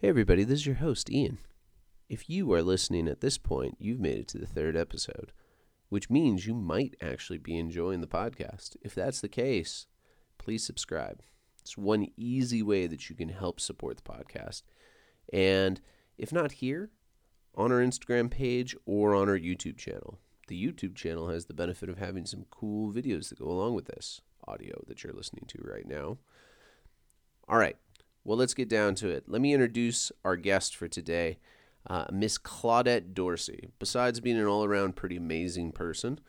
Hey, everybody, this is your host, Ian. If you are listening at this point, you've made it to the third episode, which means you might actually be enjoying the podcast. If that's the case, please subscribe. It's one easy way that you can help support the podcast. And if not here, on our Instagram page or on our YouTube channel. The YouTube channel has the benefit of having some cool videos that go along with this audio that you're listening to right now. All right, well, let's get down to it. Let me introduce our guest for today, uh, Miss Claudette Dorsey. Besides being an all around pretty amazing person,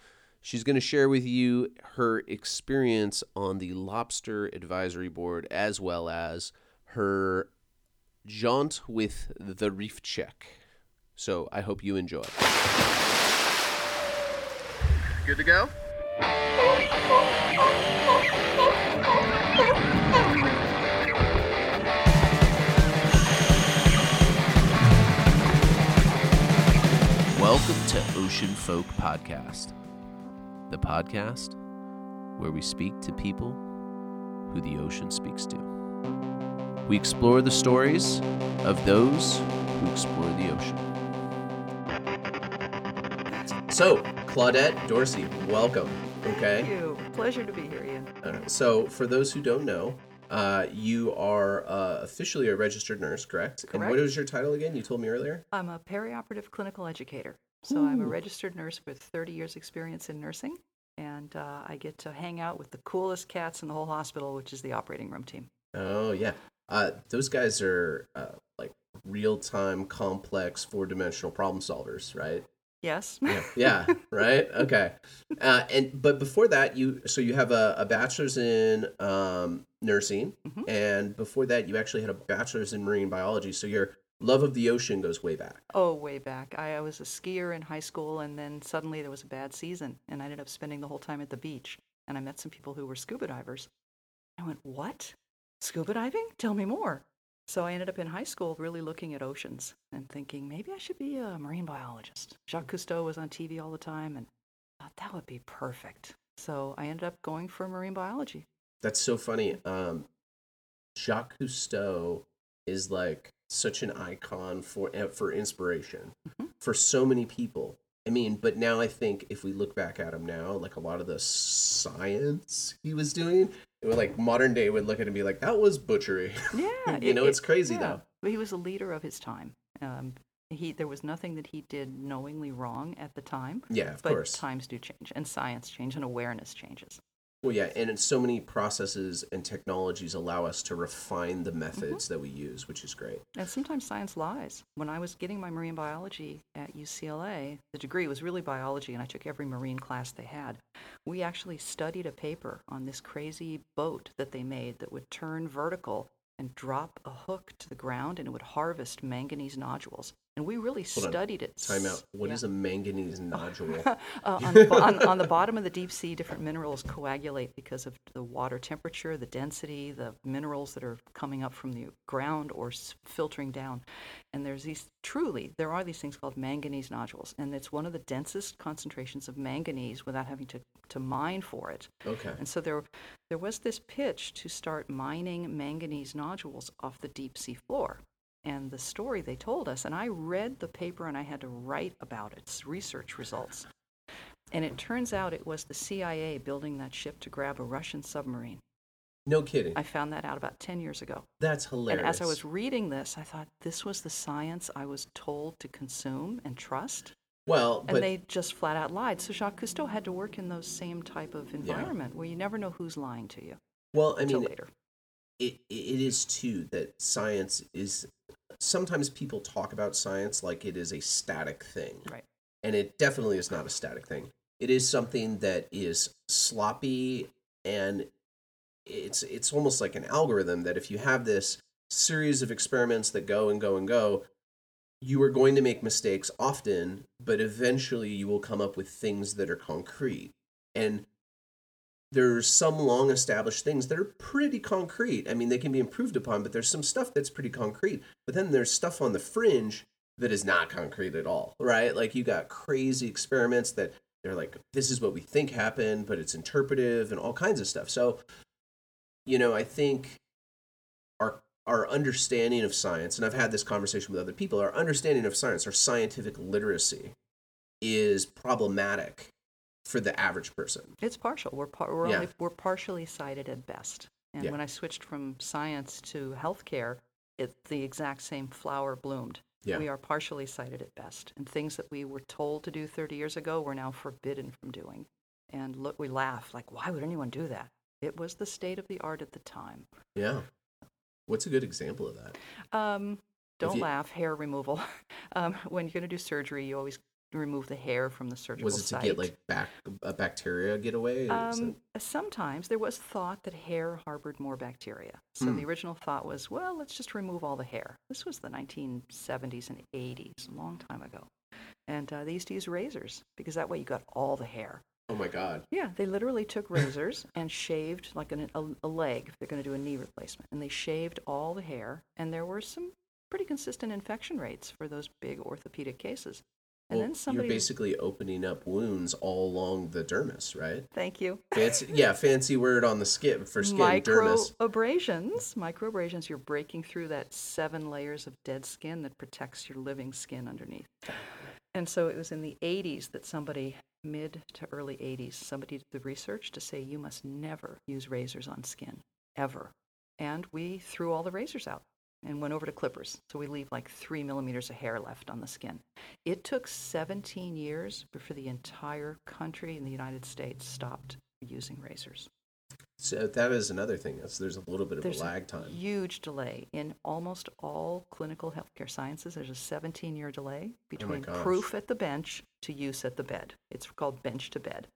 she's going to share with you her experience on the Lobster Advisory Board as well as her jaunt with the Reef Check. So I hope you enjoy. Good to go? Welcome to Ocean Folk Podcast, the podcast where we speak to people who the ocean speaks to. We explore the stories of those who explore the ocean. So, Claudette Dorsey, welcome. Okay. Thank you. Pleasure to be here, Ian. Uh, so, for those who don't know, uh, you are uh, officially a registered nurse, correct? correct? And what was your title again? You told me earlier. I'm a perioperative clinical educator. So I'm a registered nurse with 30 years experience in nursing, and uh, I get to hang out with the coolest cats in the whole hospital, which is the operating room team. Oh yeah, uh, those guys are uh, like real-time, complex, four-dimensional problem solvers, right? Yes. Yeah, yeah, right. Okay, uh, and but before that, you so you have a, a bachelor's in um, nursing, Mhm. and before that, you actually had a bachelor's in marine biology. So your love of the ocean goes way back. Oh, way back. I, I was a skier in high school, and then suddenly there was a bad season, and I ended up spending the whole time at the beach. And I met some people who were scuba divers. I went, What? Scuba diving? Tell me more. So I ended up in high school really looking at oceans and thinking maybe I should be a marine biologist. Jacques Cousteau was on TV all the time, and I thought that would be perfect. So I ended up going for marine biology. That's so funny. Um, Jacques Cousteau is like such an icon for eh, for inspiration Mhm. for so many people. I mean, but now I think if we look back at him now, like a lot of the science he was doing, it would like modern day would look at it and be like, that was butchery. Yeah, you it- know, it's crazy yeah. though. But he was a leader of his time. Um, he there was nothing that he did knowingly wrong at the time. Yeah, of but course. times do change, and science change, and awareness changes. Well, yeah, and it's so many processes and technologies allow us to refine the methods Mm-hmm. that we use, which is great. And sometimes science lies. When I was getting my marine biology at UCLA, the degree was really biology, and I took every marine class they had. We actually studied a paper on this crazy boat that they made that would turn vertical and drop a hook to the ground, and it would harvest manganese nodules. And we really Hold on. studied it. Time out. What Yeah. is a manganese nodule? uh, on, the, on, on the bottom of the deep sea, different minerals coagulate because of the water temperature, the density, the minerals that are coming up from the ground or s- filtering down. And there's these, truly, there are these things called manganese nodules. And it's one of the densest concentrations of manganese without having to, to mine for it. okay. And so there, there was this pitch to start mining manganese nodules off the deep sea floor. And the story they told us, and I read the paper and I had to write about its research results. And it turns out it was the CIA building that ship to grab a Russian submarine. No kidding. I found that out about 10 years ago. That's hilarious. And as I was reading this, I thought this was the science I was told to consume and trust. well, And but they just flat out lied. So Jacques Cousteau had to work in those same type of environment where you never know who's lying to you well, I mean, later. It it is too that science is sometimes people talk about science like it is a static thing. Right. and it definitely is not a static thing. It is something that is sloppy and it's it's almost like an algorithm that if you have this series of experiments that go and go and go you are going to make mistakes often but eventually you will come up with things that are concrete. And there's some long established things that are pretty concrete. I mean, they can be improved upon, but there's some stuff that's pretty concrete. But then there's stuff on the fringe that is not concrete at all, right? Like you got crazy experiments that they're like, this is what we think happened, but it's interpretive and all kinds of stuff. So, you know, I think our our understanding of science, and I've had this conversation with other people, our understanding of science, our scientific literacy is problematic for the average person. It's partial. We're par- we're Yeah. only we're partially sighted at best. And Yeah. when I switched from science to healthcare, it the exact same flower bloomed. Yeah. We are partially sighted at best, and things that we were told to do 30 years ago, we're now forbidden from doing. And look, we laugh like, why would anyone do that? It was the state of the art at the time. Yeah. What's a good example of that? Um, don't you- laugh. Hair removal. Um, when you're going to do surgery, you always remove the hair from the surgical Was it to get like back a bacteria get away? Is Um, sometimes there was thought that hair harbored more bacteria. So Hmm. the original thought was, well, let's just remove all the hair. This was the 1970s and 80s, a long time ago. And uh, they used to use razors because that way you got all the hair. oh my god. Yeah, they literally took razors and shaved like an, a, a leg if they're going to do a knee replacement. And they shaved all the hair. And there were some pretty consistent infection rates for those big orthopedic cases. And Well, then somebody. You're basically opening up wounds all along the dermis, right? Thank you. Fancy, yeah, fancy word on the skin for skin, dermis. Microabrasions. Microabrasions, you're breaking through that seven layers of dead skin that protects your living skin underneath. And so it was in the 80s that somebody, mid to early 80s, somebody did the research to say you must never use razors on skin, ever. And we threw all the razors out and went over to clippers. So we leave like three millimeters of hair left on the skin. It took 17 years before the entire country in the United States stopped using razors. So that is another thing. That's, there's a little bit of There's a lag time. huge delay in almost all clinical healthcare sciences. There's a 17 year delay oh between gosh. proof at the bench to use at the bed. It's called bench to bed.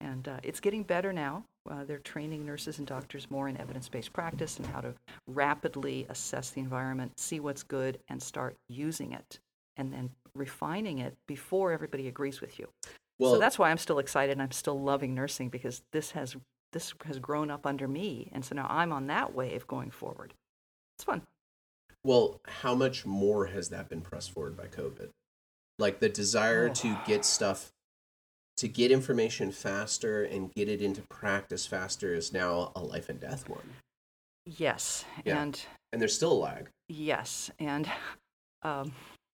And uh, it's getting better now. Uh, they're training nurses and doctors more in evidence based practice and how to rapidly assess the environment, see what's good, and start using it and then refining it before everybody agrees with you. Well, so that's why I'm still excited and I'm still loving nursing because this has this has grown up under me and so now I'm on that wave going forward. It's fun. well, how much more has that been pressed forward by COVID? Like the desire Oh. to get stuff, to get information faster and get it into practice faster is now a life and death one. Yes. Yeah. And And there's still a lag. yes. And um,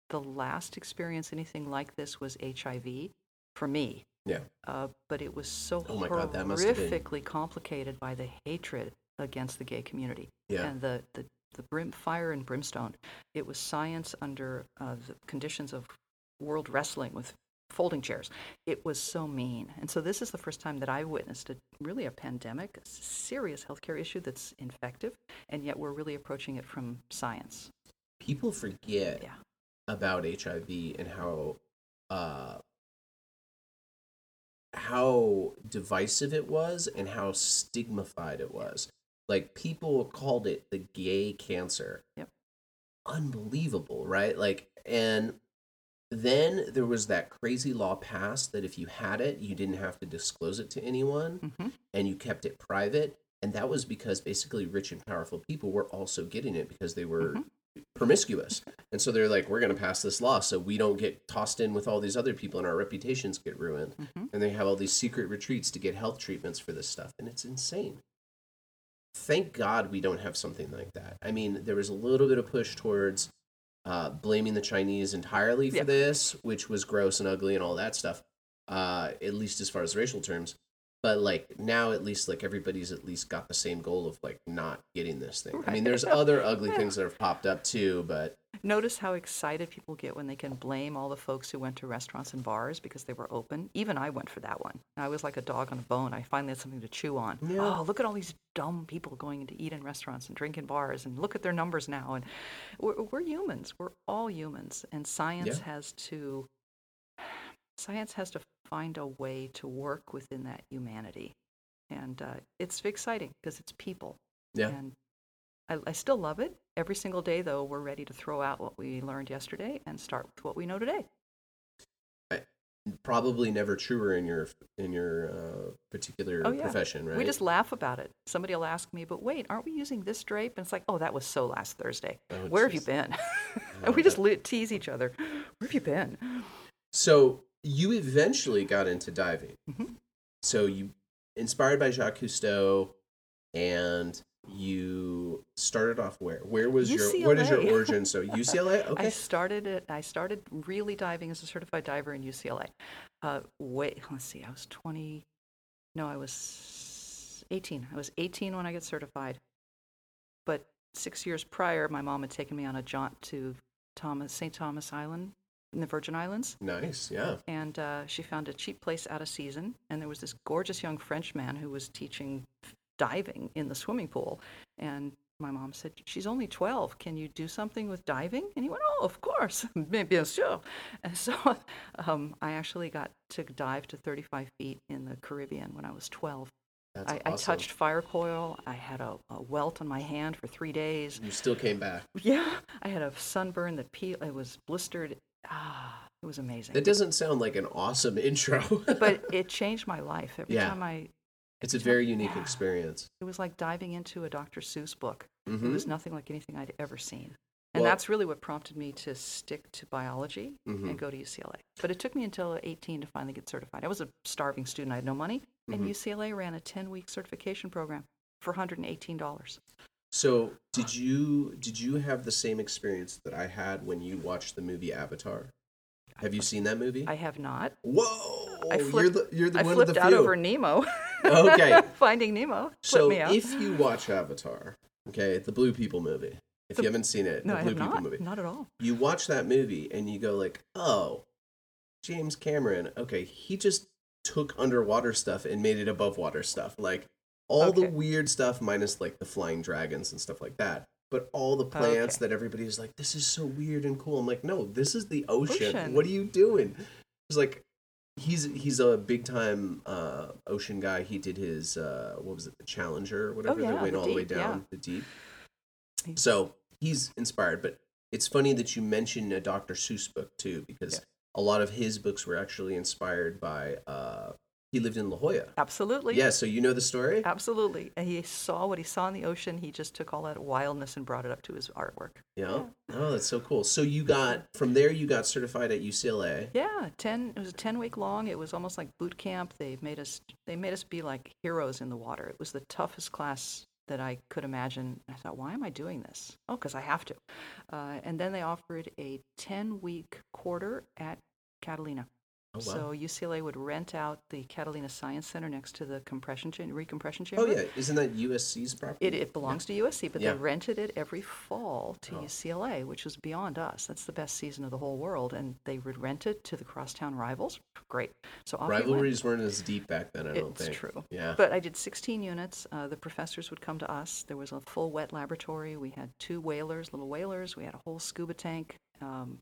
the last experience anything like this was HIV for me. Yeah. Uh, but it was so Oh God, that must have been- horrifically complicated by the hatred against the gay community Yeah. and the, the, the brim, fire and brimstone. It was science under uh, the conditions of world wrestling with folding chairs. It was so mean. And so this is the first time that I witnessed a, really a pandemic, a serious healthcare issue that's infective, and yet we're really approaching it from science. People forget Yeah. about HIV and how uh, how divisive it was and how stigmatized it was. Like people called it the gay cancer. Yep. Unbelievable, right? Like and then there was that crazy law passed that if you had it, you didn't have to disclose it to anyone hmm and you kept it private. And that was because basically rich and powerful people were also getting it because they were Mhm. promiscuous. And so they're like, we're going to pass this law so we don't get tossed in with all these other people and our reputations get ruined. Mhm. And they have all these secret retreats to get health treatments for this stuff. And it's insane. Thank God we don't have something like that. I mean, there was a little bit of push towards uh, blaming the Chinese entirely for Yeah. this, which was gross and ugly and all that stuff, uh, at least as far as racial terms. But like now, at least like everybody's at least got the same goal of like not getting this thing. I mean, there's other ugly Yeah. things that have popped up too, but Notice how excited people get when they can blame all the folks who went to restaurants and bars because they were open. Even I went for that one. I was like a dog on a bone. I finally had something to chew on. Yeah. Oh, look at all these dumb people going to eat in restaurants and drink in bars, and look at their numbers now. And we're, we're humans. We're all humans, and science Yeah. has to science has to find a way to work within that humanity, and uh, it's exciting because it's people. yeah. And I, I still love it. Every single day, though, we're ready to throw out what we learned yesterday and start with what we know today. probably never truer in your in your uh, particular Oh, yeah. profession, right? We just laugh about it. Somebody will ask me, but wait, aren't we using this drape? And it's like, oh, that was so last Thursday. Oh, Where have you been? And we just tease each other. Where have you been? So you eventually got into diving. Mhm. So you inspired by Jacques Cousteau, and you started off where? Where was your what is your origin? So UCLA? Okay. I started it. I started really diving as a certified diver in UCLA. Uh, wait, let's see. I was 20. No, I was 18. I was 18 when I got certified. But six years prior, my mom had taken me on a jaunt to Thomas St. Thomas Island in the Virgin Islands, Nice. Yeah. and uh, she found a cheap place out of season. And there was this gorgeous young French man who was teaching diving in the swimming pool. And my mom said, She's only 12. Can you do something with diving? And he went, Oh, of course. Bien sûr. And so um, I actually got to dive to 35 feet in the Caribbean when I was 12. That's I, awesome. I touched fire coral. I had a, a welt on my hand for three days. You still came back. Yeah, I had a sunburn that pe- it was blistered. Ah, it was amazing. That doesn't sound like an awesome intro. but it changed my life. Every Yeah. time I, it's a very unique Yeah. experience. it was like diving into a Dr. Seuss book. Mhm. It was nothing like anything I'd ever seen. And Well- that's really what prompted me to stick to biology Mhm. and go to UCLA. But it took me until 18 to finally get certified. I was a starving student. I had no money. And Mhm. UCLA ran a 10 week certification program for $118. So, did you did you have the same experience that I had when you watched the movie Avatar? Have you seen that movie? I have not. Whoa! I you're flipped- the you're the I one flipped of the out few. over Nemo. Okay. Finding Nemo. So me out. if you watch Avatar, okay, the Blue People movie. If The- you haven't seen it, no, the Blue People not. movie. Not at all. You watch that movie and you go like, "Oh, James Cameron, okay, he just took underwater stuff and made it above water stuff. Like all the weird stuff minus like the flying dragons and stuff like that. But all the plants Okay. that everybody's like, this is so weird and cool. I'm like, no, this is the ocean. Ocean. What are you doing? It's like he's he's a big time uh, ocean guy. He did his uh, what was it, the Challenger or whatever yeah, that went all the way deep, yeah. down the deep. So he's inspired, but it's funny that you mentioned a Dr. Seuss book too, because Yeah. a lot of his books were actually inspired by. Uh, he lived in La Jolla. Absolutely. Yeah, so you know the story. Absolutely. And he saw what he saw in the ocean. He just took all that wildness and brought it up to his artwork. Yeah. Oh, that's so cool. So you got from there. You got certified at UCLA. Yeah, ten. It was a ten week long. It was almost like boot camp. They made us. They made us be like heroes in the water. It was the toughest class that I could imagine. I thought, why am I doing this? Oh, because I have to. Uh, and then they offered a ten week quarter at Catalina. Oh wow. So UCLA would rent out the Catalina Science Center next to the compression chamber, recompression chamber. oh yeah, isn't that USC's property? It, it belongs to USC, but Yeah. they rented it every fall to Oh. UCLA, which was beyond us. That's the best season of the whole world. And they would rent it to the crosstown rivals. Great. So off we. Rivalries weren't as deep back then. I don't It's think. true. Yeah. But I did 16 units. Uh, the professors would come to us. There was a full wet laboratory. We had two whalers, little whalers. We had a whole scuba tank, um,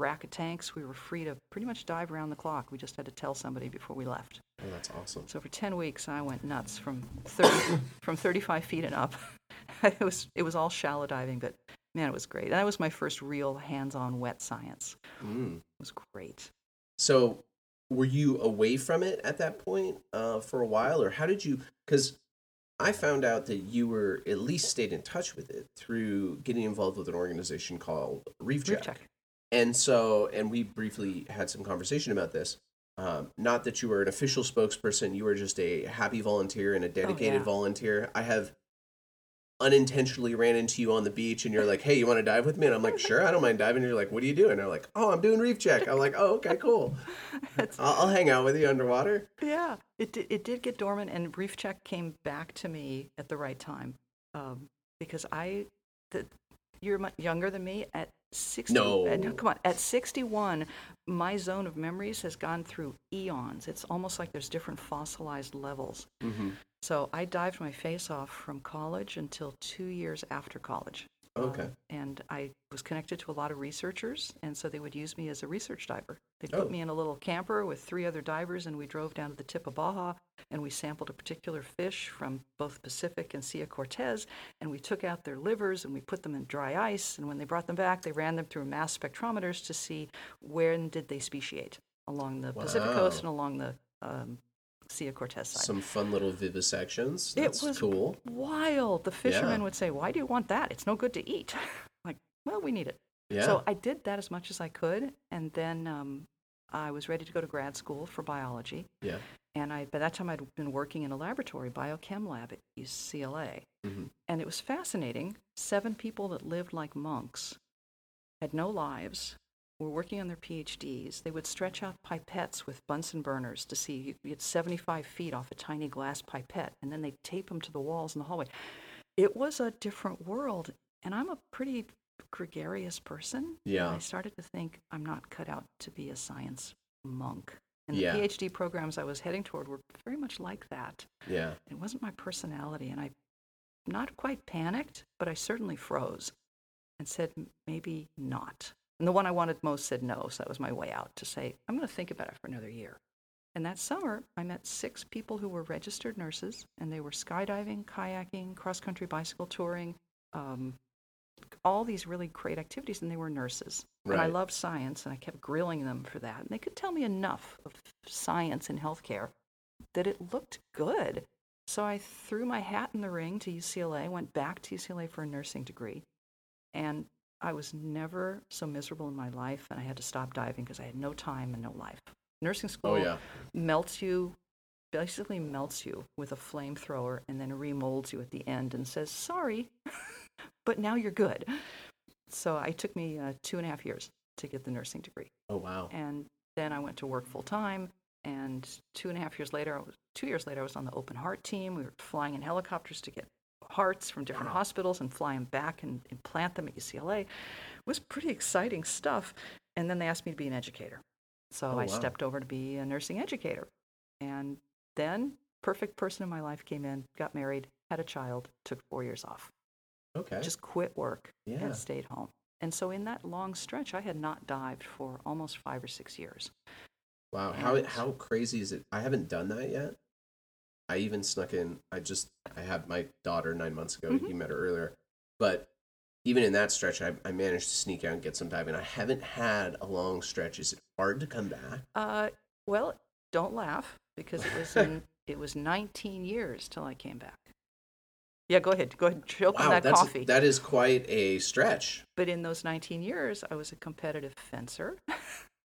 rack of tanks. We were free to pretty much dive around the clock. We just had to tell somebody before we left. oh, that's awesome. So for 10 weeks, I went nuts from 30, from 35 feet and up. it was it was all shallow diving, but man, it was great. And that was my first real hands-on wet science. Mm. It was great. So, were you away from it at that point uh, for a while, or how did you? Because I found out that you were at least stayed in touch with it through getting involved with an organization called Reef Check. Reef check. And so, and we briefly had some conversation about this. Um, not that you were an official spokesperson, you were just a happy volunteer and a dedicated yeah. volunteer. I have unintentionally ran into you on the beach and you're like, hey, you want to dive with me? And I'm like, sure, I don't mind diving. And you're like, what are you doing? And they're like, oh, I'm doing reef check. I'm like, oh, okay, cool. I'll, I'll hang out with you underwater. Yeah, it did, it did get dormant, and Reef Check came back to me at the right time um, because I, the, you're much younger than me at 60. No. uh, come on, at 61, my zone of memories has gone through eons. It's almost like there's different fossilized levels. Mm-hmm. So I dived my face off from college until two years after college. Okay. And I was connected to a lot of researchers, and so they would use me as a research diver. They'd Oh. put me in a little camper with three other divers, and we drove down to the tip of Baja, and we sampled a particular fish from both Pacific and Sea Cortez, and we took out their livers and we put them in dry ice, and when they brought them back, they ran them through mass spectrometers to see when did they speciate along the Pacific coast and along the um, Sea Cortez side. Some fun little vivisections. It was cool. wild. The fishermen Yeah. would say, "Why do you want that? It's no good to eat." like, well, we need it. Yeah. So I did that as much as I could, and then um, I was ready to go to grad school for biology. yeah. And I, by that time, I'd been working in a laboratory, biochem lab at UCLA. Mm-hmm. And it was fascinating. Seven people that lived like monks, had no lives, were working on their PhDs. They would stretch out pipettes with Bunsen burners to see you get 75 feet off a tiny glass pipette, and then they'd tape them to the walls in the hallway. It was a different world, and I'm a pretty gregarious person. Yeah. I started to think I'm not cut out to be a science monk. And Yeah. the PhD programs I was heading toward were very much like that. Yeah. It wasn't my personality, and I not quite panicked, but I certainly froze and said maybe not. And the one I wanted most said no, so that was my way out to say I'm going to think about it for another year. And that summer, I met six people who were registered nurses, and they were skydiving, kayaking, cross country bicycle touring, um, all these really great activities, and they were nurses. Right. And I loved science, and I kept grilling them for that. And they could tell me enough of science and healthcare that it looked good. So I threw my hat in the ring to UCLA, went back to UCLA for a nursing degree, and I was never so miserable in my life, and I had to stop diving because I had no time and no life. Nursing school Oh yeah. melts you, basically melts you with a flamethrower, and then remolds you at the end and says, "Sorry, but now you're good." So it took me uh, two and a half years to get the nursing degree Oh wow. and then I went to work full time. And two and a half years later, I was, two years later, I was on the open heart team. We were flying in helicopters to get hearts from different hospitals and fly them back and implant them at UCLA. It was pretty exciting stuff. And then they asked me to be an educator. So Oh, I wow. stepped over to be a nursing educator. And then, perfect person in my life came in, got married, had a child, took four years off Okay. just quit work Yeah. and stayed home. And so in that long stretch, I had not dived for almost five or six years. Wow, how how crazy is it? I haven't done that yet. I even snuck in. I just I had my daughter nine months ago. Mhm. You met her earlier, but even in that stretch, I, I managed to sneak out and get some diving. I haven't had a long stretch. Is it hard to come back? Uh, well, don't laugh because it was in, it was 19 years till I came back. Yeah, go ahead. Go ahead. Choke on that coffee. that is quite a stretch. But in those 19 years, I was a competitive fencer.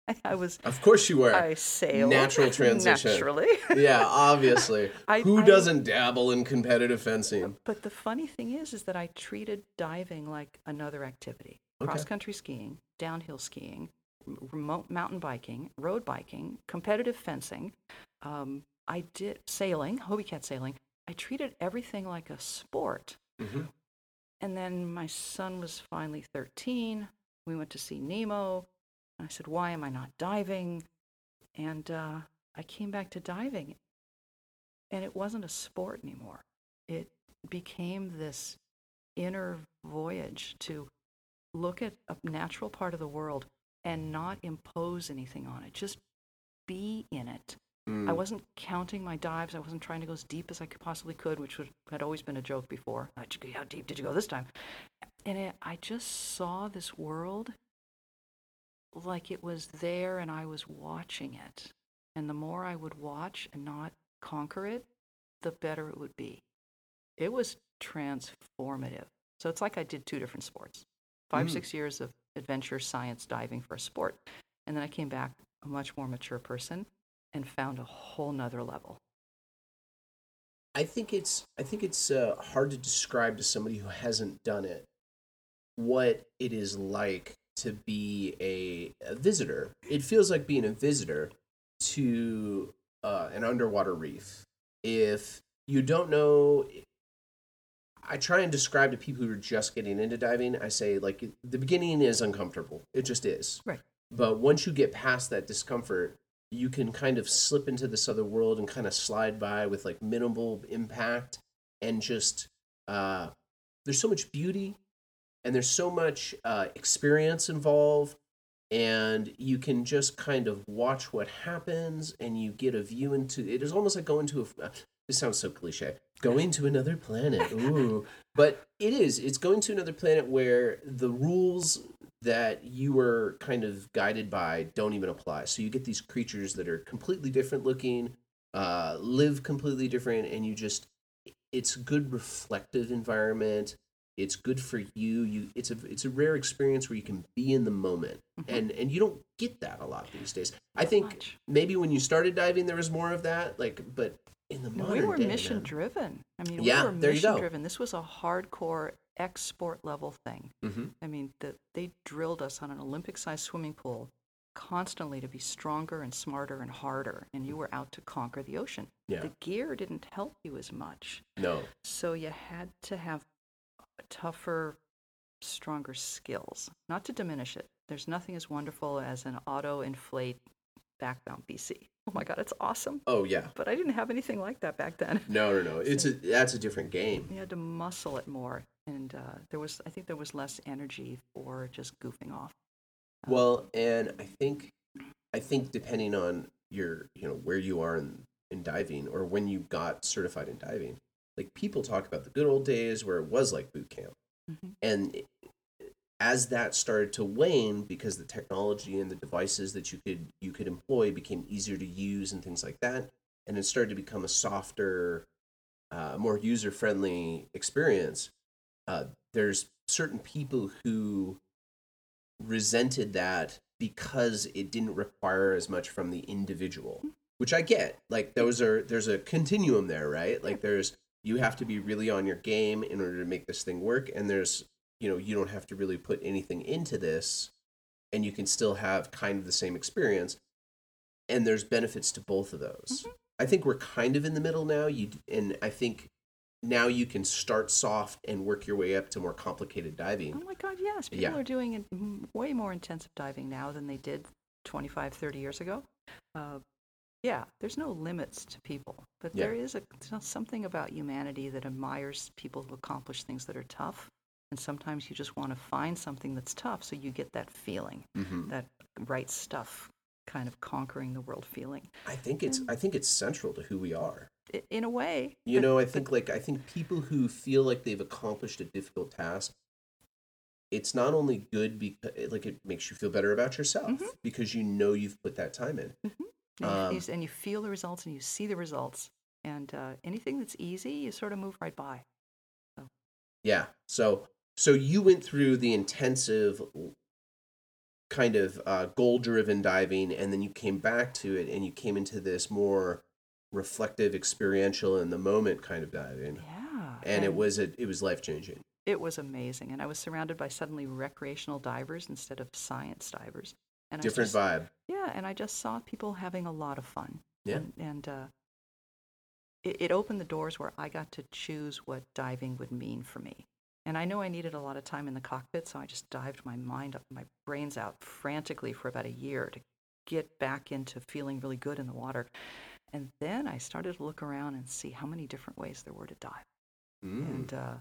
I was. Of course you were. I sailed. Natural transition. Naturally. yeah, obviously. I- Who I- doesn't dabble in competitive fencing? But the funny thing is, is that I treated diving like another activity. Okay. Cross country skiing, downhill skiing, remote mountain biking, road biking, competitive fencing. Um, I did sailing, Hobie Cat sailing. I treated everything like a sport. Mhm. And then my son was finally 13. We went to see Nemo. I said, Why am I not diving? And uh, I came back to diving. And it wasn't a sport anymore. It became this inner voyage to look at a natural part of the world and not impose anything on it, just be in it. I Mm. wasn't counting my dives. I wasn't trying to go as deep as I could possibly could, which was, had always been a joke before. How'd you go- How deep did you go this time? And it, I just saw this world like it was there and I was watching it. And the more I would watch and not conquer it, the better it would be. It was transformative. So it's like I did two different sports five, Mm. six years of adventure science diving for a sport. And then I came back a much more mature person and found a whole nother level. I think it's I think it's uh, hard to describe to somebody who hasn't done it what it is like to be a, a visitor. It feels like being a visitor to uh, an underwater reef. If you don't know, I try and describe to people who are just getting into diving. I say like the beginning is uncomfortable. It just is. Right. But once you get past that discomfort, you can kind of slip into this other world and kind of slide by with like minimal impact and just uh, there's so much beauty and there's so much uh, experience involved and you can just kind of watch what happens and you get a view into it is almost like going to a uh, this sounds so cliche going to another planet ooh. But it is it's going to another planet where the rules that you were kind of guided by don't even apply. So you get these creatures that are completely different looking uh, live completely different and you just it's good reflective environment it's good for you you it's a it's a rare experience where you can be in the moment Mhm. and and you don't get that a lot these days i think Much. maybe when you started diving there was more of that like but in the No, modern we were day, mission driven. I mean, Yeah, we were there you go. mission driven. This was a hardcore export level thing. Mhm. I mean, the, they drilled us on an Olympic sized swimming pool constantly to be stronger and smarter and harder, and you were out to conquer the ocean. yeah The gear didn't help you as much, no so you had to have tougher, stronger skills. Not to diminish it. There's nothing as wonderful as an auto inflate backbound BC. Oh my God, it's awesome. oh yeah But I didn't have anything like that back then. no no no it's a that's a different game You had to muscle it more, and uh, there was, I think, there was less energy for just goofing off. Well, and I think I think depending on your you know where you are in, in diving or when you got certified in diving, like people talk about the good old days where it was like boot camp, Mhm. and as that started to wane because the technology and the devices that you could you could employ became easier to use and things like that, and it started to become a softer, uh, more user friendly experience. Uh, there's certain people who resented that because it didn't require as much from the individual which i get. Like those are there's a continuum there right? Like there's you have to be really on your game in order to make this thing work and there's you know you don't have to really put anything into this and you can still have kind of the same experience and there's benefits to both of those i think we're kind of in the middle now you and i think now you can start soft and work your way up to more complicated diving Oh my God, yes. People Yeah. are doing way more intensive diving now than they did 25, 30 years ago. Uh, yeah, there's no limits to people, but Yeah. there is a, something about humanity that admires people who accomplish things that are tough. And sometimes you just want to find something that's tough so you get that feeling, Mhm. that right stuff kind of conquering the world feeling. I think it's I think it's central to who we are. In a way, You but- know, I but think like I think people who feel like they've accomplished a difficult task, it's not only good because like it makes you feel better about yourself Mhm. because you know you've put that time in. And you, Um, and you feel the results and you see the results. And uh, anything that's easy, you sort of move right by. Yeah. So so you went through the intensive kind of uh, goal driven diving and then you came back to it and you came into this more reflective experiential in the moment kind of diving Yeah. and it was a, it was life changing it was amazing. And I was surrounded by suddenly recreational divers instead of science divers. And different just- vibe Yeah, and I just saw people having a lot of fun. Yeah. And, and uh, it, it opened the doors where I got to choose what diving would mean for me. And I know I needed a lot of time in the cockpit, so I just dived my mind up, my brains out frantically for about a year to get back into feeling really good in the water. And then I started to look around and see how many different ways there were to dive. Mm. And uh,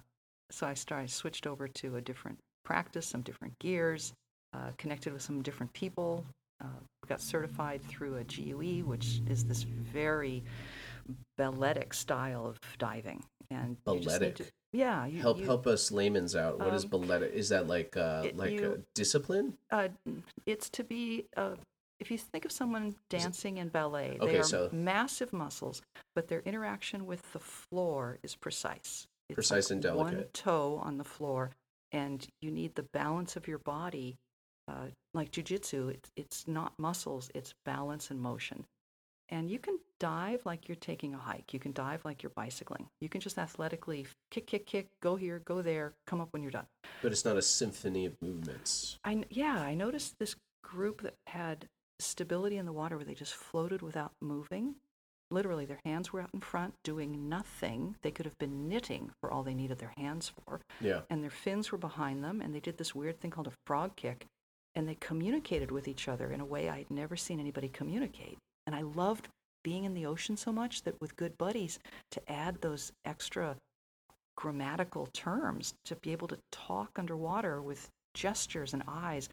so I started switched over to a different practice, some different gears, uh, connected with some different people. Uh, got certified through a GUE, which is this very balletic style of diving. And you need to- Balletic? yeah. You, help you- help us layman's out. What is um, ballet? Is that like uh it- like a discipline? Uh, it's to be. Uh, if you think of someone dancing in ballet, Okay, they are so- massive muscles, but their interaction with the floor is precise. It's Precise like and One toe on the floor, and you need the balance of your body. Uh, like jujitsu, it's it's not muscles; it's balance and motion. And you can dive like you're taking a hike. You can dive like you're bicycling. You can just athletically kick, kick, kick, go here, go there, come up when you're done. But it's not a symphony of movements. I, yeah, I noticed this group that had stability in the water where they just floated without moving. Literally, their hands were out in front doing nothing. They could have been knitting for all they needed their hands for, Yeah. and their fins were behind them, and they did this weird thing called a frog kick, and they communicated with each other in a way I'd never seen anybody communicate. And I loved being in the ocean so much that with good buddies to add those extra grammatical terms to be able to talk underwater with gestures and eyes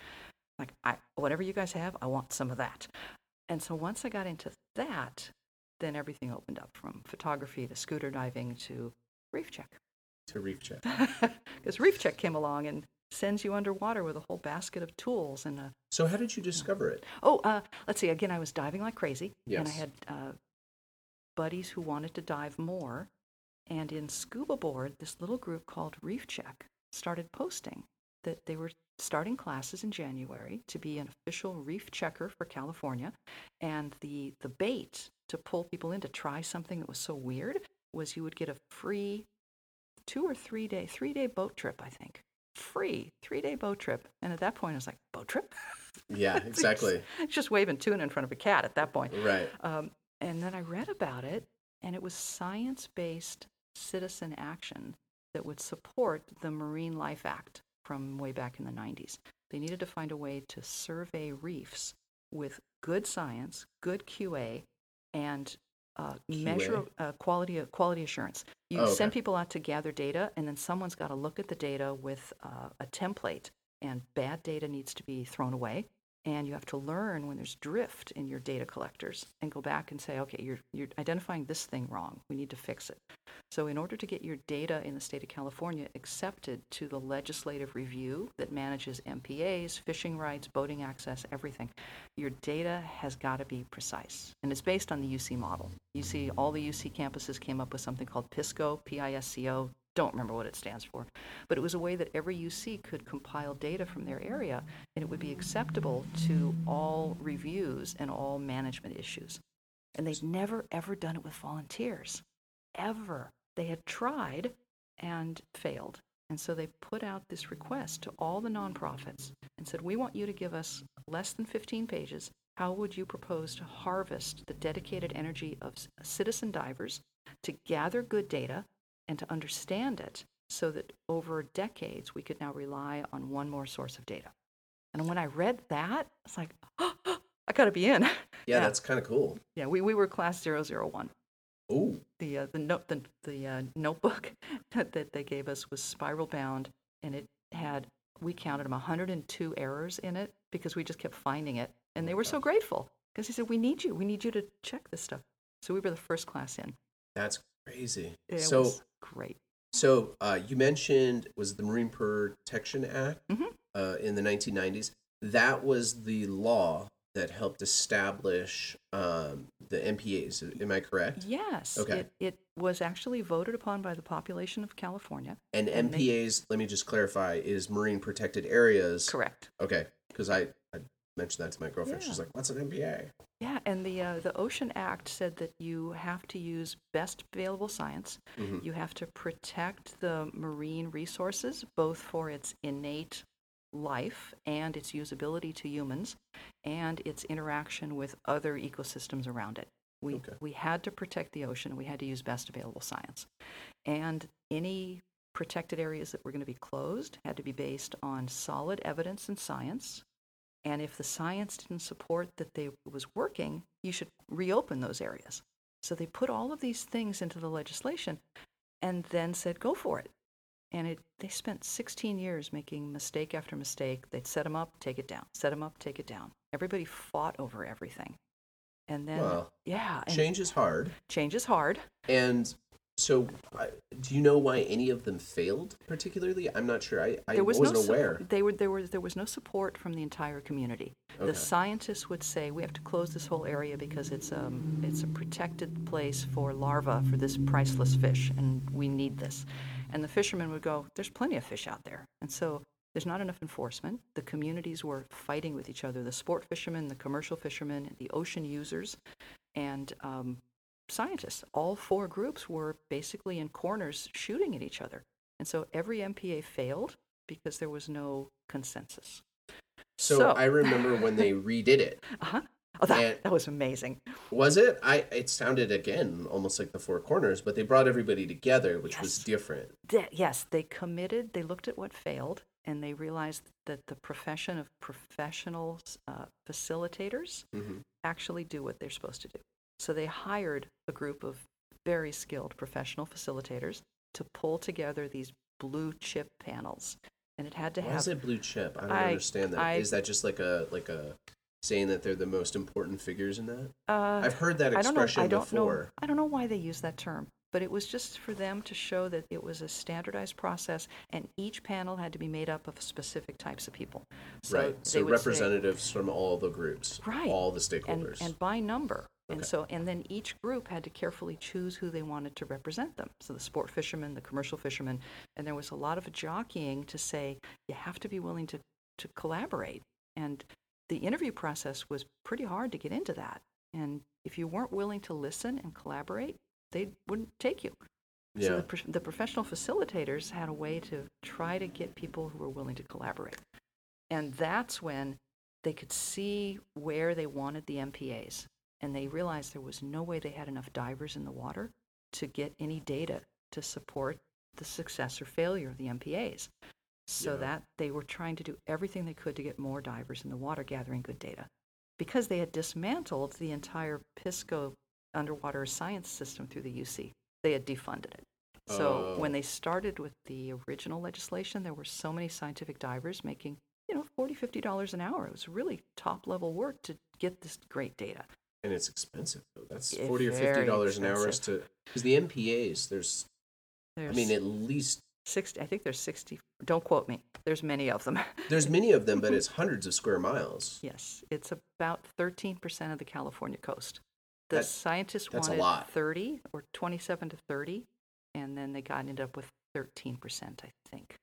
like I, whatever you guys have i want some of that and so once i got into that then everything opened up from photography to scooter diving to reef check To reef check. because reef check came along and sends you underwater with a whole basket of tools and a So how did you discover it? Oh, uh, let's see. Again, I was diving like crazy, and I had uh, buddies who wanted to dive more. And in ScubaBoard, this little group called Reef Check started posting that they were starting classes in January to be an official reef checker for California. And the, the bait to pull people in to try something that was so weird was you would get a free two or three day, three day boat trip, I think. Free three day boat trip. And at that point, I was like, boat trip? Yeah, exactly. It's just waving tuna in front of a cat at that point. right. Um, and then I read about it, and it was science based citizen action that would support the Marine Life Act from way back in the 90s. They needed to find a way to survey reefs with good science, good QA, and uh, measure uh, quality quality assurance. You Oh, okay. send people out to gather data, and then someone's got to look at the data with uh, a template, and bad data needs to be thrown away. And you have to learn when there's drift in your data collectors and go back and say, okay, you're, you're identifying this thing wrong. We need to fix it. So, in order to get your data in the state of California accepted to the legislative review that manages MPAs, fishing rights, boating access, everything, your data has got to be precise. And it's based on the UC model. UC, all the UC campuses came up with something called PISCO, P I S C O. Don't remember what it stands for. But it was a way that every UC could compile data from their area and it would be acceptable to all reviews and all management issues. And they'd never, ever done it with volunteers. Ever. They had tried and failed. And so they put out this request to all the nonprofits and said, We want you to give us less than 15 pages. How would you propose to harvest the dedicated energy of citizen divers to gather good data and to understand it so that over decades we could now rely on one more source of data? And when I read that, it's like, I got to be in. Yeah, that's kind of cool. Yeah, we, we were class 001 Ooh. the uh, the note the, the uh, notebook that, that they gave us was spiral bound and it had we counted them 102 errors in it because we just kept finding it and they were so grateful because he said we need you we need you to check this stuff so we were the first class in That's crazy. it so, was great so uh, you mentioned was the Marine Protection Act Mhm. uh, in the 1990s. That was the law that helped establish um, the MPAs. Am I correct? yes Okay. it, it was actually voted upon by the population of california And And MPAs, let me just clarify, is Marine Protected Areas. correct Okay, because I, I mentioned that to my girlfriend. She's like, "What's an MPA?" yeah and the uh, the ocean act said that you have to use best available science Mhm. You have to protect the marine resources, both for its innate life and its usability to humans, and its interaction with other ecosystems around it. We, Okay. we had to protect the ocean. We had to use best available science. And any protected areas that were going to be closed had to be based on solid evidence and science. And if the science didn't support that they was working, you should reopen those areas. So they put all of these things into the legislation and then said, go for it. And it, they spent 16 years making mistake after mistake. They'd set them up, take it down, set them up, take it down. Everybody fought over everything. And then, Wow. yeah, and Change is hard. change is hard. And so, do you know why any of them failed particularly? I'm not sure. I, I there was wasn't no aware. They were there was there was no support from the entire community. Okay. The scientists would say we have to close this whole area because it's um it's a protected place for larvae for this priceless fish, and we need this. And the fishermen would go, "There's plenty of fish out there," and so. There's not enough enforcement. The communities were fighting with each other the sport fishermen, the commercial fishermen, the ocean users, and um, scientists. All four groups were basically in corners shooting at each other. And so every MPA failed because there was no consensus. So, I remember when they redid it. uh-huh. Oh, that, and- that was amazing. Was it? I. It sounded again almost like the Four Corners, but they brought everybody together, which was different. Yes, they committed, they looked at what failed, and they realized that the profession of professional uh, facilitators hmm actually do what they're supposed to do. So they hired a group of very skilled professional facilitators to pull together these blue chip panels. And it had to Why have is it blue chip? I don't I- understand that. Is I- that just like a like a saying that they're the most important figures in that? uh, I've heard that I don't know. expression I don't before. know. I don't know why they use that term, but it was just for them to show that it was a standardized process, and each panel had to be made up of specific types of people. So right. So would say- representatives from all the groups, Right. all the and, stakeholders. and by number. And Okay. so, and then each group had to carefully choose who they wanted to represent them. So the sport fishermen, the commercial fishermen, and there was a lot of jockeying to say you have to be willing to, to collaborate. And the interview process was pretty hard to get into that. And if you weren't willing to listen and collaborate, they wouldn't take you. So Yeah. the, pro- the professional facilitators had a way to try to get people who were willing to collaborate. And that's when they could see where they wanted the MPAs. And they realized there was no way they had enough divers in the water to get any data to support the success or failure of the MPAs. So Yeah. that they were trying to do everything they could to get more divers in the water, gathering good data. Because they had dismantled the entire PISCO underwater science system through the UC, they had defunded it. So when Oh. they started with the original legislation, there were so many scientific divers making, you know, 40 $50 an hour. It was really top level work to get this great data. And it's expensive though. That's Yeah, forty or fifty very dollars an hour is to because the MPAs. There's, There's I mean, at least 60, I think there's 60, don't quote me, there's many of them. there's many of them, but it's hundreds of square miles. yes, it's about 13% of the California coast. The That- scientists that's a wanted lot. 30 or 27 to 30, and then they got ended up with 13%, I think.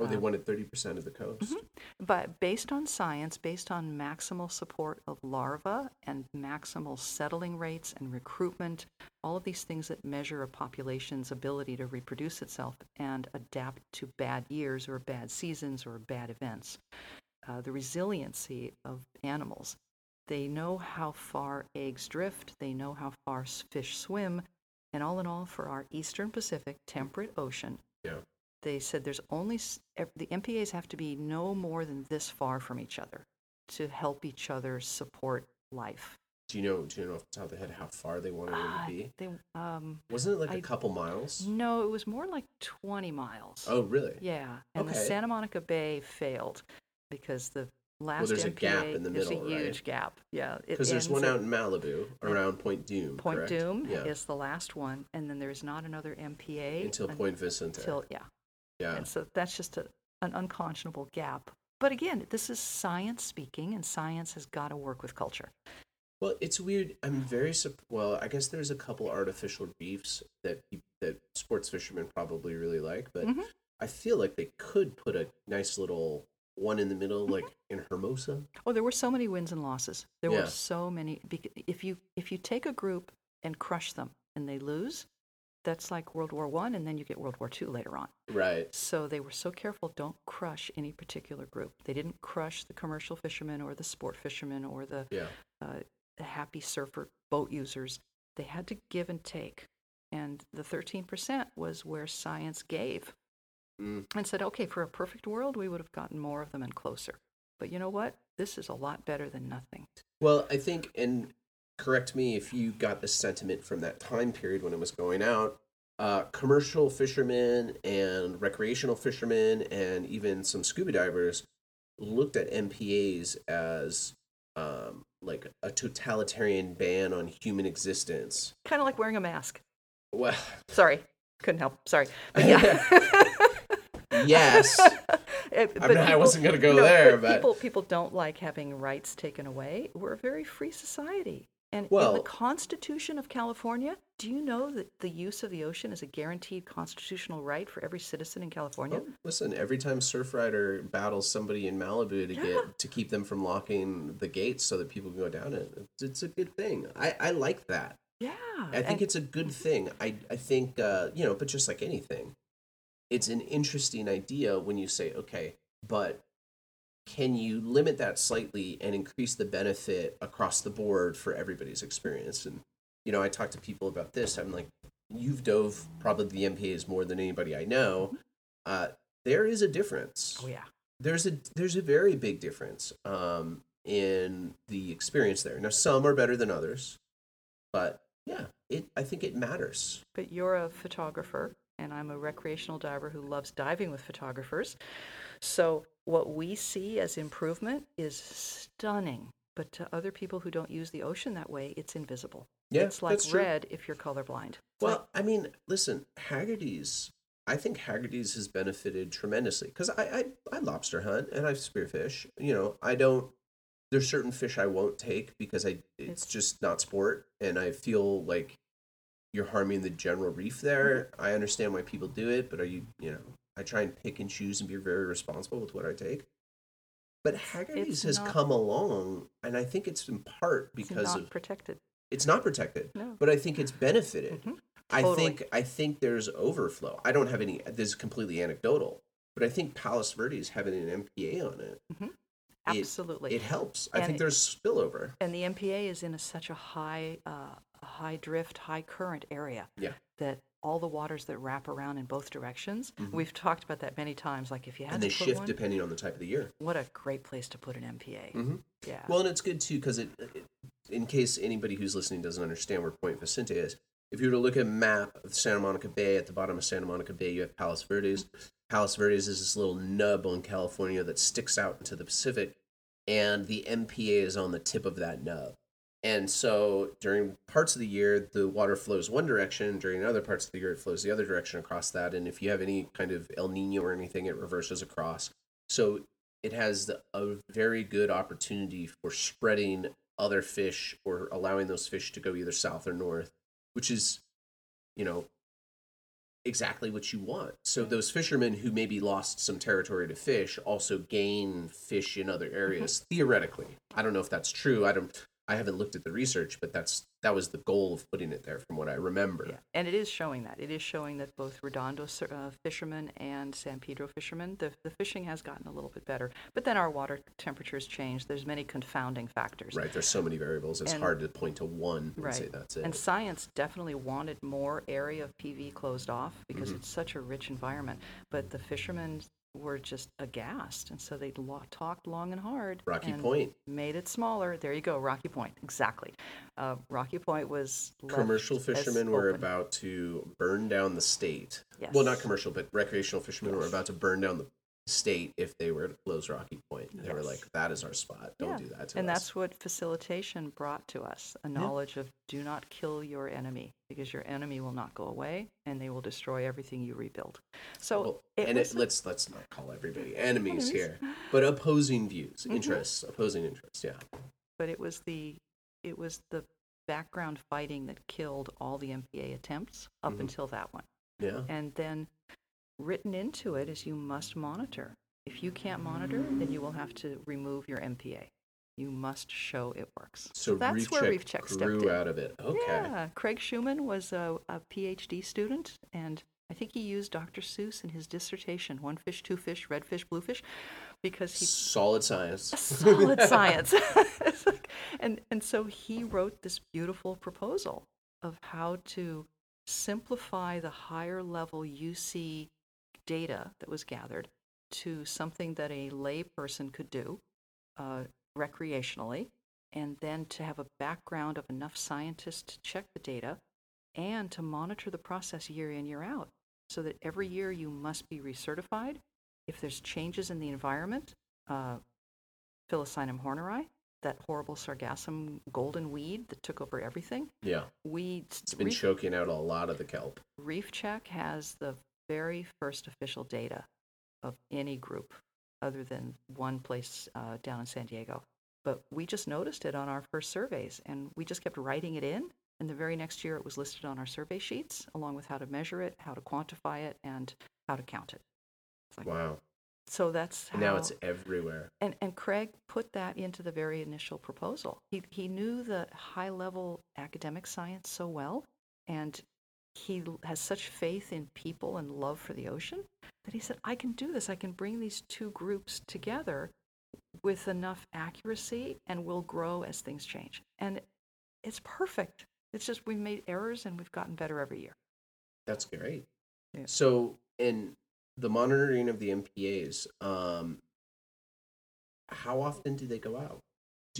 Oh, they wanted thirty percent of the coast. Mhm. But based on science, based on maximal support of larvae and maximal settling rates and recruitment, all of these things that measure a population's ability to reproduce itself and adapt to bad years or bad seasons or bad events, uh, the resiliency of animals. They know how far eggs drift, they know how far fish swim, and all in all, for our Eastern Pacific temperate ocean, Yeah. They said there's only the MPAs have to be no more than this far from each other to help each other support life. Do you know? Do you know off the top of the head how far they wanted it Ah, to be? they, um, Wasn't it like a I- couple miles? no, it was more like 20 miles. Oh, really? Yeah, and the Santa Monica Bay failed because the last well, there's a gap in the middle, there's a right? huge gap. Yeah, Because there's one out in Malibu around Point Dume. Point correct? Dume Yeah. is the last one, and then there's not another MPA Until Point Vicente. until yeah. Yeah. And so that's just a, an unconscionable gap. But again, this is science speaking, and science has got to work with culture. Well, it's weird. I'm very well. I guess there's a couple artificial reefs that that sports fishermen probably really like, but Mhm. I feel like they could put a nice little one in the middle, Mm-hmm. like in Hermosa. Oh, there were so many wins and losses. There Yeah. were so many. If you if you take a group and crush them and they lose, that's like World War One, and then you get World War Two later on. Right. So they were so careful. Don't crush any particular group. They didn't crush the commercial fishermen or the sport fishermen or the Yeah. uh, the happy surfer boat users. They had to give and take. And the 13% was where science gave Mm. and said, okay, for a perfect world, we would have gotten more of them and closer. But you know what? This is a lot better than nothing. Well, I think, and correct me if you got the sentiment from that time period when it was going out. Uh, commercial fishermen and recreational fishermen, and even some scuba divers, looked at MPAs as um, like a totalitarian ban on human existence. Kind of like wearing a mask. Well, Sorry, couldn't help. Sorry. But yeah. yes. Eh, I, mean, I wasn't going to go no, there, but but people people don't like having rights taken away. We're a very free society. And in the Constitution of California, do you know that the use of the ocean is a guaranteed constitutional right for every citizen in California? Oh, listen, every time Surfrider battles somebody in Malibu to Yeah. get to keep them from locking the gates so that people can go down it, it's, it's a good thing. I, I like that. Yeah. I think and- it's a good thing. I I think uh, you know, but just like anything, it's an interesting idea when you say, okay, but can you limit that slightly and increase the benefit across the board for everybody's experience? And you know, I talk to people about this. I'm like, you've dove probably the MPAs more than anybody I know. Uh, there is a difference oh yeah. there's a there's a very big difference um, in the experience there. Now, some are better than others, but yeah, it I think it matters. But you're a photographer, and I'm a recreational diver who loves diving with photographers. So what we see as improvement is stunning. But to other people who don't use the ocean that way, it's invisible. Yeah, it's like red if you're colorblind. Well, like- I mean, listen, Haggerty's. I think Haggerty's has benefited tremendously because I, I I lobster hunt and I spearfish. You know, I don't there's certain fish I won't take because I it's It's- just not sport, and I feel like you're harming the general reef there. Mm-hmm. I understand why people do it, but are you you know I try and pick and choose and be very responsible with what I take. But Haggerty's it's has not- come along, and I think it's in part It's because not of protected. it's not protected, No. but I think it's benefited. Mhm. I think I think there's overflow. I don't have any. This is completely anecdotal, but I think Palos Verdes having an MPA on it, it- Absolutely. it helps. I And think it- there's spillover. and the MPA is in a, such a high, uh, high drift, high current area Yeah. that all the waters that wrap around in both directions. Mhm. We've talked about that many times. Like if you had and they shift one, depending on the type of the year. what a great place to put an MPA. hmm Yeah. Well, and it's good too because it, it, in case anybody who's listening doesn't understand where Point Vicente is, if you were to look at a map of Santa Monica Bay, at the bottom of Santa Monica Bay, you have Palos Verdes. Palos Verdes is this little nub on California that sticks out into the Pacific, and the MPA is on the tip of that nub. And so during parts of the year, the water flows one direction. During other parts of the year, it flows the other direction across that. And if you have any kind of El Nino or anything, it reverses across. So it has a very good opportunity for spreading other fish or allowing those fish to go either south or north, which is, you know, exactly what you want. So those fishermen who maybe lost some territory to fish also gain fish in other mm-hmm. areas theoretically. I don't know if that's true. I don't I haven't looked at the research, but that's that was the goal of putting it there from what I remember. Yeah, and it is showing that. It is showing that both Redondo uh, fishermen and San Pedro fishermen, the, the fishing has gotten a little bit better. But then our water temperatures change. There's many confounding factors. Right, there's so many variables. It's And- hard to point to one and Right. say that's it. And science definitely wanted more area of PV closed off because Mhm. it's such a rich environment. But the fishermen were just aghast. And so they lo- talked long and hard. Rocky and Point. Made it smaller. There you go, Rocky Point. Exactly. Uh, Rocky Point was. commercial fishermen were about to burn down the state. Yes. Well, not commercial, but recreational fishermen were about to burn down the state if they were to close Rocky Point. They were like, "That is our spot. Don't Yeah, do that to and us." that's what facilitation brought to us a knowledge of do not kill your enemy because your enemy will not go away and they will destroy everything you rebuild. So Well, it and was, it, let's let's not call everybody enemies Enemies. here, but opposing views, Mhm. interests, opposing interests. Yeah, but it was the it was the background fighting that killed all the MPA attempts up Mhm. until that one. yeah. And then written into it is you must monitor. If you can't monitor, then you will have to remove your MPA. You must show it works. So that's Reef where Check Reef Check stepped in. out of it. Okay. Yeah, Craig Shuman was a, a PhD student, and I think he used Dr. Seuss in his dissertation, One Fish, Two Fish, Red Fish, Blue Fish, because he Solid science. solid science. And and so he wrote this beautiful proposal of how to simplify the higher level UC data that was gathered to something that a lay person could do uh, recreationally, and then to have a background of enough scientists to check the data and to monitor the process year in, year out, so that every year you must be recertified. If there's changes in the environment, uh, Philocynum horneri, that horrible sargassum golden weed that took over everything, Yeah, we it's been Reef, choking out a lot of the kelp. Reef Check has the very first official data of any group other than one place uh, down in San Diego. But we just noticed it on our first surveys, and we just kept writing it in. And the very next year, it was listed on our survey sheets, along with how to measure it, how to quantify it, and how to count it. Like- Wow. So that's how. Now it's everywhere. And, and Craig put that into the very initial proposal. He, he knew the high level academic science so well, and he has such faith in people and love for the ocean that he said, I can do this. I can bring these two groups together with enough accuracy and we'll grow as things change. And it's perfect. It's just we've made errors and we've gotten better every year. That's great. Yeah. So, in the monitoring of the MPAs, um, how often do they go out?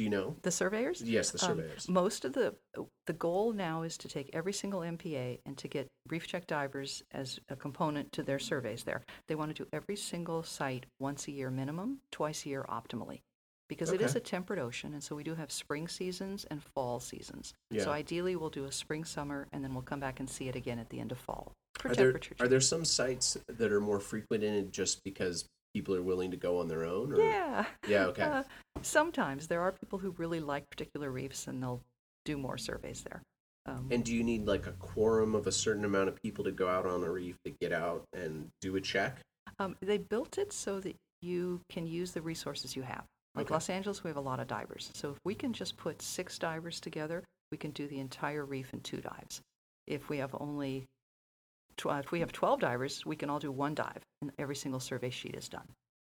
Do you know? The surveyors? Yes, the Um, surveyors. most of the the goal now is to take every single MPA and to get reef check divers as a component to their surveys. There, they want to do every single site once a year minimum, twice a year optimally, because it is a temperate ocean, and so we do have spring seasons and fall seasons. Yeah. So ideally, we'll do a spring, summer, and then we'll come back and see it again at the end of fall for are there are there some sites that are more frequent in it just because people are willing to go on their own? Or? Yeah. Yeah. Okay. Uh, Sometimes there are people who really like particular reefs and they'll do more surveys there. Um, And do you need like a quorum of a certain amount of people to go out on a reef to get out and do a check? um, they built it so that you can use the resources you have. Like Okay. Los Angeles, we have a lot of divers. So if we can just put six divers together, we can do the entire reef in two dives. If we have only, tw- if we have 12 divers, we can all do one dive, and every single survey sheet is done.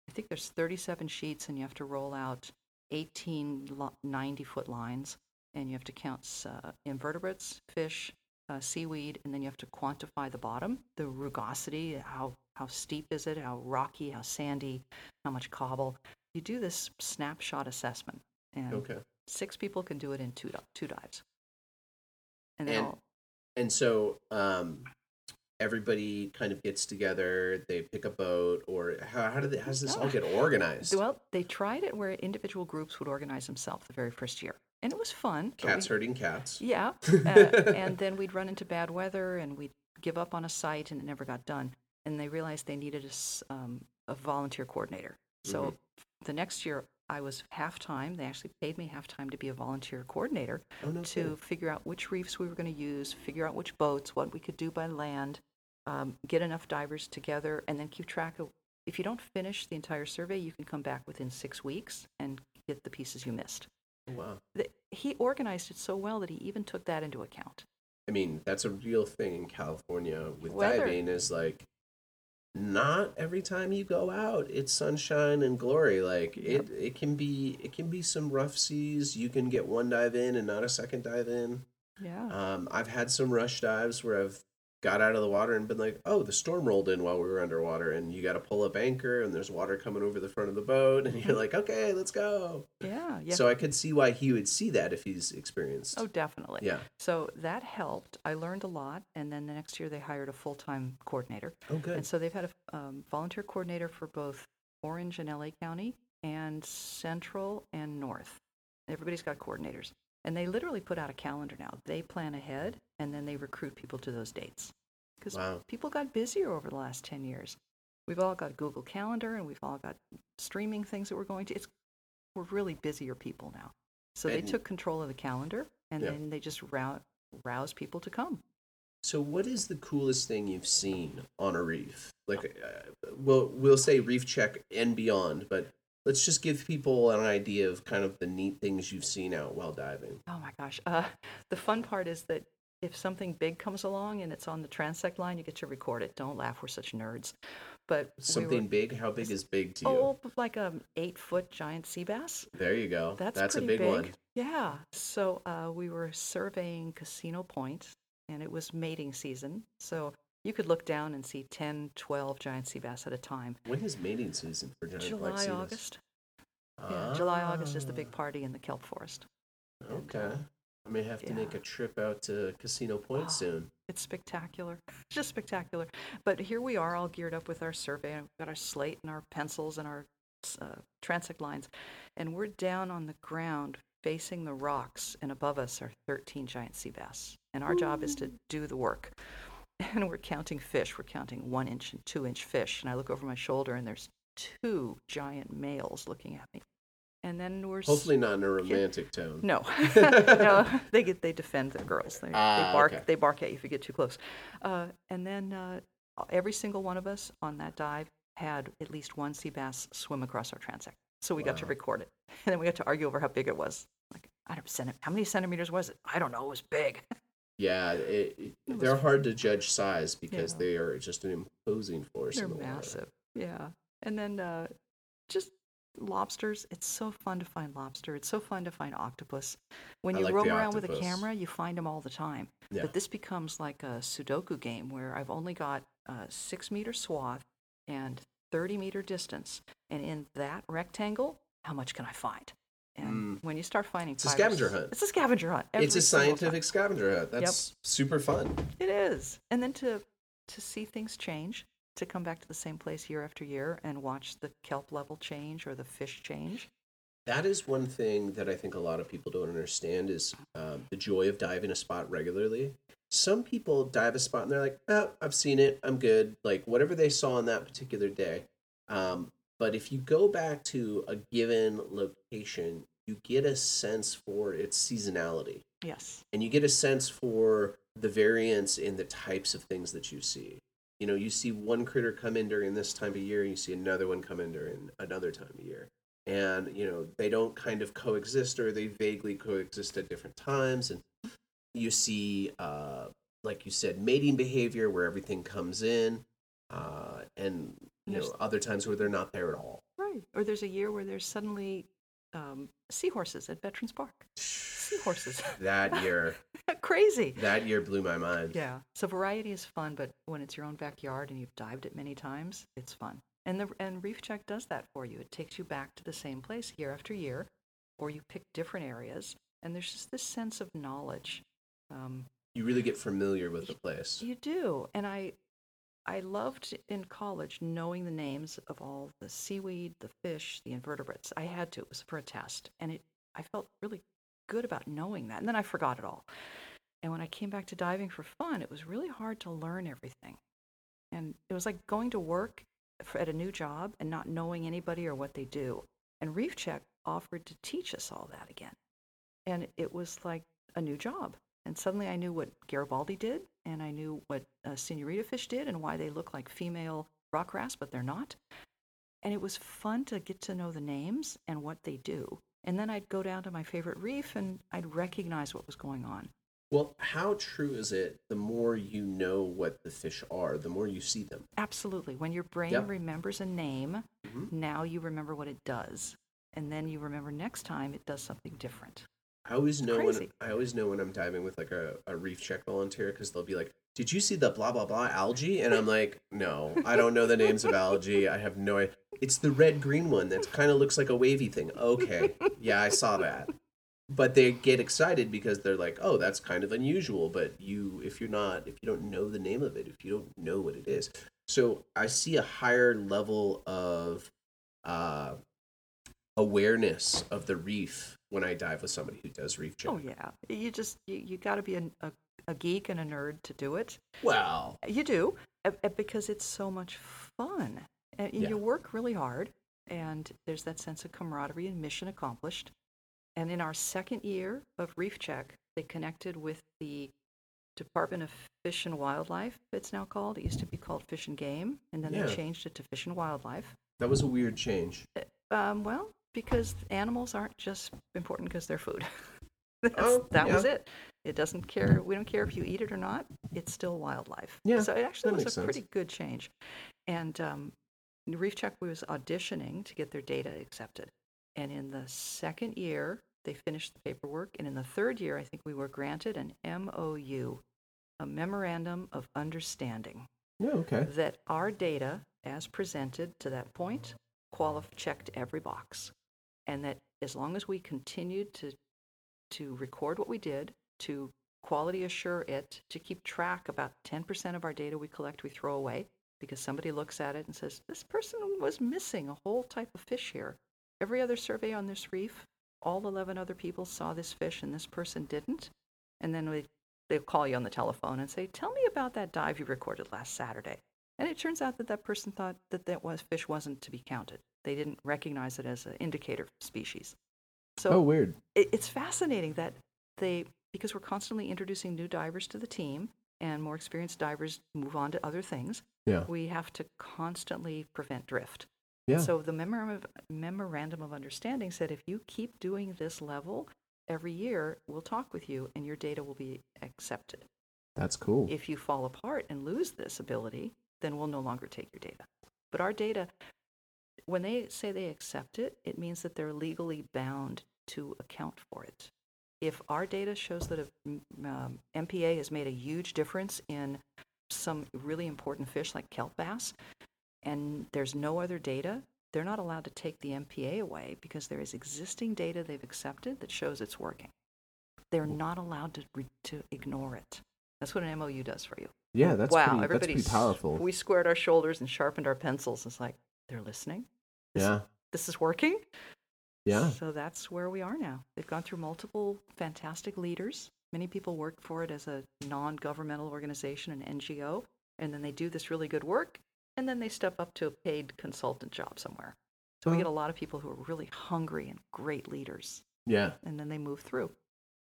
I think there's 37 sheets, and you have to roll out 18 90 foot lines, and you have to count uh, invertebrates, fish, uh, seaweed, and then you have to quantify the bottom, the rugosity, how how steep is it, how rocky, how sandy, how much cobble. You do this snapshot assessment, and Okay. six people can do it in two two dives. And then And- all, And so um, everybody kind of gets together, they pick a boat, or how, how, do they, how does this all get organized? well, they tried it where individual groups would organize themselves the very first year, and it was fun. Cats we- herding cats. Yeah, uh, and then we'd run into bad weather, and we'd give up on a site, and it never got done. And they realized they needed a, um, a volunteer coordinator. So Mhm. the next year, I was half time. They actually paid me half time to be a volunteer coordinator Oh, no to kidding. figure out which reefs we were going to use, figure out which boats, what we could do by land, um, get enough divers together, and then keep track of. If you don't finish the entire survey, you can come back within six weeks and get the pieces you missed. Oh, wow. The, he organized it so well that he even took that into account. I mean, that's a real thing in California with Weather. diving is like not every time you go out it's sunshine and glory like it it can be it can be some rough seas you can get one dive in and not a second dive in Yeah. um i've had some rush dives where i've got out of the water and been like oh the storm rolled in while we were underwater and you got to pull up anchor and there's water coming over the front of the boat and you're like okay let's go yeah. Yeah. so i could see why he would see that if he's experienced oh, definitely. yeah So that helped. I learned a lot, and then the next year they hired a full-time coordinator, oh good and so they've had a um, volunteer coordinator for both Orange and LA County, and Central and North. Everybody's got coordinators, and they literally put out a calendar now. They plan ahead, and then they recruit people to those dates, because Wow. people got busier over the last ten years. We've all got Google Calendar, and we've all got streaming things that we're going to. It's we're really busier people now. So they took control of the calendar, and Yeah. then they just rou- rouse people to come. So, what is the coolest thing you've seen on a reef? Like, uh, we'll we'll say reef check and beyond, but let's just give people an idea of kind of the neat things you've seen out while diving. Oh my gosh. Uh, the fun part is that if something big comes along and it's on the transect line, you get to record it. Don't laugh, we're such nerds. But we Something were, big. How big is big to you? oh, like a eight foot giant sea bass. there you go. That's, That's a pretty big, one. Yeah. So uh, we were surveying Casino Point, and it was mating season. So you could look down and see 10, 12 giant sea bass at a time. When is mating season for giant black July, sea bass? August. Yeah, July, August is the big Ah, party in the kelp forest. and, Okay. uh, I may have to make a trip out to Casino Point Oh. soon. It's spectacular. It's just spectacular. But here we are, all geared up with our survey. and We've got our slate and our pencils and our uh, transect lines. And we're down on the ground facing the rocks, and above us are 13 giant sea bass. And our job is to do the work. And we're counting fish. We're counting one inch and two inch fish. And I look over my shoulder, and there's two giant males looking at me. And then we're s- Hopefully not in a romantic tone. no, no, they get they defend their girls. They, Ah, they bark okay. they bark at you if you get too close. Uh, and then uh, every single one of us on that dive had at least one sea bass swim across our transect. So we got to record it, and then we got to argue over how big it was. Like I don't centi- how many centimeters was it? I don't know. It was big. Yeah, it, it- they're hard to judge size because Yeah. they are just an imposing force. They're in the water. massive. Yeah. And then uh, just lobsters. It's so fun to find lobster. It's so fun to find octopus. When you like roam around with a camera, you find them all the time. Yeah. But this becomes like a Sudoku game where I've only got a six meter swath and 30 meter distance. And in that rectangle, how much can I find? And when you start finding Mm. It's a scavenger hunt. It's a scavenger hunt. it's a single time. scientific scavenger hunt. That's super fun. It is. And then to to see things change, to come back to the same place year after year and watch the kelp level change or the fish change. That is one thing that I think a lot of people don't understand is um, the joy of diving a spot regularly. Some people dive a spot and they're like, "Oh, I've seen it. I'm good." Like whatever they saw on that particular day. Um, but if you go back to a given location, you get a sense for its seasonality Yes. and you get a sense for the variance in the types of things that you see. You know, you see one critter come in during this time of year, and you see another one come in during another time of year. And, you know, they don't kind of coexist or they vaguely coexist at different times. And you see, uh, like you said, mating behavior where everything comes in, uh, and, you know, There's- other times where they're not there at all. Right. Or there's a year where there's suddenly um, seahorses at Veterans Park. Seahorses. That year, Crazy. that year blew my mind. Yeah. So variety is fun, but when it's your own backyard and you've dived it many times, it's fun. And the and Reef Check does that for you. It takes you back to the same place year after year, or you pick different areas, and there's just this sense of knowledge. Um, You really get familiar with the place. you do, and I, I loved in college knowing the names of all the seaweed, the fish, the invertebrates. I had to. It was for a test, and it. I felt really good about knowing that, and then I forgot it all. And when I came back to diving for fun, it was really hard to learn everything, and it was like going to work for, at a new job and not knowing anybody or what they do. And Reef Check offered to teach us all that again, and it was like a new job. And suddenly I knew what Garibaldi did, and I knew what uh, senorita fish did, and why they look like female rock wrasse, but they're not. And it was fun to get to know the names and what they do. And then I'd go down to my favorite reef and I'd recognize what was going on. Well, how true is it the more you know what the fish are, the more you see them? Absolutely. When your brain Yep. remembers a name, Mhm. now you remember what it does. And then you remember next time it does something different. I always know when. I always know when I'm diving with like a, a reef check volunteer because they'll be like, "Did you see the blah blah blah algae?" And I'm like, "No, I don't know the names of algae. I have no idea. It's the red green one that kind of looks like a wavy thing." Okay, yeah, I saw that. But they get excited because they're like, "Oh, that's kind of unusual." But you, if you're not, if you don't know the name of it, if you don't know what it is, so I see a higher level of uh, awareness of the reef when I dive with somebody who does reef check. Oh, yeah. You just, you, you got to be a, a, a geek and a nerd to do it. Well, You do, uh, uh, because it's so much fun. And Yeah. you work really hard, and there's that sense of camaraderie and mission accomplished. And in our second year of Reef Check, they connected with the Department of Fish and Wildlife, it's now called. It used to be called Fish and Game, and then Yeah. they changed it to Fish and Wildlife. that was a weird change. Um, well, because animals aren't just important because they're food. That's, Oh, that was it. It doesn't care. We don't care if you eat it or not. It's still wildlife. Yeah, So it actually was a sense. pretty good change. And um, Reef Check was auditioning to get their data accepted. And in the second year, they finished the paperwork. And in the third year, I think we were granted an MOU, a Memorandum of Understanding Yeah, okay. that our data, as presented to that point, qualif- checked every box, and that as long as we continued to to record what we did, to quality assure it, to keep track, about 10% of our data we collect we throw away because somebody looks at it and says this person was missing a whole type of fish here. Every other survey on this reef, all 11 other people saw this fish and this person didn't, and then we they'll call you on the telephone and say, "Tell me about that dive you recorded last Saturday." And it turns out that that person thought that that was fish wasn't to be counted. They didn't recognize it as an indicator species. So oh, weird. it, it's fascinating that they because we're constantly introducing new divers to the team and more experienced divers move on to other things. Yeah. We have to constantly prevent drift. Yeah. So the memorandum of, memorandum of understanding said if you keep doing this level every year, we'll talk with you and your data will be accepted. That's cool. If you fall apart and lose this ability, then we'll no longer take your data. But our data, when they say they accept it, it means that they're legally bound to account for it. If our data shows that a um, MPA has made a huge difference in some really important fish like kelp bass, and there's no other data, they're not allowed to take the MPA away because there is existing data they've accepted that shows it's working. They're not allowed to, re- to ignore it. That's what an MOU does for you. yeah, that's wow, pretty, that's everybody's pretty powerful. We squared our shoulders and sharpened our pencils. It's like they're listening. This, yeah, this is working. yeah. So that's where we are now. They've gone through multiple fantastic leaders. Many people work for it as a non-governmental organization, an NGO, and then they do this really good work, and then they step up to a paid consultant job somewhere. So we get a lot of people who are really hungry and great leaders, Yeah. and then they move through.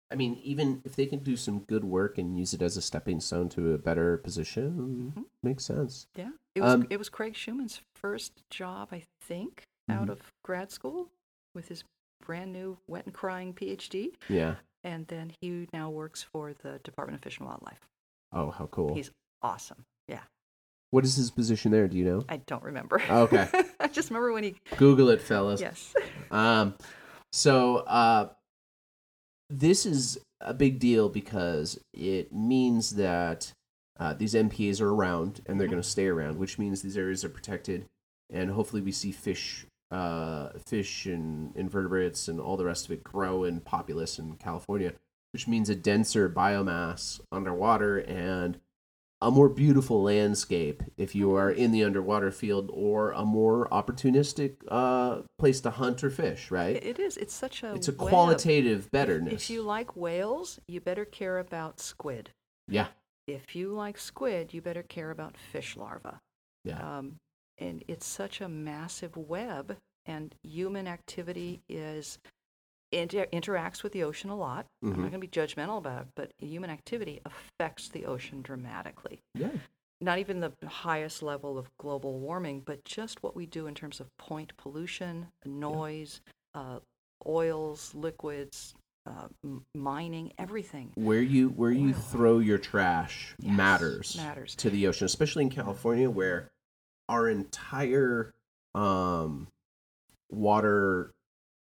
I mean, even if they can do some good work and use it as a stepping stone to a better position, Mhm. makes sense. Yeah, it was Um, it was Craig Shuman's first job, I think, out Mhm. of grad school with his brand new wet and crying PhD, Yeah. and then he now works for the Department of Fish and Wildlife. Oh, how cool. He's awesome. Yeah, What is his position there? Do you know? I don't remember. Oh, Okay. I just remember when he. Google it, fellas. Yes. Um, so uh, this is a big deal because it means that uh, these MPAs are around and they're Mhm. going to stay around, which means these areas are protected, and hopefully we see fish, uh, fish and invertebrates and all the rest of it grow in populace in California, which means a denser biomass underwater and a more beautiful landscape if you are in the underwater field or a more opportunistic uh, place to hunt or fish, right? It- is. It's such a. it's a web. qualitative If- betterness. If you like whales, you better care about squid. yeah, If you like squid, you better care about fish larvae. yeah, Um, and it's such a massive web, and human activity is inter- interacts with the ocean a lot. I'm Mhm. not going to be judgmental about it, but human activity affects the ocean dramatically. yeah, Not even the highest level of global warming, but just what we do in terms of point pollution, noise, uh, oils, liquids, uh, m- mining, everything. where you where you Oil. throw your trash Yes, matters matters. to the ocean, especially in California, where our entire um, water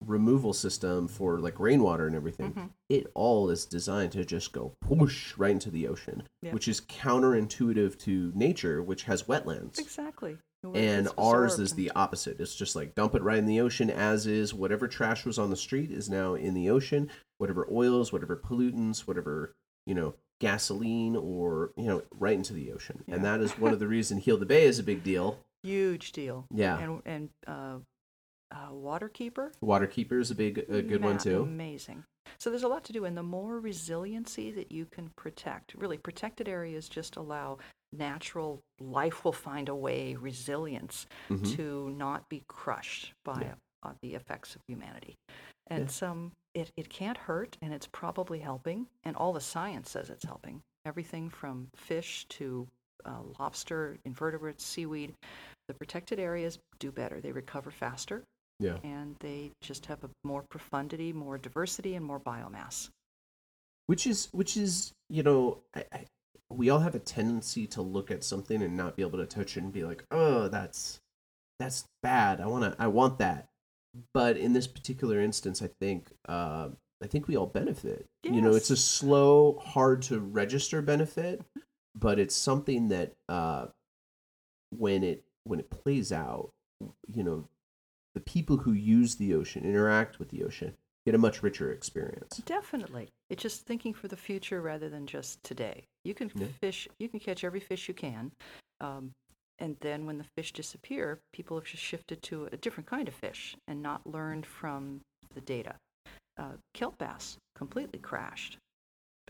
removal system for like rainwater and everything, Mhm. it all is designed to just go whoosh right into the ocean, Yeah. which is counterintuitive to nature, which has wetlands. Exactly. And ours is the opposite it's just like dump it right in the ocean as is whatever trash was on the street is now in the ocean whatever oils whatever pollutants whatever you know gasoline or you know right into the ocean and that is one of the reasons heal the bay is a big deal Huge deal. Yeah. And and uh, uh, Waterkeeper. waterkeeper is a big a good one too Amazing. So there's a lot to do, and the more resiliency that you can protect, really protected areas just allow natural life will find a way resilience Mhm. to not be crushed by Yeah. uh, the effects of humanity. And Yeah. some it, it can't hurt, and it's probably helping, and all the science says it's helping. Everything from fish to uh, lobster, invertebrates, seaweed. The protected areas do better. They recover faster yeah. And they just have a more profundity, more diversity, and more biomass. which is which is you know I, I, we all have a tendency to look at something and not be able to touch it and be like oh that's that's bad. I want to i want that. But in this particular instance i think uh, i think we all benefit. You know it's a slow hard to register benefit but it's something that uh, when it when it plays out you know the people who use the ocean interact with the ocean get a much richer experience Definitely. It's just thinking for the future rather than just today. You can Yeah. fish, you can catch every fish you can. Um, and then when the fish disappear, people have just shifted to a different kind of fish and not learned from the data. Uh, kelp bass completely crashed.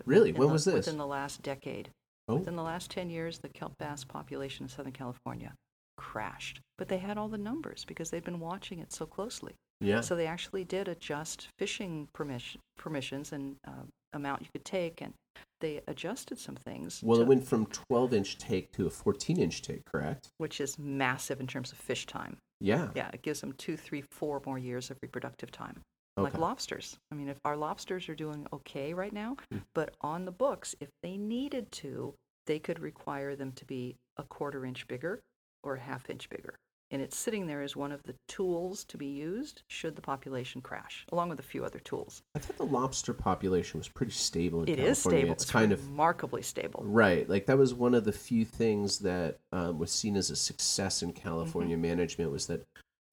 Really? When the- was this? Within the last decade. oh Within the last 10 years, the kelp bass population in Southern California crashed. But they had all the numbers because they'd been watching it so closely. yeah So they actually did adjust fishing permission, permissions and uh, amount you could take, and they adjusted some things. Well, to- it went from 12 inch take to a 14 inch take, correct? which is massive in terms of fish time. Yeah. Yeah, it gives them two, three, four more years of reproductive time. Like lobsters. I mean, if our lobsters are doing okay right now, Hmm. but on the books, if they needed to, they could require them to be a quarter inch bigger or a half inch bigger. And it's sitting there as one of the tools to be used should the population crash, along with a few other tools. I thought the lobster population was pretty stable in It California. is stable. It's, kind of remarkably stable. right. Like that was one of the few things that um, was seen as a success in Mm-hmm. California management was that,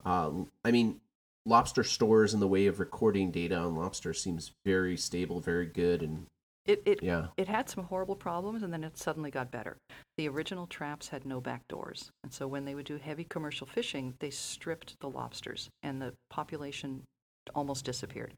uh, I mean, lobster stores and the way of recording data on lobster seems very stable, very good, and It it yeah, it had some horrible problems, and then it suddenly got better. The original traps had no back doors, and so when they would do heavy commercial fishing, they stripped the lobsters, and the population almost disappeared.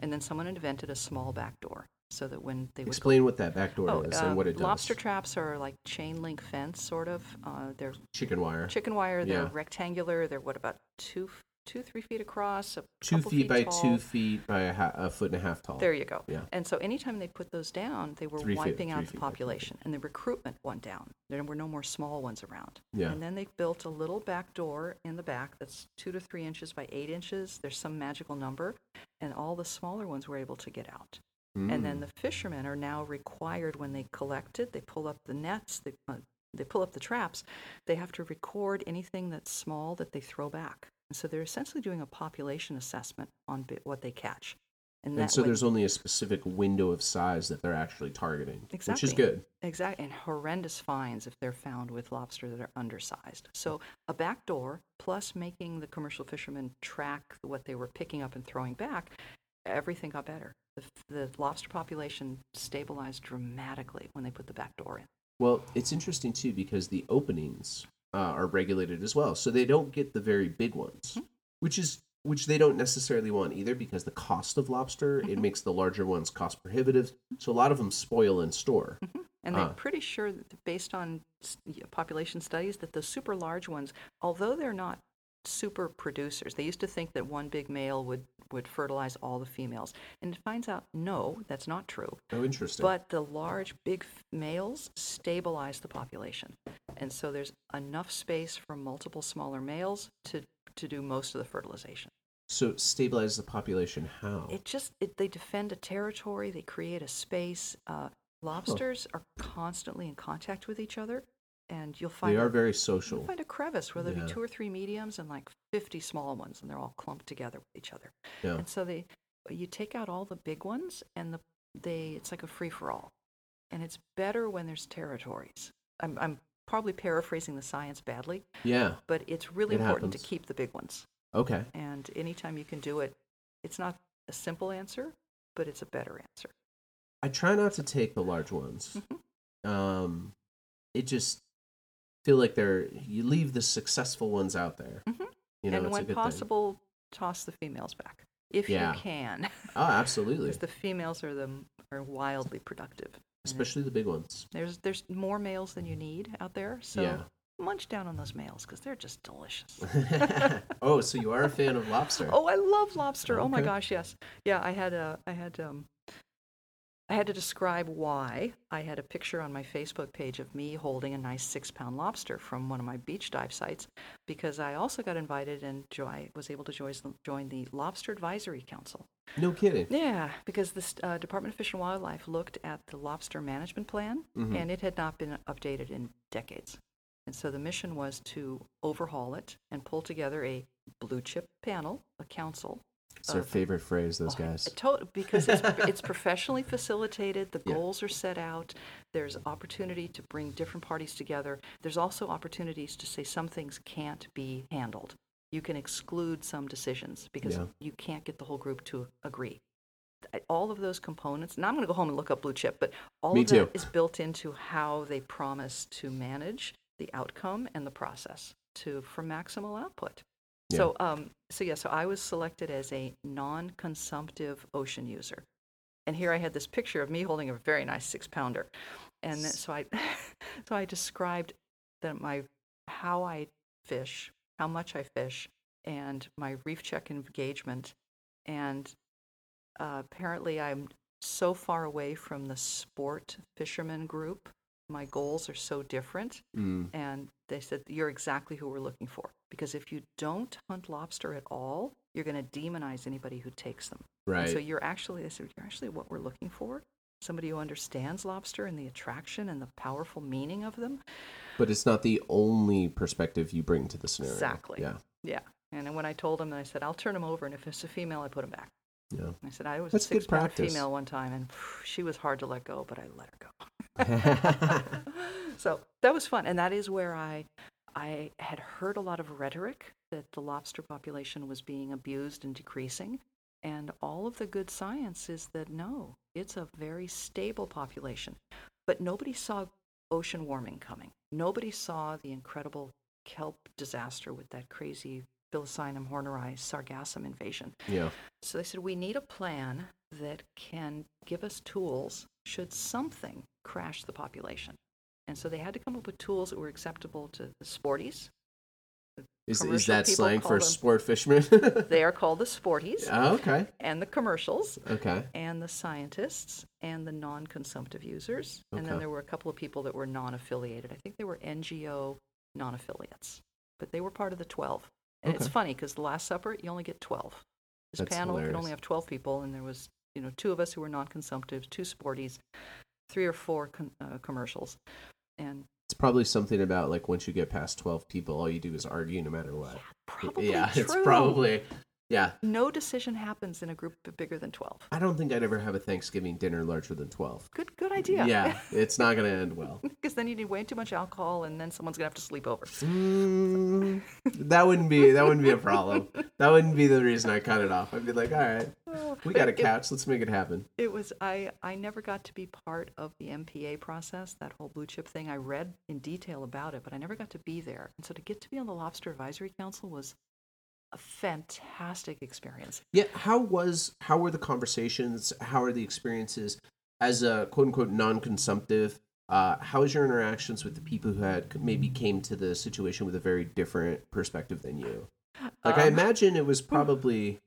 And then someone invented a small back door, so that when they would explain what that back door Oh, is uh, and what it does. lobster traps are like chain link fence, sort of. Uh, they're chicken wire. chicken wire. They're Yeah. rectangular. They're what about two two, three feet across, a Two couple feet by tall. two feet by a, ha- a foot and a half tall. There you go. Yeah. And so anytime they put those down, they were Three feet- wiping three out feet the by two population, and the recruitment went down. There were no more small ones around. Yeah. And then they built a little back door in the back that's two to three inches by eight inches. There's some magical number, and all the smaller ones were able to get out. And then Mm. the fishermen are now required when they collect it, they pull up the nets, they, uh, they pull up the traps, they have to record anything that's small that they throw back. And so they're essentially doing a population assessment on what they catch. And that so way- there's only a specific window of size that they're actually targeting, which is good. Exactly, and horrendous fines if they're found with lobster that are undersized. So a back door, plus making the commercial fishermen track what they were picking up and throwing back, everything got better. The, the lobster population stabilized dramatically when they put the back door in. Well, it's interesting too because the openings uh, are regulated as well, so they don't get the very big ones, Mm-hmm. which is which they don't necessarily want either because the cost of lobster Mm-hmm. it makes the larger ones cost prohibitive. So a lot of them spoil in store. And they're Ah. pretty sure, that based on population studies, that the super large ones, although they're not super producers, they used to think that one big male would, would fertilize all the females. And it finds out, no, that's not true. Oh, interesting. But the large, big males stabilize the population. And so there's enough space for multiple smaller males to, to do most of the fertilization. so stabilize the population how? It just, it, they defend a territory, they create a space. Uh, lobsters are constantly in contact with each other, and you'll find they are a- very you'll social. find a crevice where there'll Yeah. be two or three mediums and like 50 small ones, and they're all clumped together with each other. Yeah. And so they, you take out all the big ones, and the they, it's like a free for all, and it's better when there's territories. I'm, I'm probably paraphrasing the science badly, Yeah. but it's really It important to keep the big ones. Okay. And anytime you can do it, it's not a simple answer, but it's a better answer. I try not to take the large ones. Mhm. Um, it just feel like they're you leave the successful ones out there. Mhm. You know, and it's a when good thing. possible, toss the females back if Yeah. you can, Oh, absolutely. because the females are the are wildly productive. Especially the big ones. There's there's more males than you need out there, so Yeah. munch down on those males because they're just delicious. oh, so you are a fan of lobster? oh, I love lobster. Oh my gosh, yes. Yeah, I had a I had um I had to describe why. I had a picture on my Facebook page of me holding a nice six pound lobster from one of my beach dive sites because I also got invited and jo- was able to join, the Lobster Advisory Council. No kidding. Yeah, because the uh, Department of Fish and Wildlife looked at the lobster management plan Mhm. and it had not been updated in decades. And so the mission was to overhaul it and pull together a blue chip panel, a council. It's their favorite phrase, those Oh, guys. to- because it's, it's professionally facilitated, the Yeah. goals are set out, there's opportunity to bring different parties together. There's also opportunities to say some things can't be handled. You can exclude some decisions because Yeah. you can't get the whole group to agree. I- All of those components, now I'm going to go home and look up Blue Chip, but all Me of that too. is built into how they promise to manage the outcome and the process to for maximal output. So, um, so yeah, so I was selected as a non-consumptive ocean user, and here I had this picture of me holding a very nice six-pounder, and then, so I, so I described that my how I fish, how much I fish, and my reef check engagement, and uh, apparently I'm so far away from the sport fisherman group. My goals are so different Mm, and they said you're exactly who we're looking for because if you don't hunt lobster at all you're going to demonize anybody who takes them And right. so you're actually they said you're actually what we're looking for somebody who understands lobster and the attraction and the powerful meaning of them but it's not the only perspective you bring to the scenario. Exactly. Yeah. yeah and when i told them i said i'll turn them over and if it's a female i put them back Yeah. i said i was That's a good six pound female one time and she was hard to let go but i let her go so that was fun and that is where i i had heard a lot of rhetoric that the lobster population was being abused and decreasing and all of the good science is that no it's a very stable population. But nobody saw ocean warming coming. Nobody saw the incredible kelp disaster with that crazy Phyllocinum horneri sargassum invasion. Yeah. so they said, we need a plan that can give us tools should something crash the population. And so they had to come up with tools that were acceptable to the sporties, the Is, is that slang for them- sport fishermen? They are called the sporties oh, okay. and the commercials Okay. and the scientists and the non-consumptive users. And then there were a couple of people that were non-affiliated. I think they were NGO non-affiliates, but they were part of the 12. And it's funny because the Last Supper, you only get 12. This That's panel could only have 12 people, and there was, you know, two of us who were non-consumptives, two sporties, three or four con- uh, commercials. And It's probably something about like once you get past 12 people, all you do is argue no matter what. Yeah, probably yeah, true. it's probably. Yeah. No decision happens in a group bigger than 12. I don't think I'd ever have a Thanksgiving dinner larger than 12. Good, good idea. Yeah, it's not going to end well. Because then you need way too much alcohol, and then someone's gonna have to sleep over. Mm, that wouldn't be that wouldn't be a problem. That wouldn't be the reason I cut it off. I'd be like, all right, we got a It- it- couch. Let's make it happen. It was I. I never got to be part of the MPA process. That whole blue chip thing. I read in detail about it, but I never got to be there. And so to get to be on the Lobster Advisory Council was a fantastic experience. Yeah. How was how were the conversations? How are the experiences as a quote unquote non-consumptive? Uh, how was your interactions with the people who had maybe came to the situation with a very different perspective than you? Like I Um, imagine it was probably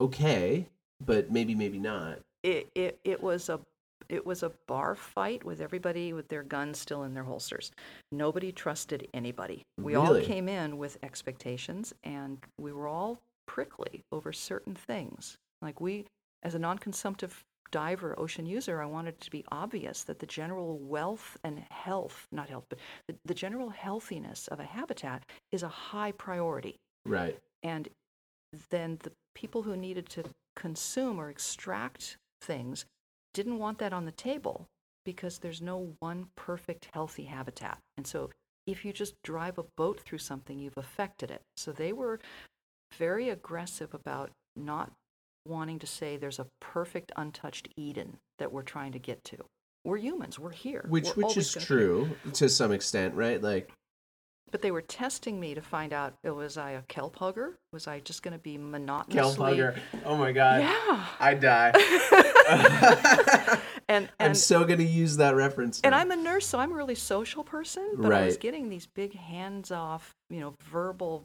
okay, but maybe maybe not. it, it it was a it was a bar fight with everybody with their guns still in their holsters. Nobody trusted anybody. We all came in with expectations and we were all prickly over certain things. Like we as a non-consumptive diver ocean user, I wanted it to be obvious that the general wealth and health, not health, but the, the general healthiness of a habitat is a high priority Right. and then the people who needed to consume or extract things didn't want that on the table because there's no one perfect healthy habitat and so if you just drive a boat through something you've affected it so they were very aggressive about not wanting to say there's a perfect untouched eden that we're trying to get to we're humans we're here Which We're which is be true to some extent, right? Like but they were testing me to find out uh, was I a kelp hugger? Was I just going to be monotonously? kelp hugger. Oh my god. Yeah. I die. and I'm and so gonna use that reference. and. I'm a nurse, so I'm a really social person. But I was getting these big hands-off, you know, verbal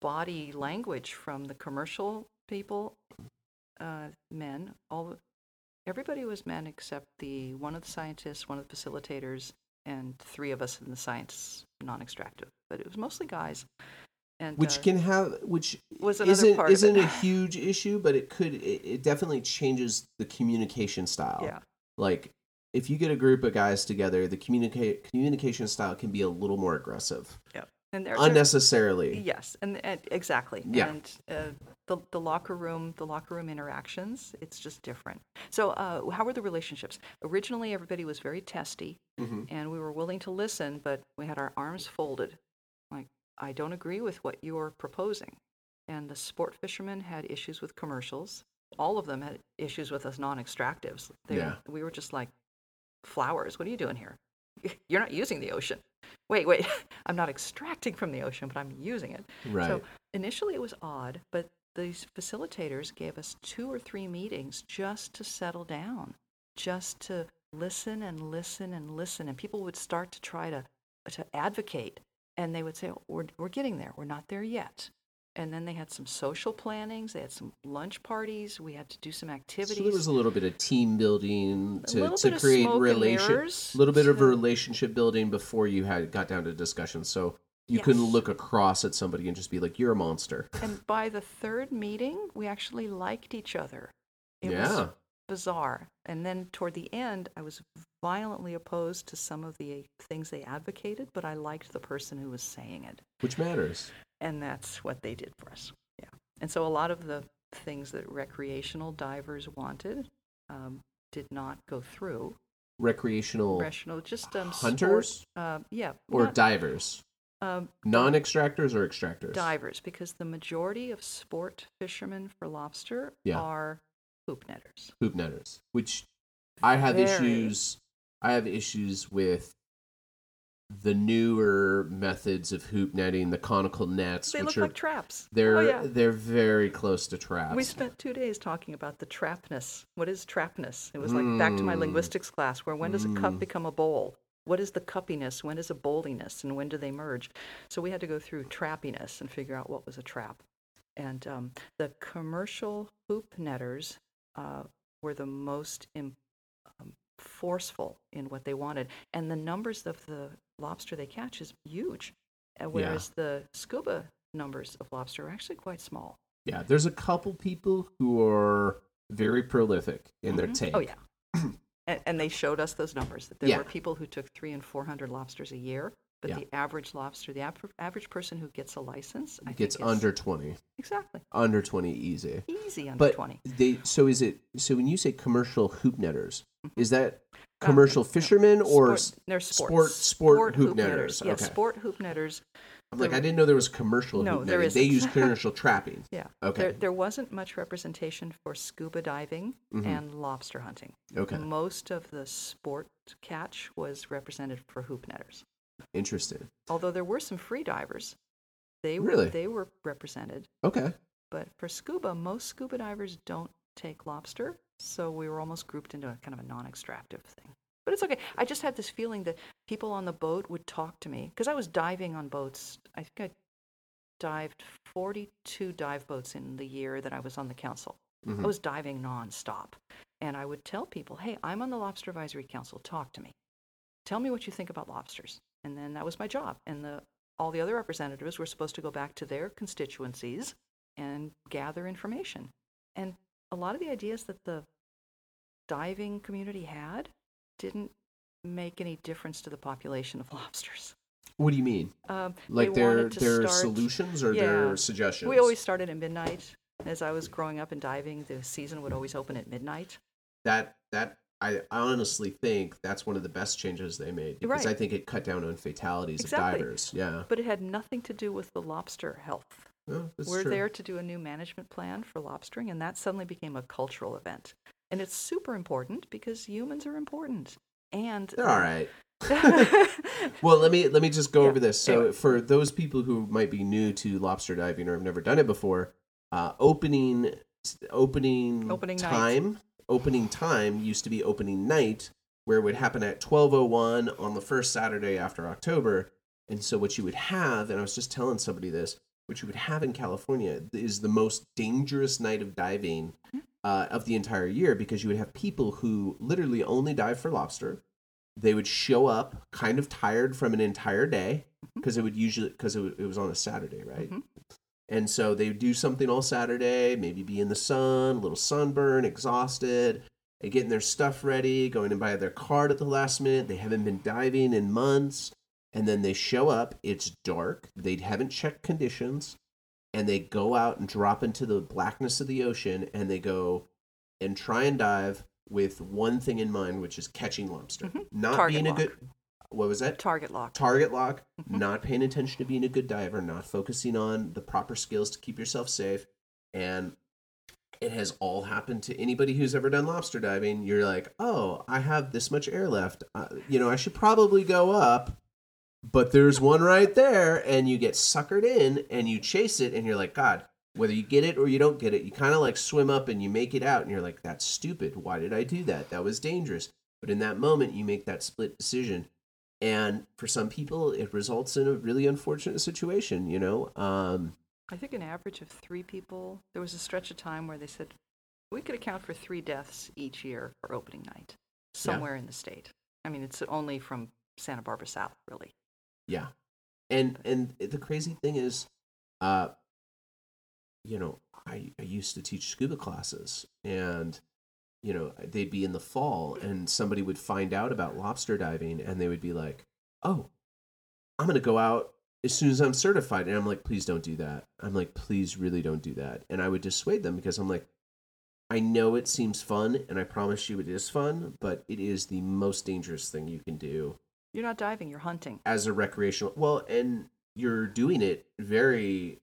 body language from the commercial people, uh, men. All everybody was men except the one of the scientists, one of the facilitators, and three of us in the science non-extractive. But it was mostly guys. And which uh, can have which was isn't part isn't a huge issue, but it could it, it definitely changes the communication style. yeah. Like if you get a group of guys together, the communicate communication style can be a little more aggressive, Yeah. And they're, they're- unnecessarily. Yes, and, and exactly. Yeah. And uh, the the locker room, the locker room interactions, it's just different. So, uh, how were the relationships? Originally, everybody was very testy, Mhm. and we were willing to listen, but we had our arms folded. I don't agree with what you're proposing. And the sport fishermen had issues with commercials. All of them had issues with us non-extractives. Yeah. We were just like, flowers. What are you doing here? You're not using the ocean. Wait, wait. I'm not extracting from the ocean, but I'm using it. Right. So initially it was odd, but these facilitators gave us two or three meetings just to settle down, just to listen and listen and listen. And people would start to try to, to advocate. And they would say, "Oh, we're, we're getting there. We're not there yet. And then they had some social plannings. They had some lunch parties. We had to do some activities. So there was a little bit of team building to, to create smoke and relation, mirrors a little bit of a relationship building before you had got down to discussion. So you couldn't look across at somebody and just be like, "You're a monster." and by the third meeting, we actually liked each other. It yeah. was bizarre. And then toward the end, I was violently opposed to some of the things they advocated, but I liked the person who was saying it. Which matters. And that's what they did for us. Yeah. And so a lot of the things that recreational divers wanted um, did not go through. Recreational Recreational, just um, hunters Sport, uh, yeah. or not- divers? um, Non-extractors or extractors? divers, because the majority of sport fishermen for lobster Yeah. are hoop netters. hoop netters, which I have Very. issues. I have issues with the newer methods of hoop netting, the conical nets, They which look are like traps. they're oh, yeah. they're very close to traps. We spent two days talking about the trapness. What is trapness? It was like back to my Mm. linguistics class, where when does a cup Mm. become a bowl? What is the cuppiness? When is a bowliness? And when do they merge? So we had to go through trappiness and figure out what was a trap. And um, the commercial hoop netters uh, were the most Im- um, forceful in what they wanted. And the numbers of the lobster they catch is huge, uh, whereas the scuba numbers of lobster are actually quite small. Yeah, there's a couple people who are very prolific in their Mhm. take. Oh yeah. and, and they showed us those numbers that there Yeah. were people who took three and four hundred lobsters a year, but Yeah. the average lobster, the aver- average person who gets a license, I Gets think is under 20. exactly Under 20 easy. easy under But twenty. they so is it so when you say commercial hoop netters, Mm-hmm. is that Uh, commercial fishermen or Sport- sport sport, hoop, netters? Yeah, okay. sport hoop netters. I'm like I didn't know there was commercial No, hoop there netting. They use commercial trapping. Yeah. Okay. There, there wasn't much representation for scuba diving Mhm. and lobster hunting. Okay. Most of the sport catch was represented for hoop netters. Interesting. Although there were some free divers, they were Really? they were represented. Okay. But for scuba, most scuba divers don't take lobster, so we were almost grouped into a kind of a non-extractive thing. But it's okay. I just had this feeling that people on the boat would talk to me because I was diving on boats. I think I dived 42 dive boats in the year that I was on the council. Mhm. I was diving nonstop. And I would tell people, hey, I'm on the Lobster Advisory Council. Talk to me. Tell me what you think about lobsters. And then that was my job. And the, all the other representatives were supposed to go back to their constituencies and gather information. And a lot of the ideas that the diving community had didn't make any difference to the population of lobsters. What do you mean? Um, Like their their start- solutions or Yeah. their suggestions? We always started at midnight. As I was growing up and diving, the season would always open at midnight. that that I honestly think that's one of the best changes they made because Right. I think it cut down on fatalities Exactly. of divers. Yeah. But it had nothing to do with the lobster health. That's We're true. there to do a new management plan for lobstering, and that suddenly became a cultural event. And it's super important because humans are important. And They're all right. Well, let me let me just go Yeah, over this. So, anyway. for those people who might be new to lobster diving or have never done it before, uh, opening opening Opening night. Opening time used to be opening night, where it would happen at twelve oh one on the first Saturday after October. And so, what you would have, and I was just telling somebody this, what you would have in California is the most dangerous night of diving uh, of the entire year because you would have people who literally only dive for lobster they would show up kind of tired from an entire day because it would usually because it, it was on a saturday right Mhm. And so they do something all saturday maybe be in the sun a little sunburn exhausted and getting their stuff ready going and buy their card at the last minute they haven't been diving in months and then they show up it's dark they haven't checked conditions and they go out and drop into the blackness of the ocean and they go and try and dive with one thing in mind, which is catching lobster. Mhm. Not Target being a lock. good what was that? target lock. Target lock, Mhm. not paying attention to being a good diver, not focusing on the proper skills to keep yourself safe. And it has all happened to anybody who's ever done lobster diving. You're like, oh, I have this much air left. Uh, you know, I should probably go up, but there's one right there. And you get suckered in and you chase it, and you're like, God, whether you get it or you don't get it, you kind of like swim up and you make it out, and you're like, that's stupid. Why did I do that? That was dangerous. But in that moment, you make that split decision. And for some people, it results in a really unfortunate situation, you know? Um, I think an average of three people. There was a stretch of time where they said we could account for three deaths each year for opening night somewhere in the state. I mean, it's only from Santa Barbara South, really. Yeah. And and the crazy thing is uh you know, I I used to teach scuba classes and you know, they'd be in the fall and somebody would find out about lobster diving and they would be like, "Oh, I'm going to go out as soon as I'm certified." And I'm like, "Please don't do that." I'm like, "Please really don't do that." And I would dissuade them because I'm like, I know it seems fun and I promise you it is fun, but it is the most dangerous thing you can do You're not diving, you're hunting. as a recreational well and you're doing it very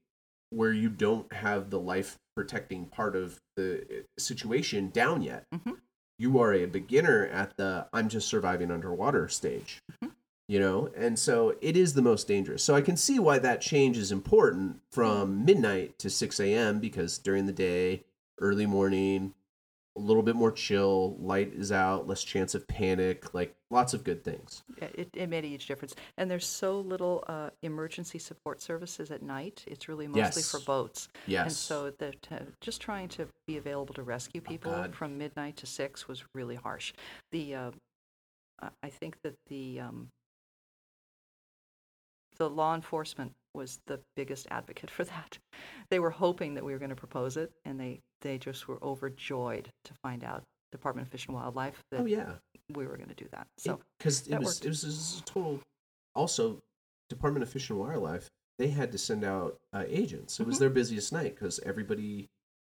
where you don't have the life protecting part of the uh, situation down yet Mhm. you are a beginner at the i'm just surviving underwater stage Mhm. you know and so it is the most dangerous so i can see why that change is important from midnight to 6 a.m because during the day early morning a little bit more chill. Light is out, less chance of panic. Like lots of good things. Yeah, It, it made a huge difference. And there's so little uh, emergency support services at night. It's really mostly for boats. Yes. And so the, to, just trying to be available to rescue people God. from midnight to six was really harsh. The uh, I- I think that the um, the law enforcement was the biggest advocate for that. They were hoping that we were going to propose it, and they they just were overjoyed to find out Department of Fish and Wildlife that oh yeah. we were going to do that. So because it, that was it was, it was a total. Also, Department of Fish and Wildlife they had to send out uh, agents. It was Mhm. their busiest night because everybody,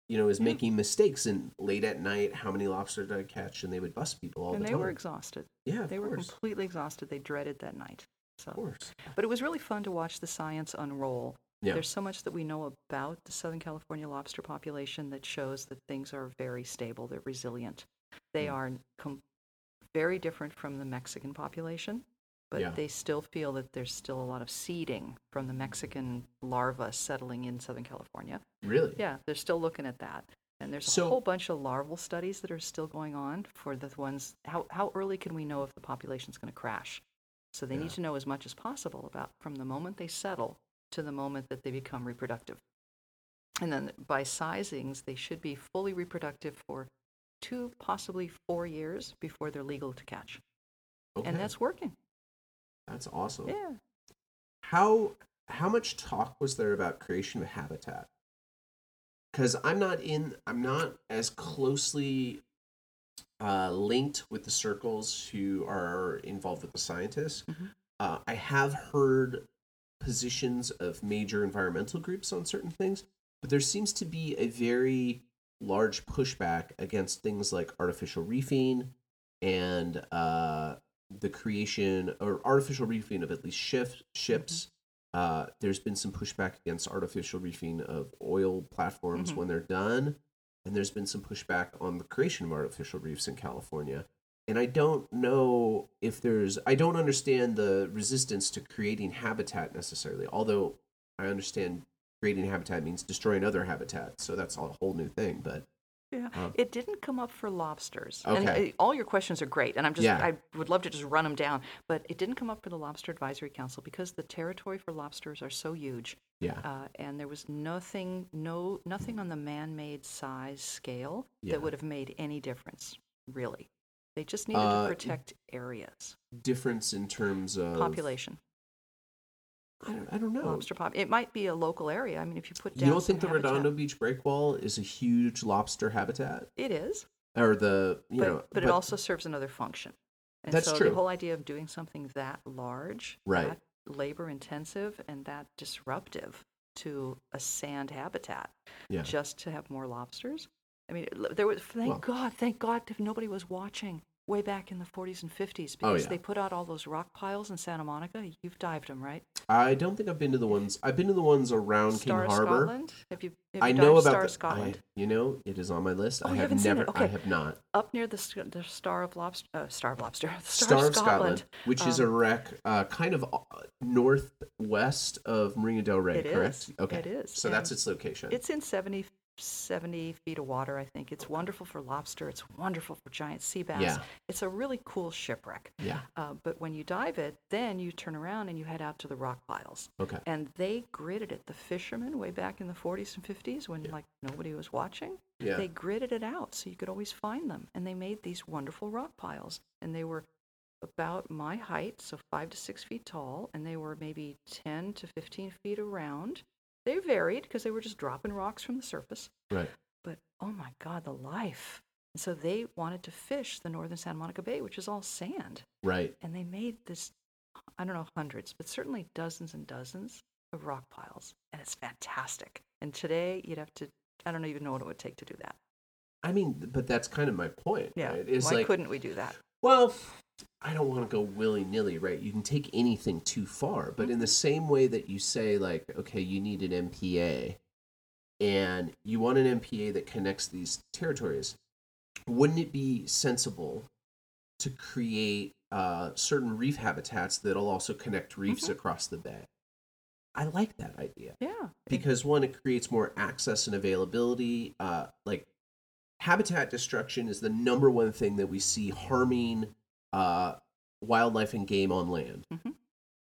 you know, is Yeah. making mistakes and late at night. How many lobster did I catch? And they would bust people all and the time. And they were exhausted. yeah, They were completely exhausted. They dreaded that night. So, of course. but it was really fun to watch the science unroll. Yeah. There's so much that we know about the Southern California lobster population that shows that things are very stable. They're resilient. They Mm. are com- very different from the Mexican population, but Yeah. they still feel that there's still a lot of seeding from the Mexican larva settling in Southern California. Really? Yeah, they're still looking at that. And there's a So- whole bunch of larval studies that are still going on for the ones. How, how early can we know if the population's going to crash? So they Yeah. need to know as much as possible about from the moment they settle to the moment that they become reproductive. And then by sizings, they should be fully reproductive for two, possibly four years before they're legal to catch. Okay. And that's working. that's awesome. Yeah. How how much talk was there about creation of habitat? Because I'm not in, I'm not as closely uh, linked with the circles who are involved with the scientists. Mhm. Uh, I have heard positions of major environmental groups on certain things, but there seems to be a very large pushback against things like artificial reefing and uh, the creation or artificial reefing of at least ship, ships. Uh, there's been some pushback against artificial reefing of oil platforms Mhm. when they're done, and there's been some pushback on the creation of artificial reefs in California. And I don't know if there's, I don't understand the resistance to creating habitat necessarily, although I understand creating habitat means destroying other habitat. So that's a whole new thing. But Yeah, Um, it didn't come up for lobsters. Okay. And uh, all your questions are great, and I'm just Yeah. I would love to just run them down, but it didn't come up for the Lobster Advisory Council because the territory for lobsters are so huge, yeah, uh, and there was nothing no nothing on the man-made size scale Yeah. that would have made any difference, really. They just needed Uh, to protect areas, difference in terms of population, I don't, I don't know. lobster pop. It might be a local area. I mean, if you put down You don't some think the habitat- Redondo Beach breakwall is a huge lobster habitat, It is. or the you but, know? but it also serves another function. And That's so true. the whole idea of doing something that large, Right. Labor intensive, and that disruptive to a sand habitat, yeah, just to have more lobsters. I mean, there was thank Well- God, thank God, if nobody was watching way back in the 40s and 50s Oh, because yeah. they put out all those rock piles in Santa Monica. You've dived them, right? I don't think I've been to the ones. I've been to the ones around Star King Harbor. Scotland. Have you? Have I you know about Star the. of Scotland? I, you know, it is on my list. Oh, I have haven't seen it? never. I have not. Up near the the Star of Lobster, uh, Star of Lobster, Star, Star of Scotland, Scotland. which is a um, wreck, uh, kind of uh, northwest of Marina Del Rey, correct? is. Okay, It is, So that's its location. It's in 70, 70 feet of water, I think. It's wonderful for lobster. It's wonderful for giant sea bass. Yeah. It's a really cool shipwreck. yeah. Uh, but when you dive it, then you turn around and you head out to the rock piles. Okay. And they gridded it. The fishermen, way back in the 40s and 50s, when like nobody was watching, Yeah. they gridded it out so you could always find them. And they made these wonderful rock piles. And they were about my height, so five to six feet tall, and they were maybe 10 to 15 feet around. They varied because they were just dropping rocks from the surface. Right. But oh my God, the life. And so they wanted to fish the northern Santa Monica Bay, which is all sand. Right. And they made this, I don't know, hundreds, but certainly dozens and dozens of rock piles. And it's fantastic. And today you'd have to, I don't even know what it would take to do that. I mean, but that's kind of my point. Yeah. Right? Why like, couldn't we do that? well, I don't want to go willy nilly, right? You can take anything too far, but in the same way that you say, like, okay, you need an MPA, and you want an MPA that connects these territories, wouldn't it be sensible to create uh, certain reef habitats that'll also connect reefs Mhm. across the bay? I like that idea Yeah. because one, it creates more access and availability. Uh, like habitat destruction is the number one thing that we see harming uh, wildlife and game on land. Mhm.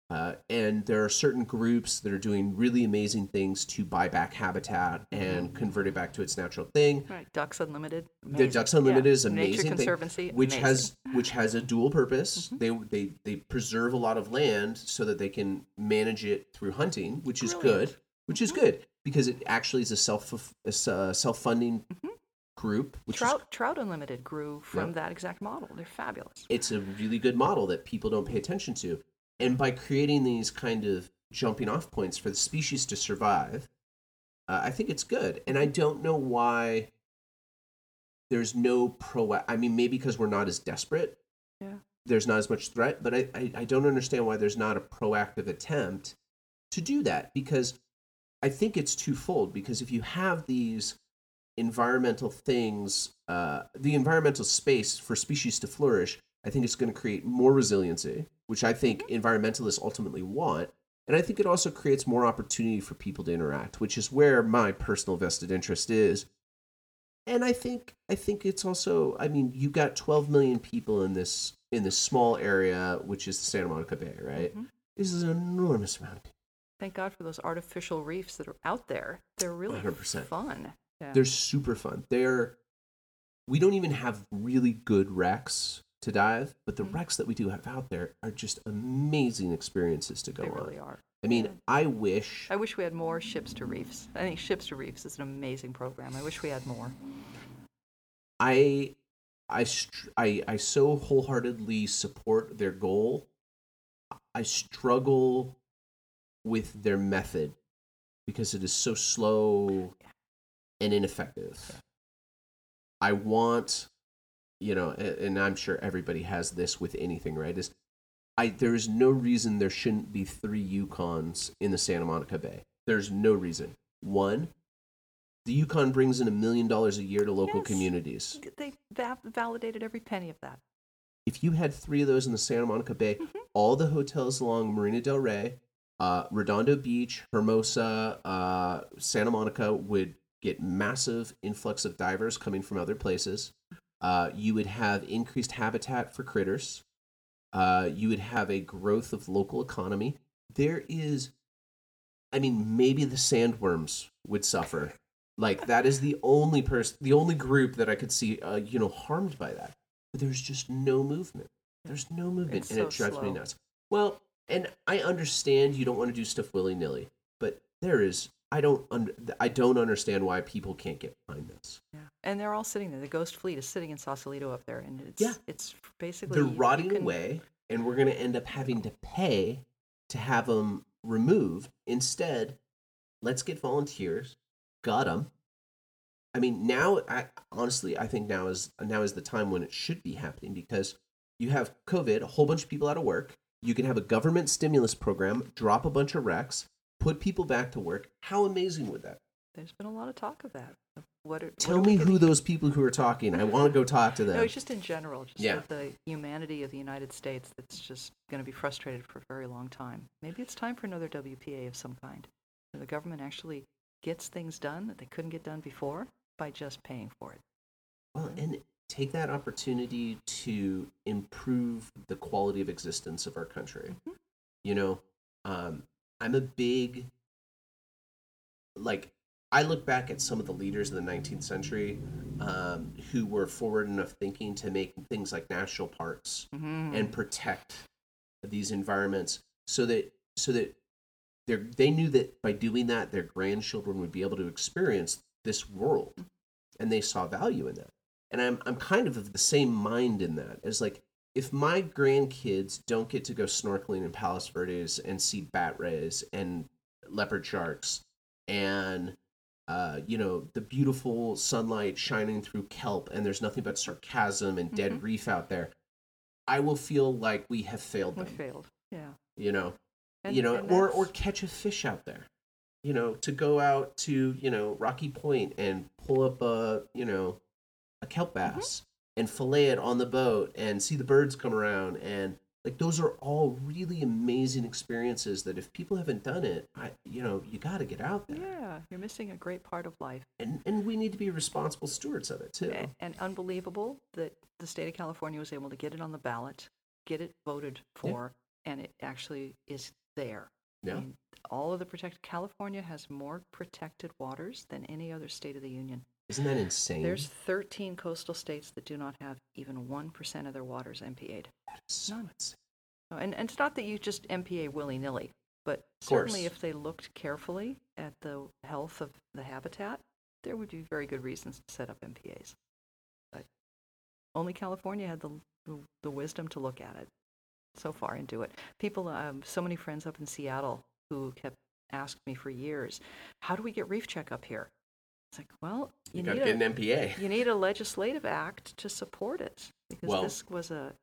Uh, and there are certain groups that are doing really amazing things to buy back habitat and convert it back to its natural thing. Right, Ducks Unlimited. The. Ducks Unlimited Yeah. is amazing Nature thing, Conservancy, which amazing. has which has a dual purpose. Mhm. They they they preserve a lot of land so that they can manage it through hunting, which is Brilliant. good. Which is Mhm. good because it actually is a self a self funding Mhm. Group, which is Trout Trout Unlimited grew from Yeah. that exact model. They're fabulous. it's a really good model that people don't pay attention to. And by creating these kind of jumping off points for the species to survive, uh, I think it's good. And I don't know why there's no pro. I mean, maybe because we're not as desperate. Yeah. There's not as much threat, but I, I, I don't understand why there's not a proactive attempt to do that because I think it's twofold. Because if you have these environmental things, uh, the environmental space for species to flourish, I think it's going to create more resiliency, which I think environmentalists ultimately want. And I think it also creates more opportunity for people to interact, which is where my personal vested interest is. And I think I think it's also I mean, you got 12 million people in this in this small area, which is the Santa Monica Bay, right? Mhm. This is an enormous amount of people. Thank God for those artificial reefs that are out there. They're really 100%. fun. Yeah. They're super fun. They're we don't even have really good wrecks to dive, but the Mhm. wrecks that we do have out there are just amazing experiences to go they on. really are. I mean, Yeah. I wish I wish we had more ships to reefs. I think ships to reefs is an amazing program. I wish we had more. I I I I so wholeheartedly support their goal. I struggle with their method because it is so slow and ineffective. I want, you know, a- and I'm sure everybody has this with anything, right? Is I there is no reason there shouldn't be three Yukons in the Santa Monica Bay. There's no reason. One, the Yukon brings in a million dollars a year to local Yes. communities. They va- validated every penny of that. If you had three of those in the Santa Monica Bay, Mhm. all the hotels along Marina Del Rey, uh, Redondo Beach, Hermosa, uh, Santa Monica would get massive influx of divers coming from other places. Uh, you would have increased habitat for critters. Uh, you would have a growth of local economy. There is, I mean, maybe the sandworms would suffer. Like that is the only person, the only group that I could see, uh, you know, harmed by that. But there's just no movement. There's no movement, It's and so it drives me nuts. Well, and I understand you don't want to do stuff willy nilly, but there is. I don't. Un- I don't understand why people can't get behind this. Yeah. And they're all sitting there. The Ghost Fleet is sitting in Sausalito up there, and it's Yeah. it's basically They're rotting can- away, and we're going to end up having to pay to have them removed. Instead, let's get volunteers. Got them. I mean, now, I, honestly, I think now is now is the time when it should be happening because you have COVID, a whole bunch of people out of work. You can have a government stimulus program, drop a bunch of wrecks, put people back to work. How amazing would that? There's been a lot of talk of that. What are, what Tell we me who those people who are talking. I want to go talk to them. No, it's just in general, just Yeah. the humanity of the United States that's just going to be frustrated for a very long time. Maybe it's time for another WPA of some kind, where the government actually gets things done that they couldn't get done before by just paying for it. Well, and take that opportunity to improve the quality of existence of our country. Mhm. You know, um, I'm a big, like, I look back at some of the leaders of the 19th century um, who were forward enough thinking to make things like national parks Mm-hmm. and protect these environments so that so that they they knew that by doing that their grandchildren would be able to experience this world and they saw value in that and i'm i'm kind of of the same mind in that as like if my grandkids don't get to go snorkeling in Palos Verdes and see bat rays and leopard sharks and uh, you know the beautiful sunlight shining through kelp and there's nothing but sargassum and dead Mhm. reef out there i will feel like we have failed we them failed. Yeah. you know And, you know or that's- or catch a fish out there you know to go out to you know rocky point and pull up a you know a kelp Mm-hmm. bass and fillet it on the boat and see the birds come around and Like those are all really amazing experiences that if people haven't done it, I you know, you got to get out there. Yeah, you're missing a great part of life. And and we need to be responsible stewards of it too. A- And unbelievable that the state of California was able to get it on the ballot, get it voted for, and it actually is there. I Yeah. mean, all of the protected California has more protected waters than any other state of the union. Isn't that insane? There's 13 coastal states that do not have even 1% of their waters MPA'd. That is so none. insane. And, and it's not that you just MPA willy nilly, but certainly if they looked carefully at the health of the habitat, there would be very good reasons to set up MPAs. But only California had the, the, wisdom to look at it so far and do it. People, um, so many friends up in Seattle who kept asking me for years, how do we get reef check up here? It's like, well, You, you, need a, an MPA. you need a legislative act to support it because Well- this was a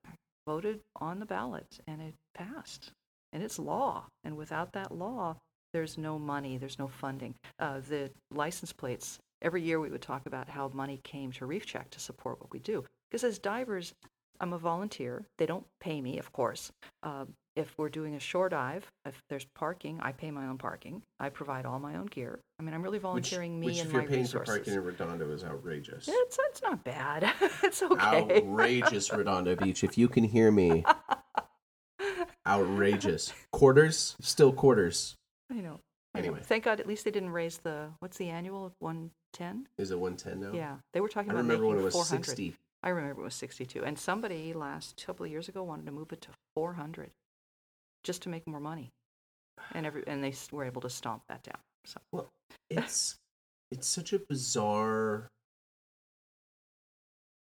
voted on the ballot and it passed and it's law and without that law there's no money there's no funding uh, the license plates every year we would talk about how money came to reef check to support what we do because as divers i'm a volunteer they don't pay me of course um, if we're doing a shore dive if there's parking i pay my own parking i provide all my own gear i mean i'm really volunteering me which and if my you're paying resources for parking in Redondo is outrageous. it's, it's not bad. it's okay. Outrageous, Redondo Beach. If you can hear me, outrageous. Quarters, still quarters. I know. I know. Anyway. Thank God at least they didn't raise the, what's the annual? 110? Is it 110 now? Yeah. They were talking I about remember making when it was 400. 60. I remember it was 62. And somebody last couple of years ago wanted to move it to 400 just to make more money. And every and they were able to stomp that down. So Well, it's it's such a bizarre.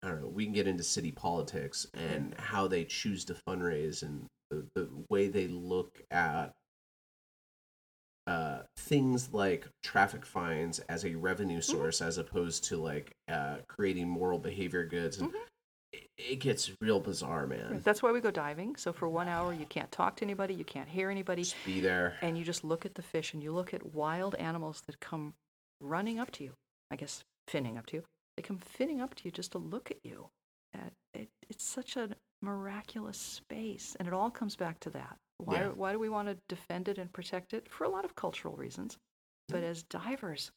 I don't know. We can get into city politics and how they choose to fundraise and the, the way they look at uh, things like traffic fines as a revenue source as opposed to like uh, creating moral behavior goods. And it, it gets real bizarre, man. that's why we go diving. So for one hour you can't talk to anybody, you can't hear anybody, Just be there. and you just look at the fish and you look at wild animals that come running up to you. I guess finning up to you. They come finning up to you just to look at you. It, it's such a miraculous space, and it all comes back to that. Why, Yeah. why do we want to defend it and protect it? For a lot of cultural reasons. But as divers,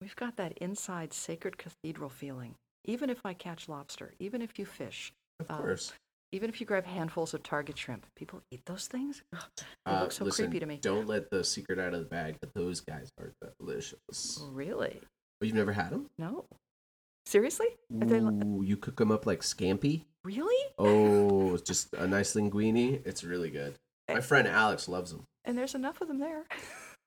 we've got that inside sacred cathedral feeling. Even if I catch lobster, even if you fish, Of um, course. even if you grab handfuls of target shrimp, people eat those things. Ugh, they Uh, look so listen, creepy to me. Don't let the secret out of the bag, but those guys are delicious. Really? Oh, you've never had them? No. Seriously? Are li- Ooh, you cook them up like scampi. really? Oh, it's just a nice linguine. It's really good. My friend Alex loves them. And there's enough of them there.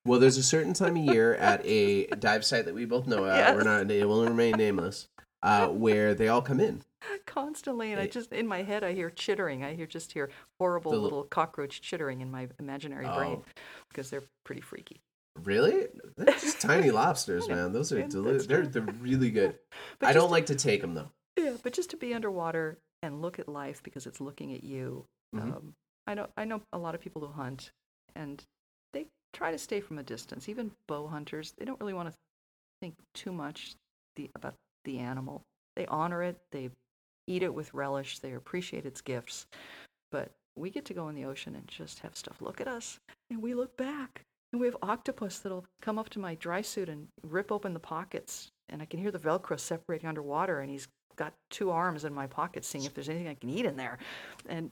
Well, there's a certain time of year at a dive site that we both know. Uh, We're not. It will remain nameless. Uh, where they all come in. Constantly, and I just in my head I hear chittering. I hear just hear horrible The little cockroach chittering in my imaginary brain Oh. because they're pretty freaky. Really? They're just tiny lobsters, man. Those are yeah, deli- they're they're really good. I don't like to take them though. Yeah, but just to be underwater and look at life because it's looking at you. Mhm. Um, I know I know a lot of people who hunt, and they try to stay from a distance. Even bow hunters, they don't really want to think too much the, about the animal. They honor it, they eat it with relish, they appreciate its gifts. But we get to go in the ocean and just have stuff look at us, and we look back. And we have octopus that'll come up to my dry suit and rip open the pockets, and I can hear the Velcro separating underwater, and he's got two arms in my pockets, seeing if there's anything I can eat in there. And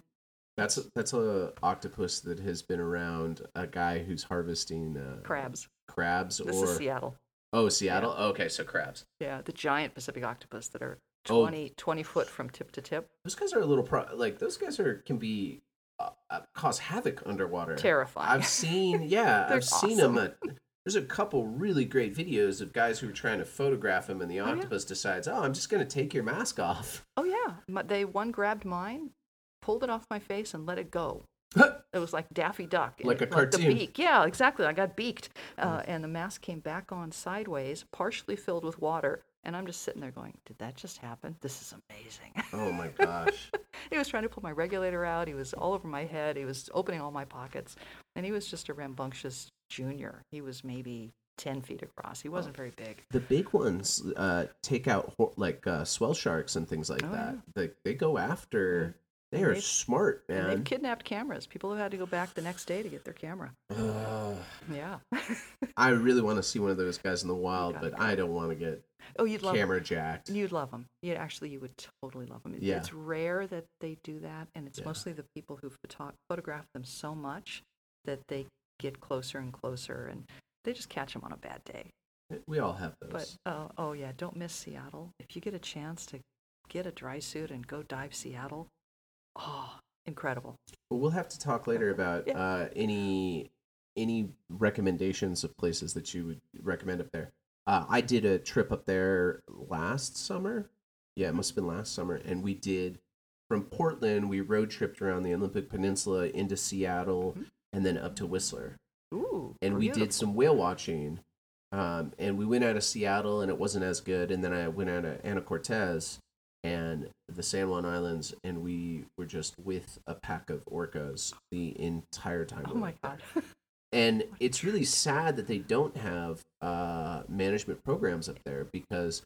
That's a, that's a octopus that has been around a guy who's harvesting uh, crabs. crabs This or is Seattle. oh Seattle. Okay, so crabs. Yeah, the giant Pacific octopus that are Oh. 20, 20 foot from tip to tip. Those guys are a little pro- like those guys are can be uh, uh, cause havoc underwater. Terrifying. I've seen yeah, I've seen them. At, there's a couple really great videos of guys who are trying to photograph him, and the yeah. octopus decides, oh, I'm just gonna take your mask off. Oh yeah, they one grabbed mine, pulled it off my face, and let it go. It was like Daffy Duck. Like a the cartoon. Mm. beak. Yeah, exactly. I got beaked. Uh, And the mask came back on sideways, partially filled with water. And I'm just sitting there going, Did that just happen? This is amazing. oh my gosh. he was trying to pull my regulator out. He was all over my head. He was opening all my pockets. And he was just a rambunctious junior. He was maybe 10 feet across. He wasn't very big. The big ones uh, take out like uh, swell sharks and things like Oh, that. yeah. They they go after They are they've- smart, man. they've kidnapped cameras. People have had to go back the next day to get their camera. Ugh. Yeah. I really want to see one of those guys in the wild, but. I don't want to get oh, you'd love camera jacked. You'd love them. Yeah, actually, you would totally love them. Yeah. It's rare that they do that, and it's Yeah. mostly the people who photo- photograph them so much that they get closer and closer, and they just catch them on a bad day. Eh, we all have those. But oh, oh yeah, don't miss Seattle. If you get a chance to get a dry suit and go dive Seattle, oh, incredible. Well, have to talk later about Yeah. uh, any any recommendations of places that you would recommend up there. Uh, I did a trip up there last summer. Yeah, it must have been last summer, and we did from Portland. We road tripped around the Olympic Peninsula into Seattle, Mhm. and then up to Whistler. Ooh, and we did some whale watching. Um, and we went out of Seattle, and it wasn't as good. And then I went out of Anacortes and the San Juan Islands, and we were just with a pack of orcas the entire time. Oh we my god. And it's really sad that they don't have uh, management programs up there because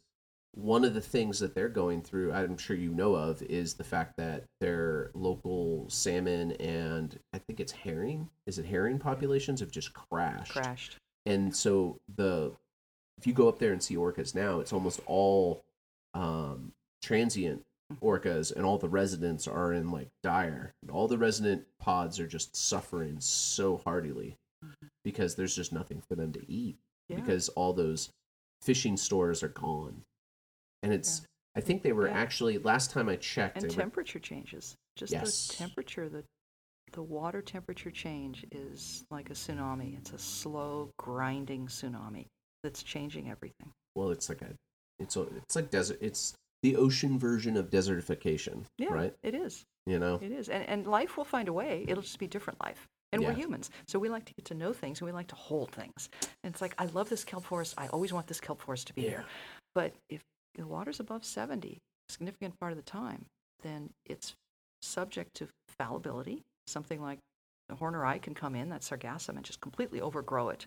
one of the things that they're going through, I'm sure you know of, is the fact that their local salmon and I think it's herring, is it herring populations have just crashed. Crashed. And so the if you go up there and see orcas now, it's almost all um, transient orcas, and all the residents are in like dire. All the resident pods are just suffering so heartily because there's just nothing for them to eat Yeah. because all those fishing stores are gone. And it's I think they were Yeah. actually last time I checked. and they were- temperature changes. Just Yes. the temperature, the the water temperature change is like a tsunami. It's a slow, grinding tsunami that's changing everything. well, it's like a it's a, it's like desert. It's the ocean version of desertification, Yeah, right? it is. You know, It is. And and life will find a way. It'll just be different life. And we're humans. So we like to get to know things and we like to hold things. And it's like I love this kelp forest. I always want this kelp forest to be here. But if the water's above 70, a significant part of the time, then it's subject to fallibility. Something like a horneri can come in, that sargassum, and just completely overgrow it.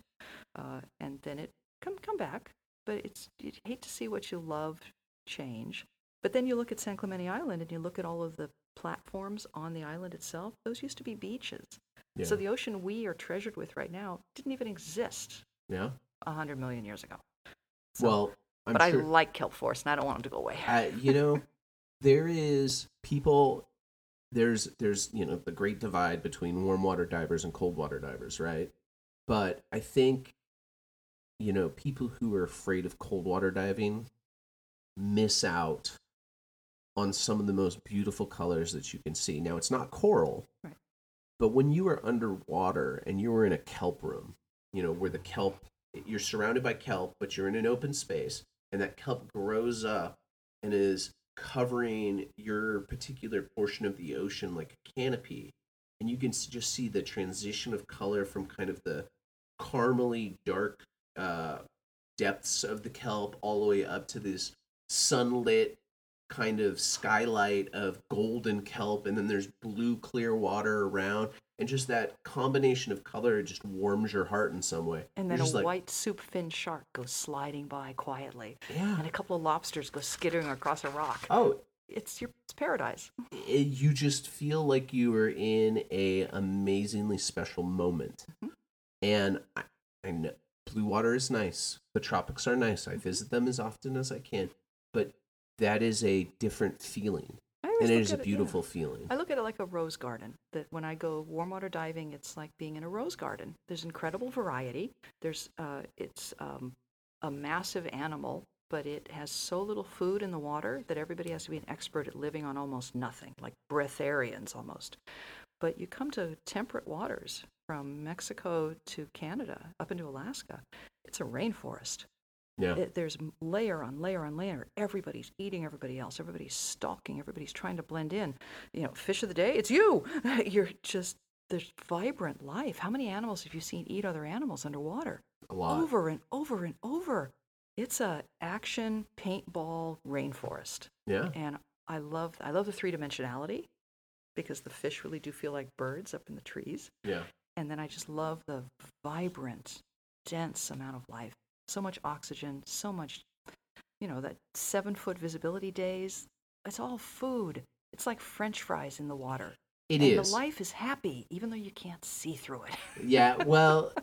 Uh, and then it come come back. But it's you hate to see what you love change. But then you look at San Clemente Island and you look at all of the platforms on the island itself. Those used to be beaches. yeah, So the ocean we are treasured with right now didn't even exist yeah. a hundred million years ago. So- Well, I'm but sure. I like kelp forest and I don't want them to go away. uh, you know, there is people. There's there's you know the great divide between warm water divers and cold water divers, right? But I think, you know, people who are afraid of cold water diving miss out on some of the most beautiful colors that you can see. Now, it's not coral, Right. but when you are underwater and you are in a kelp room, you know, where the kelp, you're surrounded by kelp, but you're in an open space, and that kelp grows up and is covering your particular portion of the ocean like a canopy. And you can just see the transition of color from kind of the caramely dark uh, depths of the kelp all the way up to this sunlit kind of skylight of golden kelp and then there's blue clear water around and just that combination of color just warms your heart in some way. And You're then a like, white soup fin shark goes sliding by quietly, yeah. And a couple of lobsters go skittering across a rock. oh. It's your it's paradise. it, you just feel like you are in a amazingly special moment. Mhm. and I, I know blue water is nice. The tropics are nice. I visit them as often as i can but that is a different feeling and it is look is a yeah. beautiful feeling I look at it like a rose garden. That when I go warm water diving, it's like being in a rose garden. There's incredible variety. There's uh, it's um, a massive animal, but it has so little food in the water that everybody has to be an expert at living on almost nothing, like breatharians almost. But you come to temperate waters from Mexico to Canada, up into Alaska. It's a rainforest. Yeah It, there's layer on layer on layer. Everybody's eating everybody else. Everybody's stalking. Everybody's trying to blend in. You know, fish of the day, it's you. You're just there's vibrant life. How many animals have you seen eat other animals underwater? a lot Over and over and over. It's a action paintball rainforest, yeah and I love I love the three dimensionality because the fish really do feel like birds up in the trees. yeah And then I just love the vibrant, dense amount of life. So much oxygen, so much, you know, that seven foot visibility days. It's all food. It's like French fries in the water. It and is. The life is happy, even though you can't see through it. yeah, well,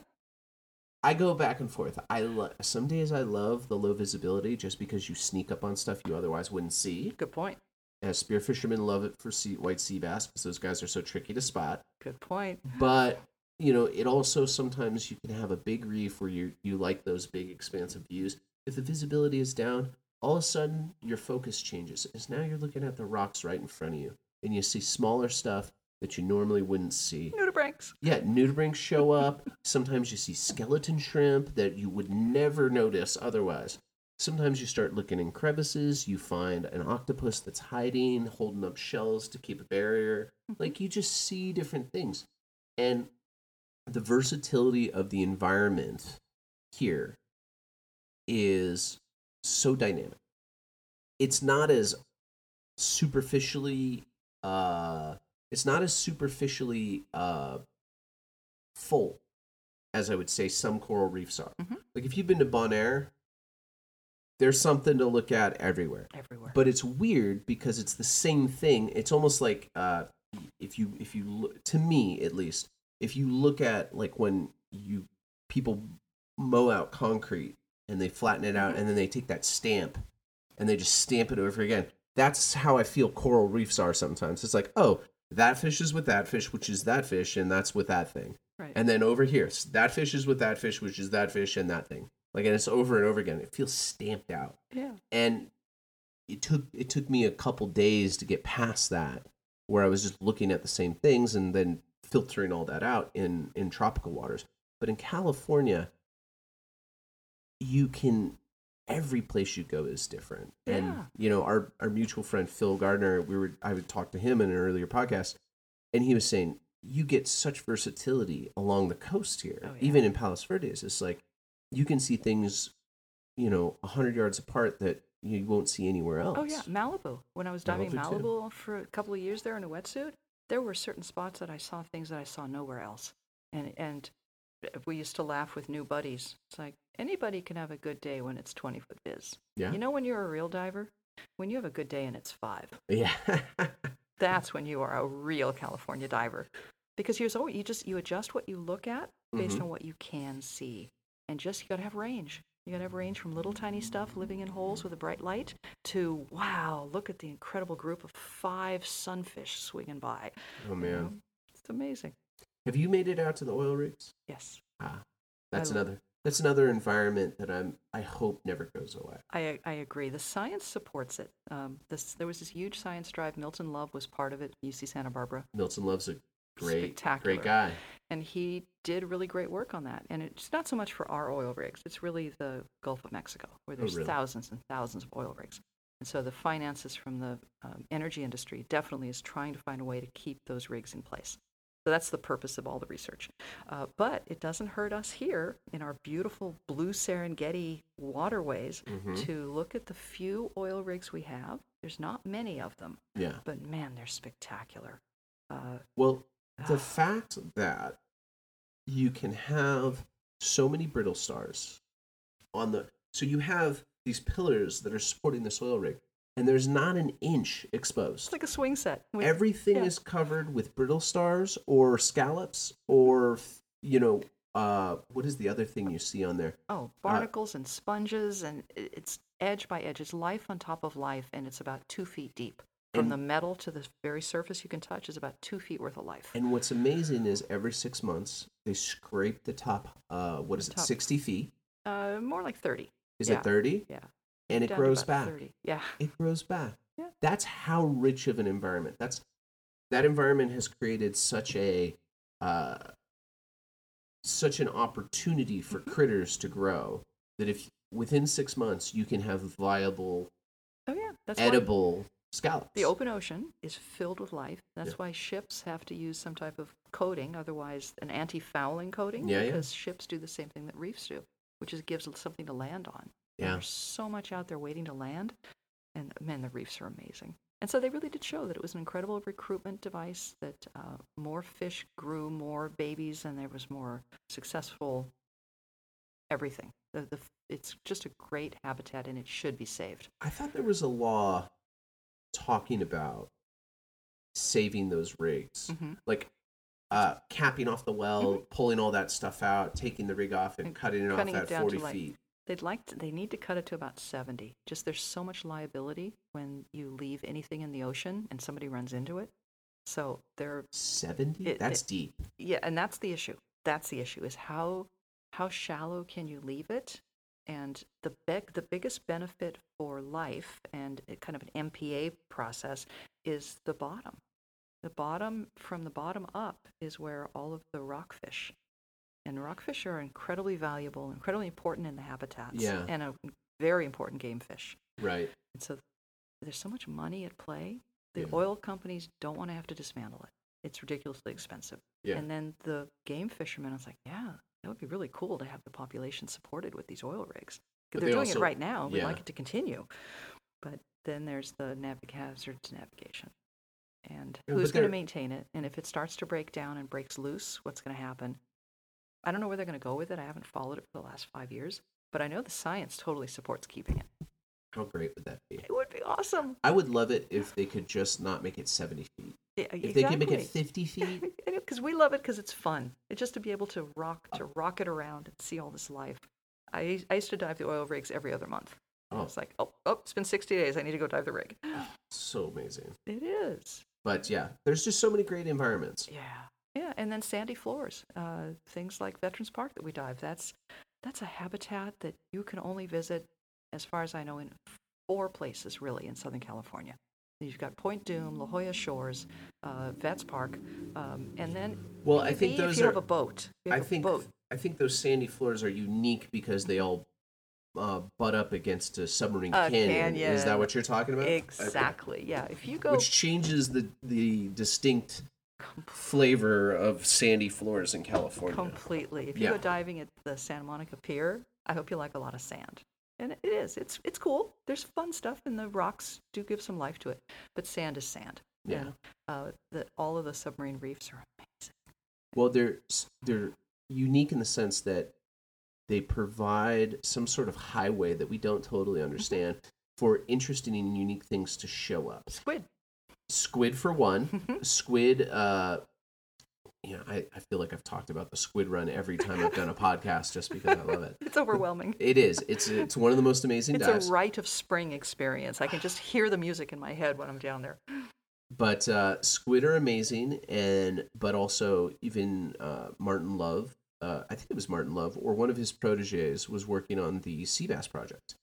I go back and forth. I lo- some days I love the low visibility just because you sneak up on stuff you otherwise wouldn't see. Good point. As spear fishermen love it for sea- white sea bass because those guys are so tricky to spot. Good point. But you know, it also sometimes you can have a big reef where you you like those big expansive views. If the visibility is down, all of a sudden your focus changes. Is now you're looking at the rocks right in front of you, and you see smaller stuff that you normally wouldn't see. Nudibranchs. Yeah, nudibranchs show up. Sometimes you see skeleton shrimp that you would never notice otherwise. Sometimes you start looking in crevices, you find an octopus that's hiding, holding up shells to keep a barrier. Mm-hmm. Like you just see different things. And the versatility of the environment here is so dynamic. It's not as superficially uh it's not as superficially uh full as I would say some coral reefs are. Mhm. Like if you've been to Bonaire, there's something to look at everywhere. Everywhere. But it's weird because it's the same thing. It's almost like uh if you if you look to me at least, if you look at like when you people mow out concrete and they flatten it out mm-hmm. and then they take that stamp and they just stamp it over again. That's how I feel coral reefs are sometimes. It's like, oh, that fish is with that fish, which is that fish, and that's with that thing. right. And then over here, that fish is with that fish, which is that fish and that thing. Like, and it's over and over again. It feels stamped out. yeah. And it took it took me a couple days to get past that, where I was just looking at the same things and then filtering all that out in in tropical waters. But in California, you can every place you go is different. And you know, our our mutual friend Phil Gardner, we were I would talk to him in an earlier podcast, and he was saying you get such versatility along the coast here, Oh, yeah. even in Palos Verdes. It's like you can see things, you know, a hundred yards apart that you won't see anywhere else. Oh yeah, Malibu. When I was diving Malibu. Malibu for a couple of years there in a wetsuit, there were certain spots that I saw things that I saw nowhere else. And and we used to laugh with new buddies. It's like anybody can have a good day when it's 20 foot biz. Yeah. You know when you're a real diver, when you have a good day and it's five, Yeah. that's when you are a real California diver. Because you're so you just you adjust what you look at based Mhm. on what you can see, and just you gotta have range. You gotta have range from little tiny stuff living in holes with a bright light to wow, look at the incredible group of five sunfish swinging by. oh you man. know? it's amazing. Have you made it out to the oil rigs? Yes, Ah, that's another. That's another environment that I'm. I hope never goes away. I I agree. The science supports it. Um, this there was this huge science drive. Milton Love was part of it. UC Santa Barbara. Milton Love's a great, great guy. And he did really great work on that. And it's not so much for our oil rigs; it's really the Gulf of Mexico, where there's really? thousands and thousands of oil rigs. And so the finances from the um, energy industry definitely is trying to find a way to keep those rigs in place. So that's the purpose of all the research. Uh, but it doesn't hurt us here in our beautiful blue Serengeti waterways Mhm. to look at the few oil rigs we have. There's not many of them, Yeah. but man, they're spectacular. Uh, Well, the fact that you can have so many brittle stars on the so you have these pillars that are supporting the soil rig, and there's not an inch exposed. it's like a swing set. We- Everything yeah. is covered with brittle stars or scallops or you know uh what is the other thing you see on there? Oh, barnacles and sponges, and it's edge by edge. It's life on top of life, and it's about two feet deep. From the metal to the very surface you can touch is about two feet worth of life. And what's amazing is every six months they scrape the top. Uh, what is it? top. Sixty feet? Uh, more like 30. Is Yeah. it thirty? Yeah. And it down grows back. 30. Yeah. It grows back. Yeah. That's how rich of an environment. That's that environment has created such a uh, such an opportunity for Mm-hmm. critters to grow that if within six months you can have viable, Oh, yeah. That's why edible scallops. the open ocean is filled with life. That's Yeah. why ships have to use some type of coating, otherwise, an anti fouling coating, Yeah, yeah. because ships do the same thing that reefs do, which is gives something to land on. Yeah. There's so much out there waiting to land. And man, the reefs are amazing. And so they really did show that it was an incredible recruitment device, that uh, more fish grew more babies and there was more successful everything. The, the, it's just a great habitat and it should be saved. I thought there was a law talking about saving those rigs, hmm like uh, capping off the well, Mhm. pulling all that stuff out, taking the rig off, and, And cutting it cutting off at 40 like, feet. They'd like to, they need to cut it to about 70. Just there's so much liability when you leave anything in the ocean and somebody runs into it. So they're 70? That's it- deep. yeah, and that's the issue. That's the issue is how how shallow can you leave it? And the big the biggest benefit for life and it kind of an MPA process is the bottom. The bottom from the bottom up is where all of the rockfish and rockfish are incredibly valuable, incredibly important in the habitats, Yeah. and a very important game fish. Right. And so there's so much money at play. The Yeah. oil companies don't want to have to dismantle it. It's ridiculously expensive. Yeah. And then the game fishermen, I was like, yeah, that would be really cool to have the population supported with these oil rigs. They're they doing also- it right now. We'd yeah. like it to continue. But then there's the navig- hazards navigation. And who's going to maintain it? And if it starts to break down and breaks loose, what's going to happen? I don't know where they're going to go with it. I haven't followed it for the last five years. But I know the science totally supports keeping it. How great would that be? It would be awesome. I would love it if they could just not make it 70 feet. Yeah, If they could make it 50 feet, because we love it because it's fun. It's just to be able to rock to rock it around and see all this life. I I used to dive the oil rigs every other month. Oh. It's like oh oh it's been sixty days. I need to go dive the rig. so amazing. It is. But yeah, there's just so many great environments. Yeah. Yeah, and then sandy floors, uh, things like Veterans Park that we dive. That's that's a habitat that you can only visit, as far as I know, in four places really in Southern California. You've got Point Dume, La Jolla Shores, uh, Vets Park, um, and then Well, I think those if you are. have a boat. I think boat. I think those sandy floors are unique because they all uh, butt up against a submarine A canyon. Is that what you're talking about? Exactly. Yeah. If you go Which changes the the distinct flavor of sandy floors in California. completely, if you Yeah. go diving at the Santa Monica Pier, I hope you like a lot of sand. And it is. It's it's cool. There's fun stuff, and the rocks do give some life to it. But sand is sand. Yeah. And uh, the, all of the submarine reefs are amazing. Well, they're they're unique in the sense that they provide some sort of highway that we don't totally understand for interesting and unique things to show up. Squid. Squid for one. Squid. Uh, you know, I, I feel like I've talked about the squid run every time I've done a podcast just because I love it. It's overwhelming. It is. It's it's one of the most amazing It's dives. a rite of spring experience. I can just hear the music in my head when I'm down there. but uh, squid are amazing, and but also even uh, Martin Love, uh, I think it was Martin Love, or one of his proteges was working on the sea bass project,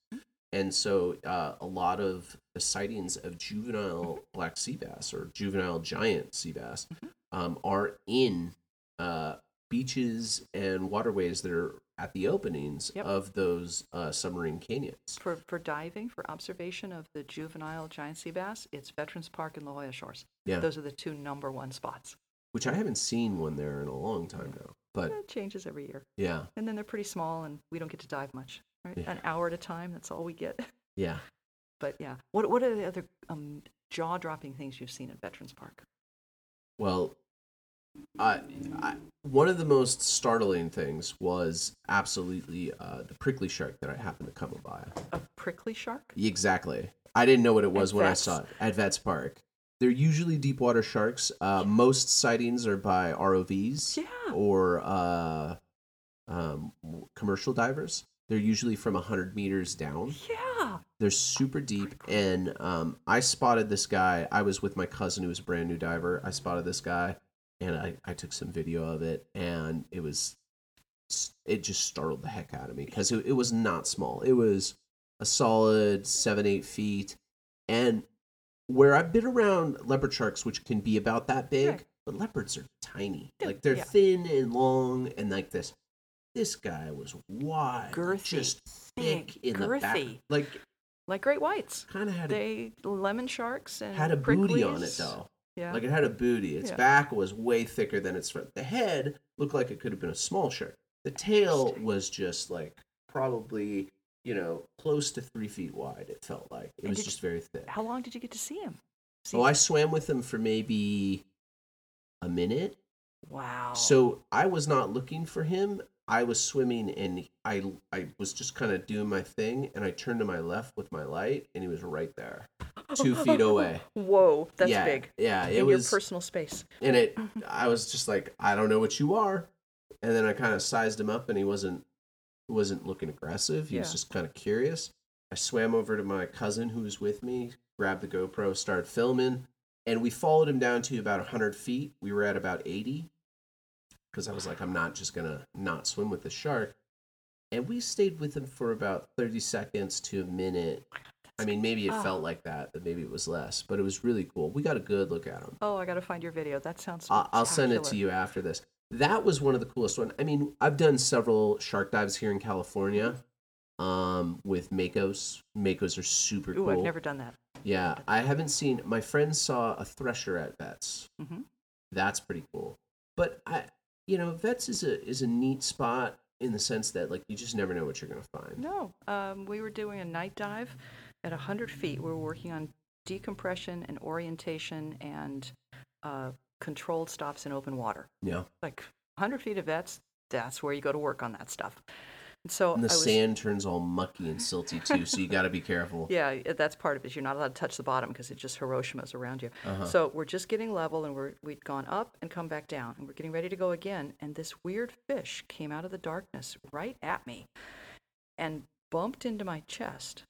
and so uh, a lot of the sightings of juvenile black sea bass or juvenile giant sea bass um, are in uh, beaches and waterways that are at the openings Yep. of those uh, submarine canyons. For for diving, for observation of the juvenile giant sea bass, it's Veterans Park and La Jolla Shores. Yeah, Those are the two number one spots. which I haven't seen one there in a long time now. But It changes every year. yeah, And then they're pretty small, and we don't get to dive much, right? Yeah. An hour at a time. That's all we get. yeah. But yeah, what what are the other um, jaw-dropping things you've seen at Veterans Park? Well, I, I one of the most startling things was absolutely uh, the prickly shark that I happened to come by. A prickly shark? Exactly. I didn't know what it was At when Vets? I saw it at Vets Park. They're usually deep water sharks. Uh, most sightings are by ROVs Yeah. or uh, um, commercial divers. They're usually from 100 meters down. Yeah. They're super deep, and um, I spotted this guy. I was with my cousin who was a brand new diver. I spotted this guy, and I, I took some video of it, and it was it just startled the heck out of me because it, it was not small. It was a solid seven eight feet, and where I've been around leopard sharks, which can be about that big, Right. but leopards are tiny. Like they're yeah. thin and long, and like this. This guy was wide, Girthy, just thick in the back, like Like great whites. kind of had a lemon sharks and had a booty on it though. Yeah. Like it had a booty. Its Yeah. back was way thicker than its front. The head looked like it could have been a small shark. The tail was just like probably you know close to three feet wide. It felt like it And was just very thick. How long did you get to see him? See Oh, I swam with him for maybe a minute. Wow. So I was not looking for him. I was swimming and I I was just kind of doing my thing and I turned to my left with my light and he was right there, two feet away. Whoa, that's yeah, big. Yeah, it In was your personal space. and it. I was just like, I don't know what you are, and then I kind of sized him up and he wasn't wasn't looking aggressive. He was just kind of curious. I swam over to my cousin who was with me, grabbed the GoPro, started filming, and we followed him down to about 100 feet. We were at about 80 because I was like, I'm not just going to not swim with the shark. And we stayed with him for about 30 seconds to a minute. I mean, maybe it Oh. felt like that, but maybe it was less, but it was really cool. We got a good look at him. Oh, I got to find your video. That sounds. I'll, I'll send it to you after this. That was one of the coolest one. I mean, I've done several shark dives here in California um, with Makos. Makos are super Ooh, cool. I've never done that. Yeah, I haven't seen. My friend saw a thresher at Vets. hmm That's pretty cool. But I, you know, Vets is a is a neat spot in the sense that like you just never know what you're gonna find. No, um, we were doing a night dive at 100 feet. We were working on decompression and orientation and uh, controlled stops in open water. Yeah, Like 100 feet of vets, that's where you go to work on that stuff. And so and the was, sand turns all mucky and silty too, so you got to be careful. Yeah, that's part of it. You're not allowed to touch the bottom because it just Hiroshima's around you. Uh-huh. So we're just getting level, and we're we'd gone up and come back down, and we're getting ready to go again. And this weird fish came out of the darkness right at me, and bumped into my chest,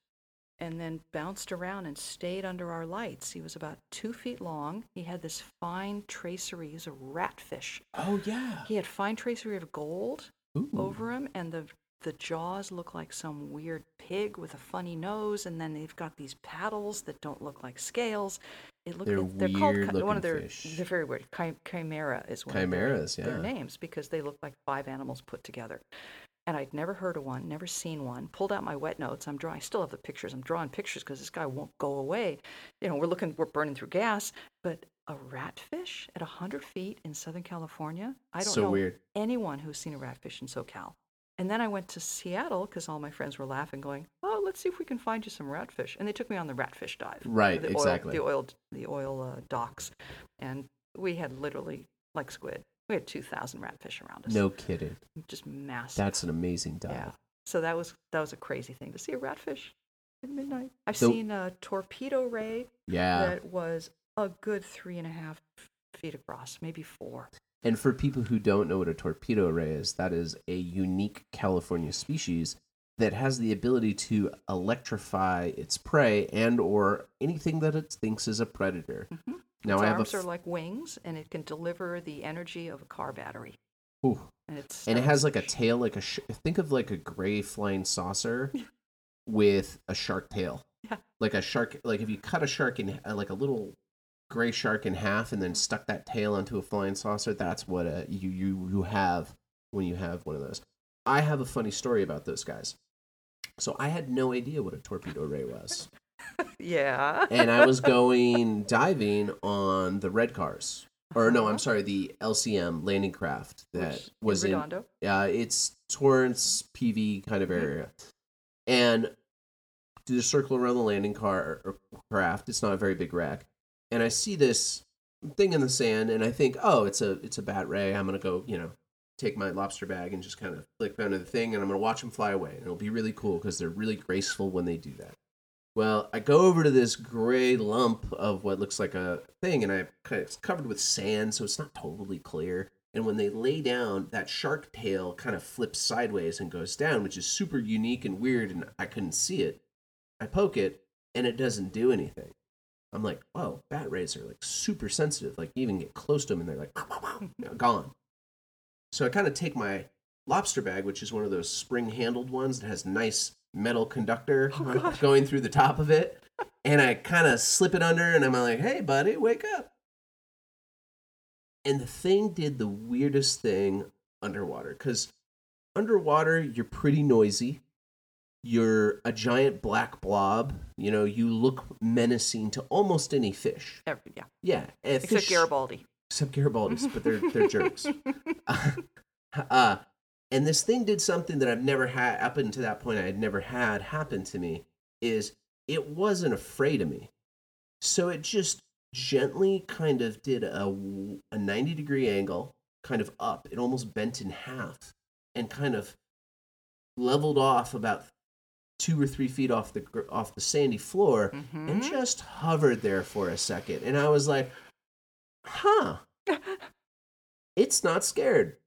and then bounced around and stayed under our lights. He was about two feet long. He had this fine tracery. He's a ratfish. Oh yeah. He had fine tracery of gold Ooh. over him, and the the jaws look like some weird pig with a funny nose, and then they've got these paddles that don't look like scales. It look, They're it- they're called one of their fish. they're very weird. Chi- chimera is one Chimeras, of their, their names because they look like five animals put together. And I'd never heard of one, never seen one. Pulled out my wet notes. I'm drawing. I still have the pictures. I'm drawing pictures because this guy won't go away. You know, we're looking. We're burning through gas. But a ratfish at 100 feet in Southern California. I don't So know weird. anyone who's seen a ratfish in SoCal. And then I went to Seattle because all my friends were laughing, going, "Oh, let's see if we can find you some ratfish." And they took me on the ratfish dive. Right, the exactly. Oil, the oil, the oil uh, docks, and we had literally like squid. We had two thousand ratfish around us. No kidding. just massive. That's an amazing dive. yeah. So that was that was a crazy thing to see a ratfish at midnight. I've So- seen a torpedo ray Yeah. that was a good three and a half feet across, maybe four. And for people who don't know what a torpedo ray is, that is a unique California species that has the ability to electrify its prey and or anything that it thinks is a predator. Mhm. Now its I have a arms f- are like wings, and it can deliver the energy of a car battery. ooh, And it's and it has like a tail like a sh- think of like a gray flying saucer with a shark tail. Yeah. Like a shark like if you cut a shark in uh, like a little gray shark in half and then stuck that tail onto a flying saucer, that's what uh, you you you have when you have one of those. I have a funny story about those guys. So I had no idea what a torpedo ray was. yeah. and I was going diving on the red cars. Or no, I'm Uh-huh. sorry, the LCM landing craft that Which- was in Redondo. uh, it's Torrance PV kind of area, and do the circle around the landing car or craft. It's not a very big wreck, and I see this thing in the sand, and I think, oh, it's a it's a bat ray. I'm gonna go, you know, take my lobster bag and just kind of flick under the thing, and I'm gonna watch them fly away, and it'll be really cool because they're really graceful when they do that. Well, I go over to this gray lump of what looks like a thing, and I it's covered with sand, so it's not totally clear. And when they lay down, that shark tail kind of flips sideways and goes down, which is super unique and weird, and I couldn't see it. I poke it, and it doesn't do anything. I'm like, whoa, bat rays are like super sensitive. Like, you even get close to them, and they're like, you know, gone. So I kind of take my lobster bag, which is one of those spring handled ones that has nice metal conductor Oh, going through the top of it, and I kind of slip it under, and I'm like, hey, buddy, wake up. And the thing did the weirdest thing underwater because underwater, you're pretty noisy. You're a giant black blob. You know, you look menacing to almost any fish. Every, yeah. Yeah, Except fish- Garibaldi. except Garibaldis, but they're they're jerks. uh, and this thing did something that I've never had up until that point. I had never had happen to me. Is it wasn't afraid of me, so it just gently kind of did a a ninety degree angle, kind of up. It almost bent in half, and kind of leveled off about two or three feet off the off the sandy floor and Mhm. just hovered there for a second. And I was like, huh, it's not scared.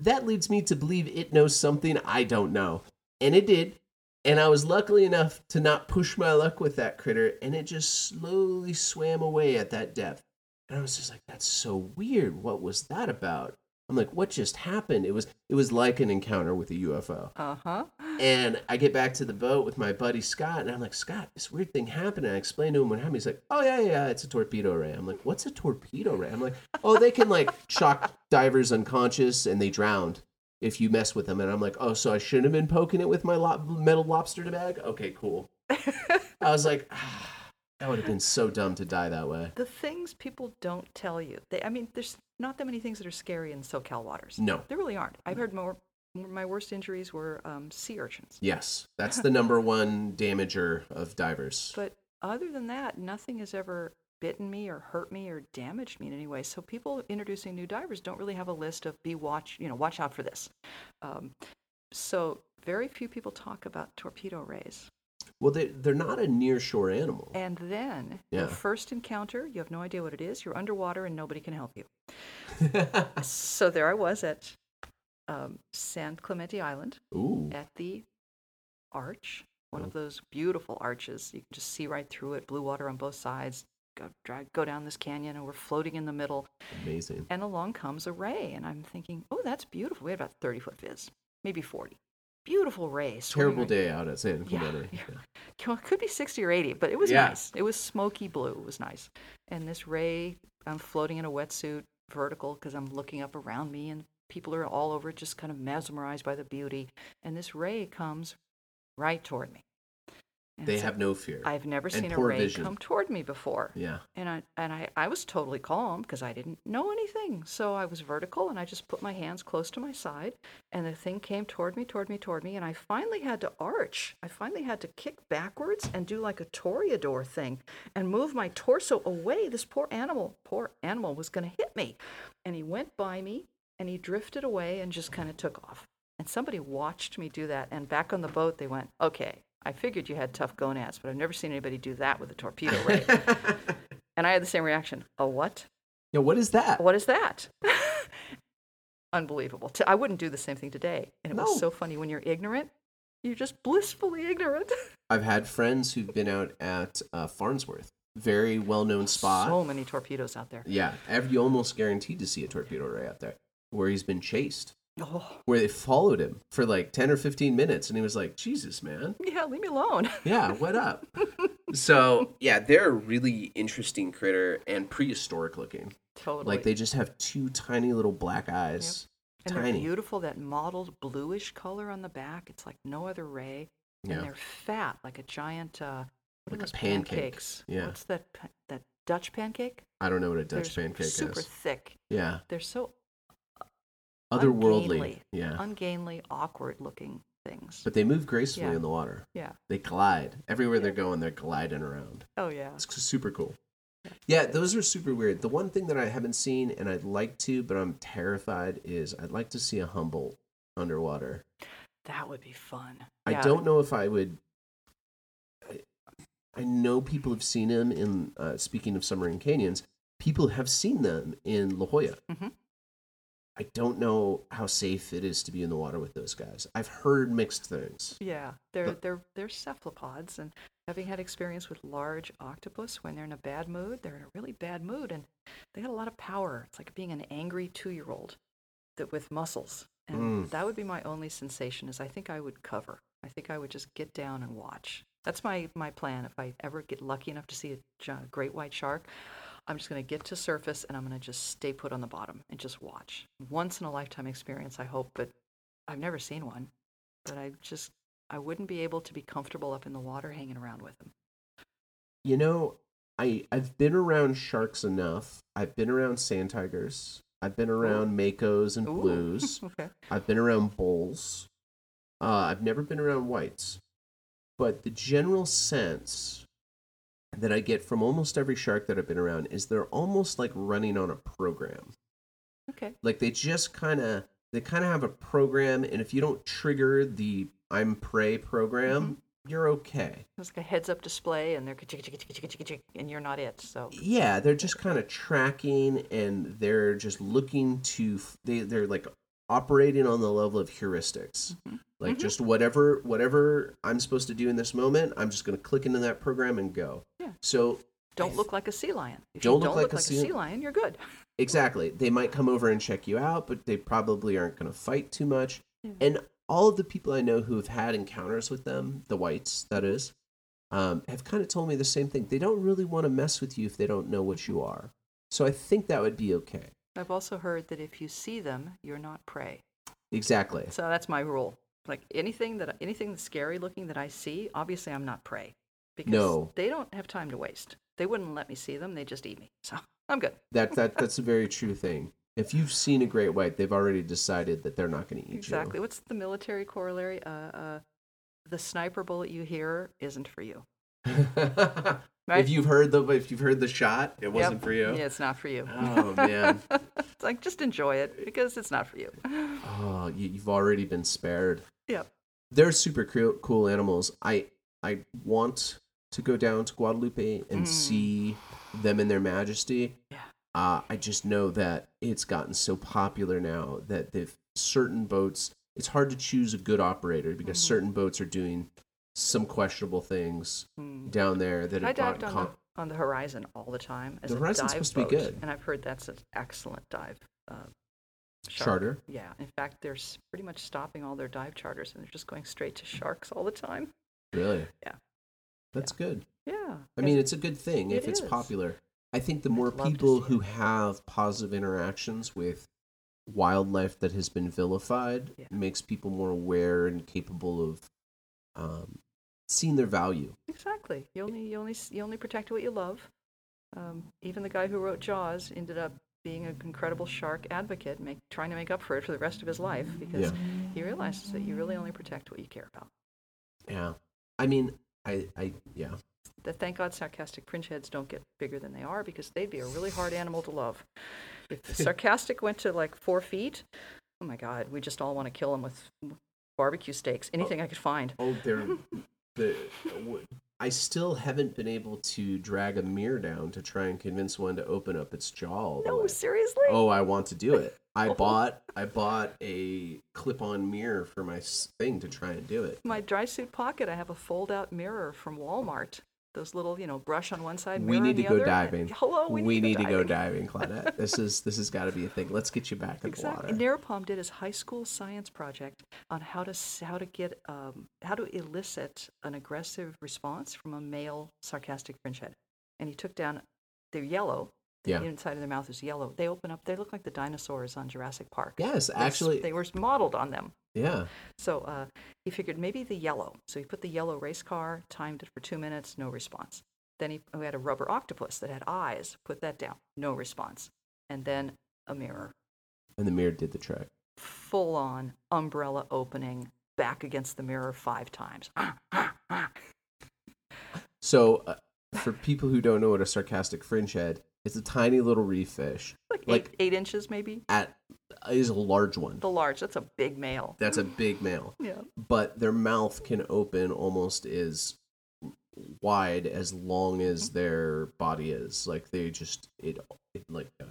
That leads me to believe it knows something I don't know. And it did. And I was lucky enough to not push my luck with that critter, and it just slowly swam away at that depth. And I was just like, that's so weird. What was that about? I'm like, what just happened? It was it was like an encounter with a UFO. Uh-huh. And I get back to the boat with my buddy Scott, and I'm like, Scott, this weird thing happened. And I explained to him what happened. He's like, Oh yeah, yeah, it's a torpedo ray. I'm like, What's a torpedo ray? I'm like, Oh, they can like shock divers unconscious and they drowned if you mess with them. And I'm like, Oh, so I shouldn't have been poking it with my lo- metal lobster bag? Okay, cool. I was like, ah, that would have been so dumb to die that way. the things people don't tell you. They, I mean, there's not that many things that are scary in SoCal waters. No. There really aren't. I've heard more. My worst injuries were um, sea urchins. Yes, that's the number one damager of divers. But other than that, nothing has ever bitten me or hurt me or damaged me in any way. So people introducing new divers don't really have a list of be watch, you know, watch out for this. Um, so very few people talk about torpedo rays. Well, they, they're not a near shore animal. And then Yeah. your first encounter, you have no idea what it is. You're underwater and nobody can help you. So there I was at um, San Clemente Island Ooh. at the arch, one Oh. of those beautiful arches. You can just see right through it, blue water on both sides. Go, drive, go down this canyon, and we're floating in the middle. Amazing. And along comes a ray, and I'm thinking, oh, that's beautiful. We had about 30 foot viz, maybe 40. Beautiful ray. swimming Terrible day out at San Yeah, Clemente. yeah. It could be 60 or 80, but it was Yeah. nice. It was smoky blue. It was nice. And this ray, I'm floating in a wetsuit, vertical, because I'm looking up around me, and people are all over just kind of mesmerized by the beauty. And this ray comes right toward me. And They so have no fear. I've never and seen a ray vision. come toward me before. yeah. And I and I, I was totally calm because I didn't know anything. So I was vertical and I just put my hands close to my side and the thing came toward me, toward me, toward me, and I finally had to arch. I finally had to kick backwards and do like a toreador thing and move my torso away. This poor animal, poor animal was gonna hit me. And he went by me and he drifted away and just kind of took off. And somebody watched me do that and back on the boat they went, Okay, I figured you had tough gonads, but I've never seen anybody do that with a torpedo ray. And I had the same reaction. A what? Yeah, what is that? What is that? Unbelievable. I wouldn't do the same thing today. And it No. was so funny when you're ignorant, you're just blissfully ignorant. I've had friends who've been out at uh, Farnsworth, very well known spot. So many torpedoes out there. yeah, every, you almost guaranteed to see a torpedo ray out there where he's been chased, Oh, where they followed him for like 10 or 15 minutes. And he was like, Jesus, man. yeah, leave me alone. Yeah, what up? so, yeah, they're a really interesting critter and prehistoric looking. totally. Like they just have two tiny little black eyes. and they're Tiny. beautiful, that mottled bluish color on the back. It's like no other ray. Yeah. And they're fat, like a giant, uh, what Like are a those pancake. pancakes? Yeah. What's that, that Dutch pancake? I don't know what a Dutch They're pancake super is. thick. Yeah. They're so Otherworldly. ungainly. Yeah. ungainly, awkward looking things. But they move gracefully Yeah. in the water. yeah. They glide. Everywhere they're going, they're gliding around. Oh yeah. It's super cool. Yeah, those are super weird. The one thing that I haven't seen and I'd like to, but I'm terrified, is I'd like to see a Humboldt underwater. That would be fun. I Yeah. don't know if I would. I, I know people have seen them in. Uh, speaking of submarine canyons, people have seen them in La Jolla. Mhm. I don't know how safe it is to be in the water with those guys. I've heard mixed things. Yeah, they're But- they're they're cephalopods, and having had experience with large octopus, when they're in a bad mood, they're in a really bad mood, and they got a lot of power. It's like being an angry two-year-old that with muscles, and Mm. that would be my only sensation. Is I think I would cover. I think I would just get down and watch. That's my my plan. If I ever get lucky enough to see a great white shark, I'm just going to get to surface and I'm going to just stay put on the bottom and just watch. Once in a lifetime experience, I hope, but I've never seen one. But I just I wouldn't be able to be comfortable up in the water hanging around with them. You know, I I've been around sharks enough. I've been around sand tigers. I've been around makos and Ooh. blues. okay. I've been around bulls. Uh, I've never been around whites. But the general sense that I get from almost every shark that I've been around is they're almost like running on a program. Okay. Like they just kind of they kind of have a program, and if you don't trigger the I'm prey program, mm-hmm. you're okay. It's like a heads-up display, and they're and you're not it. So Yeah, they're just kind of tracking, and they're just looking to they they're like operating on the level of heuristics. Like Mhm. just whatever whatever I'm supposed to do in this moment, I'm just going to click into that program and go. Yeah. So don't look like a sea lion. If Don't you look don't like look a like a sea- sea lion, you're good. Exactly. They might come over and check you out, but they probably aren't going to fight too much. Yeah. And all of the people I know who have had encounters with them, the whites, that is, um, have kind of told me the same thing. They don't really want to mess with you if they don't know what you are. So I think that would be okay. I've also heard that if you see them, you're not prey. Exactly. So that's my rule. Like anything that anything that's scary looking that I see, obviously I'm not prey because No. they don't have time to waste. They wouldn't let me see them. They just eat me. So I'm good. That that that's a very true thing. If you've seen a great white, they've already decided that they're not going to eat you. Exactly. What's the military corollary? Uh, uh, the sniper bullet you hear isn't for you. Right? If you've heard the if you've heard the shot, it wasn't Yep. for you. Yeah, it's not for you. Oh man. it's like just enjoy it because it's not for you. Oh, you, you've already been spared. Yep. They're super cool, cool animals. I I want to go down to Guadalupe and Mm. see them in their majesty. Yeah. Uh, I just know that it's gotten so popular now that they've certain boats. It's hard to choose a good operator because Mhm. certain boats are doing some questionable things Mm. down there that I dived on con- the, on the Horizon all the time as The a Horizon's dive supposed to be good. and I've heard that's an excellent dive. Uh, shark. charter. Yeah, in fact, they're pretty much stopping all their dive charters and they're just going straight to sharks all the time. Really? Yeah. That's good. Yeah. I mean, it's a good thing if it's is. popular. I think the more people who it. have positive interactions with wildlife that has been vilified Yeah. makes people more aware and capable of um, seeing their value. exactly. You only you only you only protect what you love. Um, even the guy who wrote Jaws ended up being an incredible shark advocate, make, trying to make up for it for the rest of his life because Yeah. he realizes that you really only protect what you care about. Yeah. I mean, I, I, yeah. that thank God sarcastic fringe heads don't get bigger than they are because they'd be a really hard animal to love. If the sarcastic went to like four feet, oh my God, we just all want to kill them with barbecue steaks, anything I could find. Oh, they're the. I still haven't been able to drag a mirror down to try and convince one to open up its jaw. No, way. seriously? Oh, I want to do it. I Oh. bought I bought a clip-on mirror for my thing to try and do it. My dry suit pocket, I have a fold-out mirror from Walmart. Those little, you know, brush on one side, We need to go other. diving. Hello, we, need, to go diving. diving, Claudette. this is this has got to be a thing. Let's get you back in Exactly. the water. Narapalm did his high school science project on how to how to get um, how to elicit an aggressive response from a male sarcastic fringehead, and he took down. They're yellow. The Yeah. inside of their mouth is yellow. They open up. They look like the dinosaurs on Jurassic Park. Yes, actually, they were modeled on them. yeah. So uh, he figured maybe the yellow. So he put the yellow race car, timed it for two minutes, no response. Then he we had a rubber octopus that had eyes. Put that down, no response. And then a mirror And the mirror did the trick. full on umbrella opening back against the mirror five times. So, uh, for people who don't know what a sarcastic fringe head, it's a tiny little reef fish. like, Like- eight, eight inches maybe. At is a large one. The large, that's a big male. That's a big male. Yeah. But their mouth can open almost as wide as long as Mm-hmm. their body is. Like they just it, it like uh,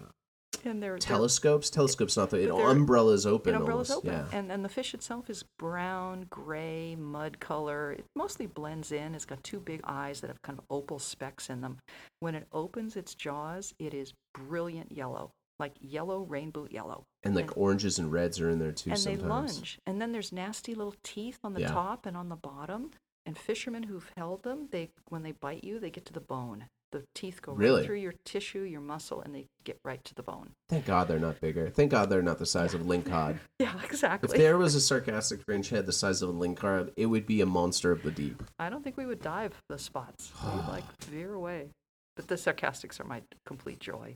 And they're, they're telescopes. Telescopes not the But umbrellas open. It umbrella's almost. open, Yeah. and and the fish itself is brown, gray, mud color. It mostly blends in. It's got two big eyes that have kind of opal specks in them. When it opens its jaws, it is brilliant yellow, like yellow rainbow yellow. And like oranges and reds are in there too and sometimes. they lunge, and then there's nasty little teeth on the Yeah. top and on the bottom. And fishermen who've held them, they when they bite you, they get to the bone. The teeth go Really? right through your tissue, your muscle, and they get right to the bone. Thank God they're not bigger. Thank God they're not the size of a lingcod. Yeah, exactly. If there was a sarcastic fringe head the size of a lingcod, it would be a monster of the deep. I don't think we would dive the spots. We'd like veer away. But the sarcastics are my complete joy.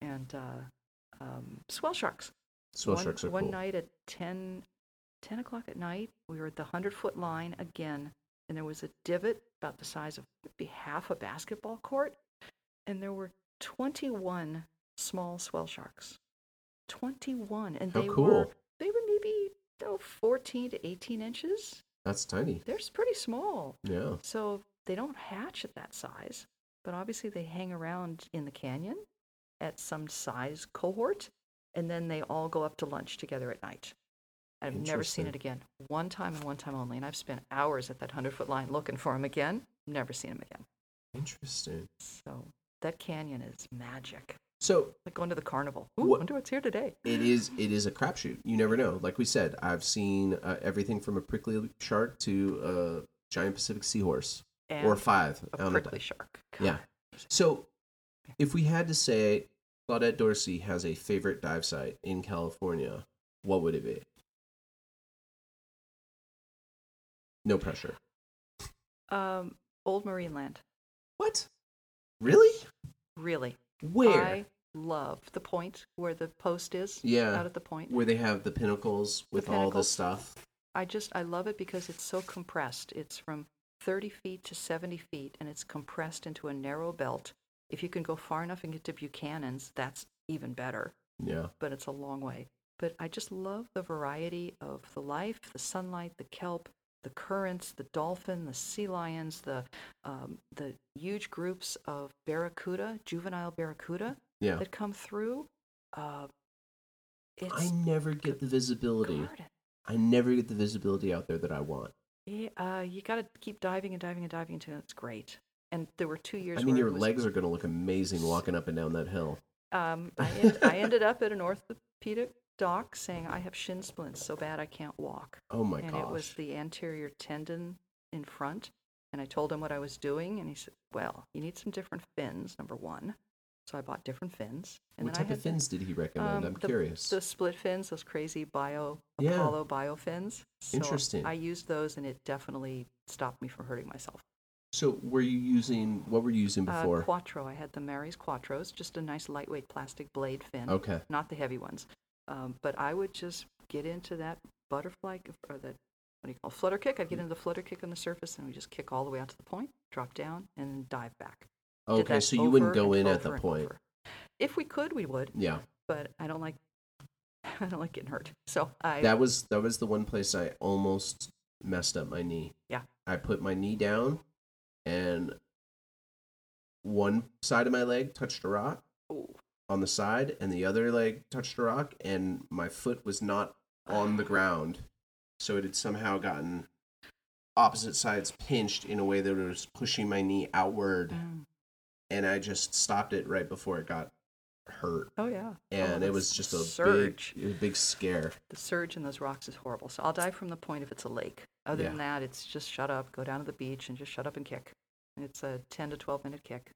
And uh, um, swell sharks. Swell one, sharks are one cool. night at 10, 10 o'clock at night, we were at the 100 foot line again, and there was a divot about the size of maybe half a basketball court, and there were 21 small swell sharks. 21. And How they cool. were they were maybe oh, 14 to 18 inches. That's tiny. They're pretty small. Yeah. So they don't hatch at that size, but obviously they hang around in the canyon at some size cohort, and then they all go up to lunch together at night. I've never seen it again. One time and one time only, and I've spent hours at that hundred foot line looking for them again. Never seen them again. Interesting. So that canyon is magic. So Like going to the carnival. Ooh, What- wonder what's here today. it is it is a crapshoot. You never know. Like we said, I've seen uh, everything from a prickly shark to a giant Pacific seahorse And or five. a prickly shark. Yeah. So, if we had to say Claudette Dorsey has a favorite dive site in California, what would it be? No pressure. Um, Old Marine Land. What? Really? Really. Where? I love the point where the post is. Yeah. Out at the point. Where they have the pinnacles with all the stuff. I just I love it because it's so compressed. It's from 30 feet to 70 feet, and it's compressed into a narrow belt. If you can go far enough and get to Buchanan's, that's even better. Yeah. But it's a long way. But I just love the variety of the life, the sunlight, the kelp, the currents, the dolphin, the sea lions, the um, the huge groups of barracuda, juvenile barracuda Yeah. that come through. Uh, it's I never get the visibility. garden. I never get the visibility out there that I want. Yeah, uh, you got to keep diving and diving and diving until it's great. And there were two years. I mean, your legs are going to look amazing walking up and down that hill. Um, I, end, I ended up at an orthopedic doc saying I have shin splints so bad I can't walk, Oh my god. and gosh. it was the anterior tendon in front. And I told him what I was doing, and he said, "Well, you need some different fins. Number one." So I bought different fins. And what type of fins did he recommend? um, I'm the- curious. The split fins, those crazy bio Yeah. Apollo bio fins. So Interesting. I used those, and it definitely stopped me from hurting myself. So, were you using what were you using Uh, before? Quattro. I had the Mares Quattros, just a nice lightweight plastic blade fin, okay. not the heavy ones. Um, but I would just get into that butterfly or the what do you call flutter kick? I'd get into the flutter kick on the surface and we just kick all the way out to the point, drop down, and then dive back. Okay, so you wouldn't go in at the point. over. If we could, we would, Yeah. but I don't like. I don't like getting hurt. So I That was that was the one place I almost messed up my knee. Yeah. I put my knee down and one side of my leg touched a rock Ooh. On the side and the other leg touched a rock and my foot was not on the ground. So it had somehow gotten opposite sides pinched in a way that it was pushing my knee outward Mm. and I just stopped it right before it got hurt. Oh yeah. And Oh, it was just a surge. big a big scare. The surge in those rocks is horrible. So I'll dive from the point if it's a lake. Other Yeah. than that, it's just shut up, go down to the beach, and just shut up and kick. It's a 10 to 12 minute kick.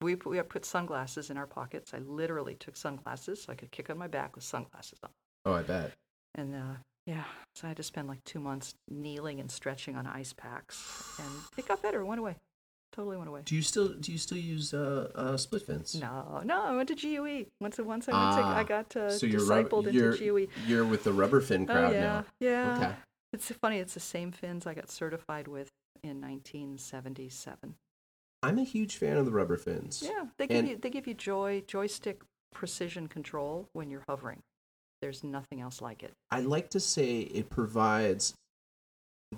We put, we put sunglasses in our pockets. I literally took sunglasses so I could kick on my back with sunglasses on. Oh, I bet. And uh, yeah, so I had to spend like two months kneeling and stretching on ice packs. And it got better, it went away. Totally went away. Do you still do you still use uh, uh split fins? No, no, I went to GUE. Once, once I went to, Ah, I got uh, so you're rub- you're, into GUE. You're with the rubber fin crowd oh, yeah, now. Yeah. Okay. It's funny, it's the same fins I got certified with in 1977. I'm a huge fan of the rubber fins. Yeah, they give And- you they give you joy joystick precision control when you're hovering. There's nothing else like it. I like to say it provides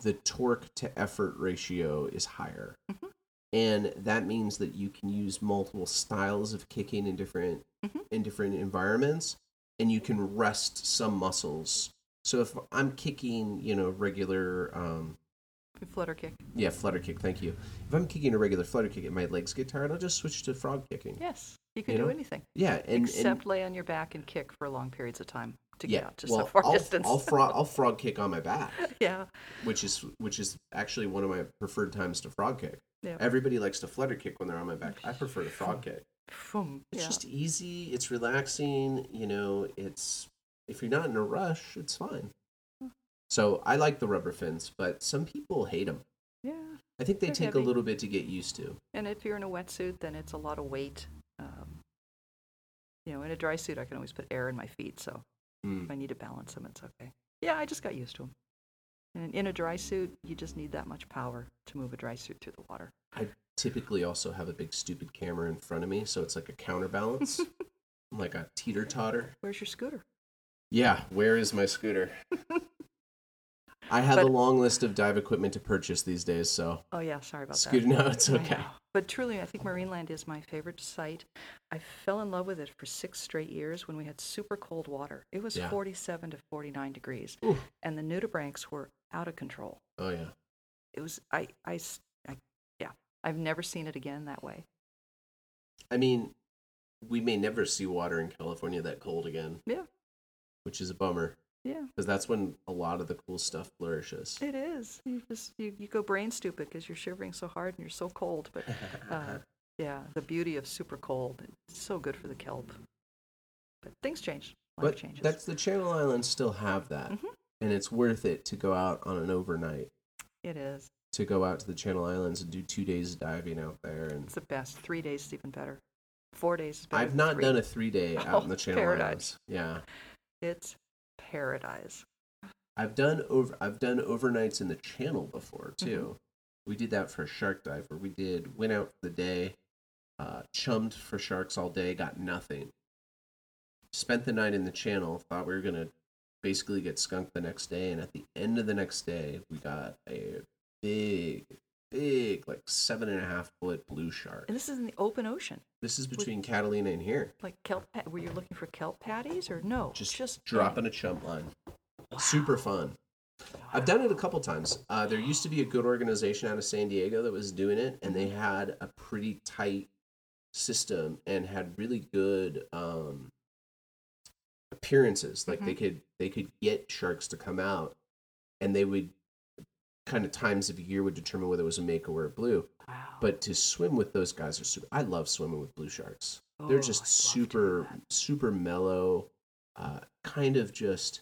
the torque to effort ratio is higher. Mhm. And that means that you can use multiple styles of kicking in different Mhm. in different environments and you can rest some muscles. So if I'm kicking, you know, regular um Flutter kick. yeah, flutter kick, thank you. If I'm kicking a regular flutter kick and my legs get tired, I'll just switch to frog kicking. Yes, you can You do know? anything Yeah, and except and, lay on your back and kick for long periods of time to yeah, get out to well, so far I'll, distance. I'll frog I'll frog kick on my back. yeah, which is which is actually one of my preferred times to frog kick. yeah. Everybody likes to flutter kick when they're on my back. I prefer to frog kick. Boom. It's yeah. just easy. It's relaxing. You know, it's if you're not in a rush, it's fine. So I like the rubber fins, but some people hate them. yeah. I think they take a little bit to get used to. And if you're in a wetsuit, then it's a lot of weight. Um, you know, in a dry suit, I can always put air in my feet, so Mm. if I need to balance them, it's okay. Yeah, I just got used to them. And in a dry suit, you just need that much power to move a dry suit through the water. I typically, also have a big stupid camera in front of me, so it's like a counterbalance, like a teeter totter. Where's your scooter? Yeah, where is my scooter? I have a long list of dive equipment to purchase these days, so Oh yeah, sorry about that. scooter. that. No, it's okay. But truly, I think Marineland is my favorite site. I fell in love with it for six straight years when we had super cold water. It was Yeah. 47 to 49 degrees, Ooh. and the nudibranchs were out of control. Oh yeah. It was I I, yeah. I've never seen it again that way. I mean, we may never see water in California that cold again, Yeah, which is a bummer yeah. because that's when a lot of the cool stuff flourishes. It is. You just you, you go brain stupid because you're shivering so hard and you're so cold. But uh, yeah, the beauty of super cold. It's so good for the kelp. But things change. Life but changes. that's the Channel Islands still have that, Mhm. and it's worth it to go out on an overnight It is. to go out to the Channel Islands and do two days diving out there. And It's the best. Three days is even better. Four days is better. I've not done a three day out in Oh, the Channel paradise. Islands. Yeah, It's paradise. I've done over I've done overnights in the Channel before Mm-hmm. too. We did that for a shark dive where we did went out for the day, uh, chummed for sharks all day, got nothing. Spent the night in the Channel, thought we were gonna basically get skunked the next day, and at the end of the next day, we got a big, big, like seven and a half foot blue shark. And this is in the open ocean. This is between Catalina and here. Like kelp. Were you looking for kelp paddies or no? Just, just dropping a chum line. Super fun. I've done it a couple times. Uh, there used to be a good organization out of San Diego that was doing it, and they had a pretty tight system and had really good um, appearances. Like they could they could get sharks to come out, and they would kind of times of year would determine whether it was a mako or a blue. Wow. But to swim with those guys are super. I love swimming with blue sharks. They're Oh, just to do super super mellow, uh, kind of just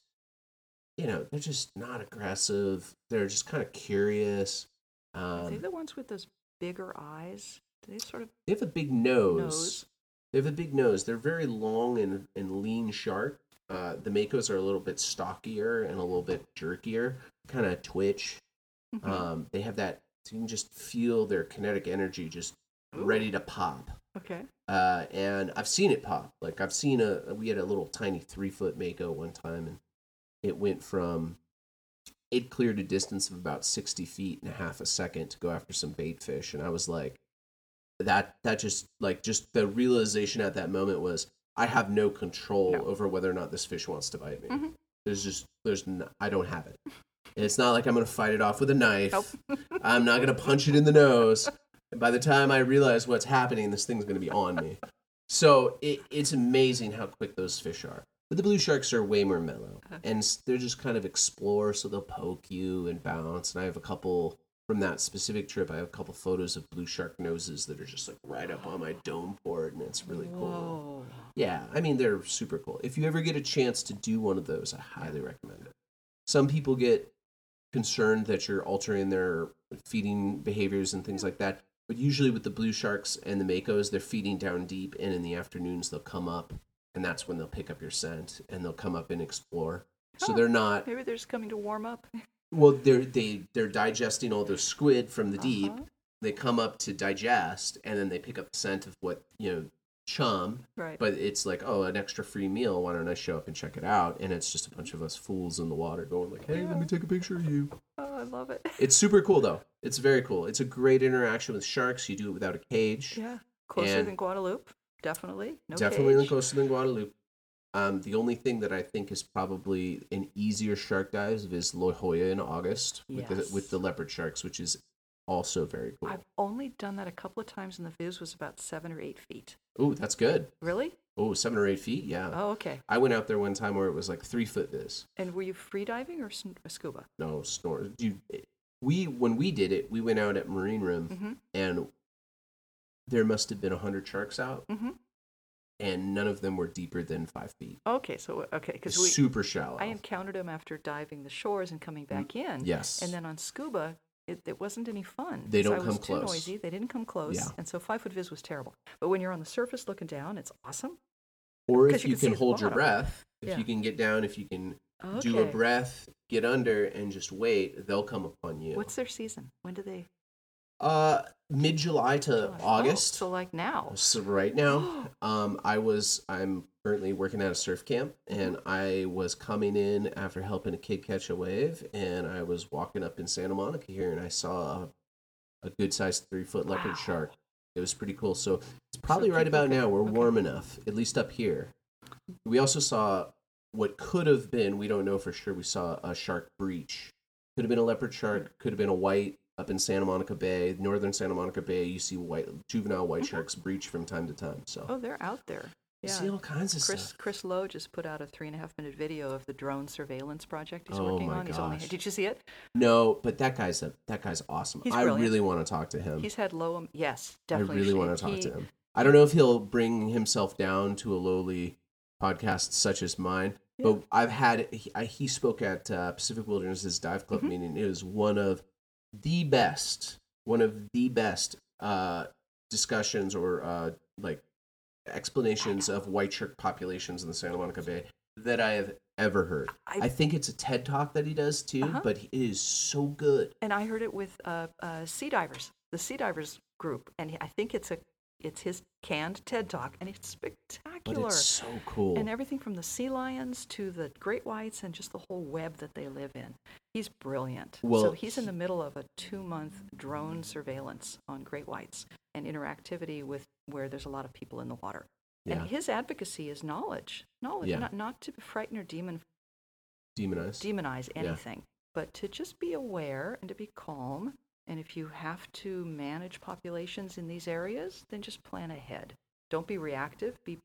you know they're just not aggressive. They're just kind of curious. Are they Um, the ones with those bigger eyes? Do they sort of they have a big nose. nose? They have a big nose. They're very long and, and lean shark. Uh, the makos are a little bit stockier and a little bit jerkier, kind of twitch. Mhm. Um, they have that. You can just feel their kinetic energy just ready to pop. okay. uh, and I've seen it pop. Like I've seen a we had a little tiny three foot mako one time, and it went from it cleared a distance of about sixty feet in a half a second to go after some bait fish, and I was like, that that just like just the realization at that moment was I have no control No. over whether or not this fish wants to bite me. Mhm. There's just there's no, I don't have it. And it's not like I'm gonna fight it off with a knife. Nope. I'm not gonna punch it in the nose. And by the time I realize what's happening, this thing's gonna be on me. So it, it's amazing how quick those fish are. But the blue sharks are way more mellow, Uh-huh. and they're just kind of explore, so they'll poke you and bounce. And I have a couple from that specific trip. I have a couple photos of blue shark noses that are just like right up on my dome port, and it's really cool. Whoa. Yeah, I mean they're super cool. If you ever get a chance to do one of those, I highly recommend it. Some people get concerned that you're altering their feeding behaviors and things like that, but usually with the blue sharks and the makos, they're feeding down deep, and in the afternoons they'll come up, and that's when they'll pick up your scent and they'll come up and explore. So Oh. they're not Maybe they're just coming to warm up. well. They're they they're digesting all the squid from the deep. Uh-huh. They come up to digest, and then they pick up the scent of what you know chum Right. but it's like oh an extra free meal why don't i show up and check it out and it's just a bunch of us fools in the water going like hey let me take a picture of you oh, I love it. it's super cool though it's very cool it's a great interaction with sharks you do it without a cage Yeah. Closer And- than Guadalupe. Definitely. No definitely cage. closer than guadalupe um, the only thing that I think is probably an easier shark dive is La Jolla in August with, Yes. the, with the leopard sharks, which is also very cool. I've only done that a couple of times, and the viz was about seven or eight feet. Oh, that's good. Really? Oh, seven or eight feet, yeah. Oh, okay. I went out there one time where it was like three foot this. And were you free diving or or scuba? no snore. You, we when we did it, we went out at Marine Room, Mm-hmm. and there must have been a hundred sharks out, Mm-hmm. and none of them were deeper than five feet. Okay, so okay, because Super shallow. I encountered them after diving the shores and coming back in. yes. And then on scuba, it, it wasn't any fun. They 'cause don't I was come too close. noisy. They didn't come close. Yeah. And so five foot viz was terrible. But when you're on the surface looking down, it's awesome. or 'cause if you you, can see can the hold your bottom. breath, if Yeah. you can get down, if you can do a breath, get under, and just wait, they'll come upon you. What's their season? When do they? Uh, mid July to Oh, August. so like now. So right now, um, I was I'm currently working at a surf camp, and I was coming in after helping a kid catch a wave, and I was walking up in Santa Monica here, and I saw a, a good sized three foot leopard Wow. shark. It was pretty cool. So it's probably right about now. We're okay. warm enough, at least up here. We also saw what could have been. We don't know for sure. We saw a shark breach. Could have been a leopard shark. Could have been a white up in Santa Monica Bay, northern Santa Monica Bay. You see white juvenile white sharks breach from time to time. So Oh, they're out there. you see all kinds of Chris stuff. Chris Lowe just put out a three and a half minute video of the drone surveillance project he's Oh working on. He's only gosh. did you see it? No, but that guy's a that guy's awesome. He's I brilliant. really want to talk to him. He's had low yes, definitely. I really want to talk He- to him. I don't know if he'll bring himself down to a lowly podcast such as mine, Yeah. but I've had he, I, he spoke at uh, Pacific Wilderness's dive club Mhm. meeting. It was one of the best, one of the best uh, discussions or uh, like explanations of white shark populations in the Santa Monica Bay that I have ever heard. I- I, think it's a TED talk that he does too, Uh-huh. but it is so good. And I heard it with uh, uh, Sea Divers, the Sea Divers group, and I think it's a it's his canned TED talk, and it's spectacular. But it's so cool. and everything from the sea lions to the great whites and just the whole web that they live in. He's brilliant. Well, so he's in the middle of a two-month drone surveillance on great whites and interactivity with where there's a lot of people in the water. yeah, And his advocacy is knowledge, knowledge, Yeah. not not to frighten or demon demonize Yeah. anything, but to just be aware and to be calm. And if you have to manage populations in these areas, then just plan ahead. Don't be reactive. Be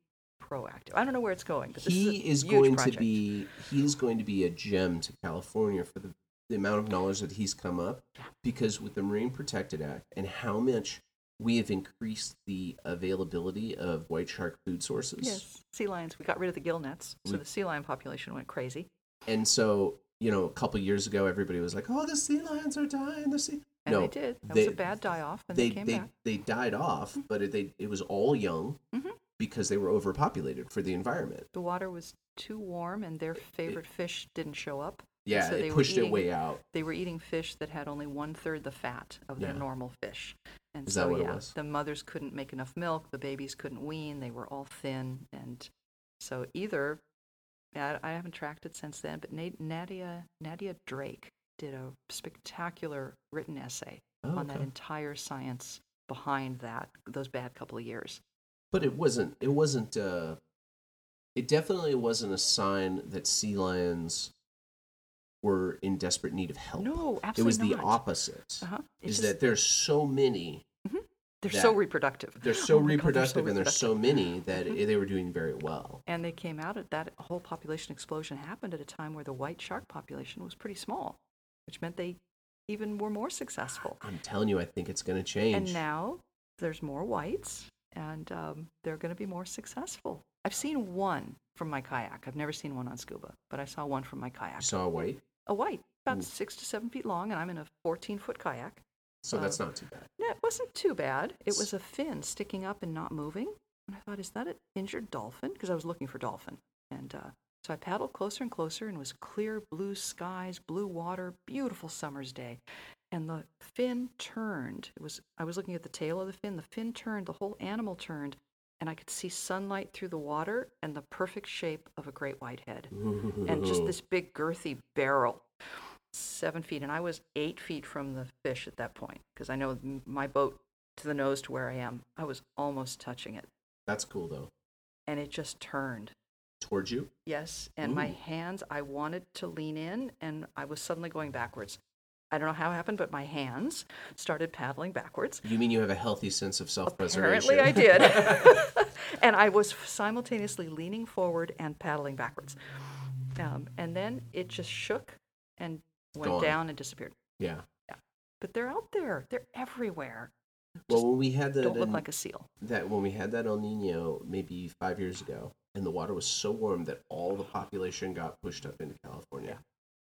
proactive. I don't know where it's going, but this he is, is going project. to be he is going to be a gem to California for the, the amount of knowledge that he's come up because with the Marine Protected Act and how much we have increased the availability of white shark food sources. Yes, sea lions. We got rid of the gill nets, so We- the sea lion population went crazy. And so, you know, a couple years ago everybody was like, "Oh, the sea lions are dying." The sea And No, they did. That they- was a bad die off, and they they, came they, back. they died off, but it, they it was all young Mhm. because they were overpopulated for the environment. The water was too warm, and their favorite fish didn't show up. Yeah, so they it were pushed it eating- way out. They were eating fish that had only one third the fat of their Yeah. normal fish. And Is so, that what it yeah, was? the mothers couldn't make enough milk, the babies couldn't wean, they were all thin. And so either, I I haven't tracked it since then, but Nadia, Nadia Drake did a spectacular written essay Oh, on that entire science behind that, those bad couple of years. but it wasn't it wasn't uh it definitely wasn't a sign that sea lions were in desperate need of help No, absolutely. it was the not. opposite Uh-huh. Is just- that there's so many they're so reproductive. they're so Oh my God, reproductive and there's so many that Mhm. they were doing very well And they came out at that whole population explosion happened at a time where the white shark population was pretty small, which meant they even were more successful. i'm telling you i think it's going to change And now there's more whites, and um, they're going to be more successful. I've seen one from my kayak. I've never seen one on scuba, but I saw one from my you kayak. saw a white A white, about Ooh. six to seven feet long, and I'm in a 14 foot kayak. so Uh, that's not too bad No, it wasn't too bad. It was a fin sticking up and not moving. And I thought, is that an injured dolphin? Because I was looking for dolphin. And uh, so I paddled closer and closer, and it was clear blue skies, blue water, beautiful summer's day. And the fin turned. It was I was looking at the tail of the fin. The fin turned. The whole animal turned, and I could see sunlight through the water and the perfect shape of a great white head and just this big girthy barrel seven feet and i was eight feet from the fish at that point because i know my boat to the nose to where i am i was almost touching it that's cool though and it just turned towards you yes and my hands i wanted to lean in and i was suddenly going backwards i don't know how it happened but my hands started paddling backwards you mean you have a healthy sense of self-preservation Apparently, I did. and I was simultaneously leaning forward and paddling backwards. Um, and then it just shook and went gone. down and disappeared. yeah yeah. But they're out there. They're everywhere. well when we had the Don't look the- like a seal. that when we had that El Nino maybe five years ago, and the water was so warm that all the population got pushed up into California.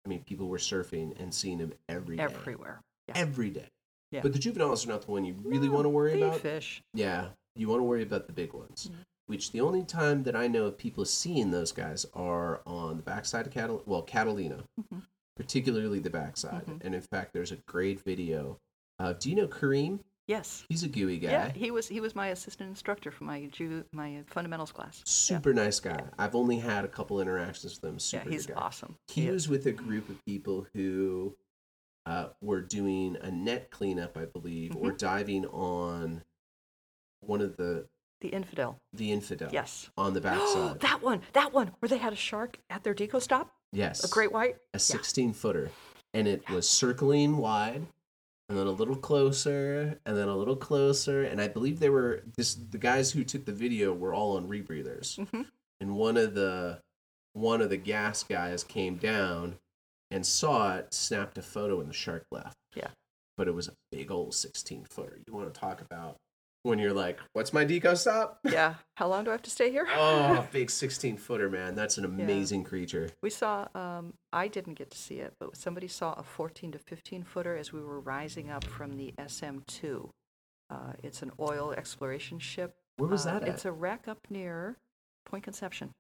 I mean, people were surfing and seeing them every day. Everywhere. Yeah. Every day. Yeah. But the juveniles are not the one you really No, want to worry about. fish. Yeah, you want to worry about the big ones. Mhm. Which the only time that I know of people seeing those guys are on the backside of Catal, well, Catalina, Mhm. particularly the backside. Mhm. And in fact, there's a great video Uh, do you know Kareem? Yes. He's a gooey guy. Yeah, he was he was my assistant instructor for my Ju- my fundamentals class. Super nice guy. I've only had a couple interactions with him. Yeah, Super he's good guy. awesome. He is. was with a group of people who uh, were doing a net cleanup, I believe, or Mhm. diving on one of the the infidel. the infidel. Yes. On the backside. that one, that one, where they had a shark at their deco stop, yes. a great white. a 16 footer and it was circling wide and then a little closer and then a little closer and i believe they were this the guys who took the video were all on rebreathers Mhm. and one of the one of the gas guys came down and saw it snapped a photo and the shark left Yeah. but it was a big old 16 footer you want to talk about when you're like what's my deco stop Yeah. How long do I have to stay here? oh big 16 footer man that's an amazing creature We saw, um, I didn't get to see it, but somebody saw a 14 to 15 footer as we were rising up from the SM2. Uh, it's an oil exploration ship. where was Uh, that at It's a wreck up near Point Conception.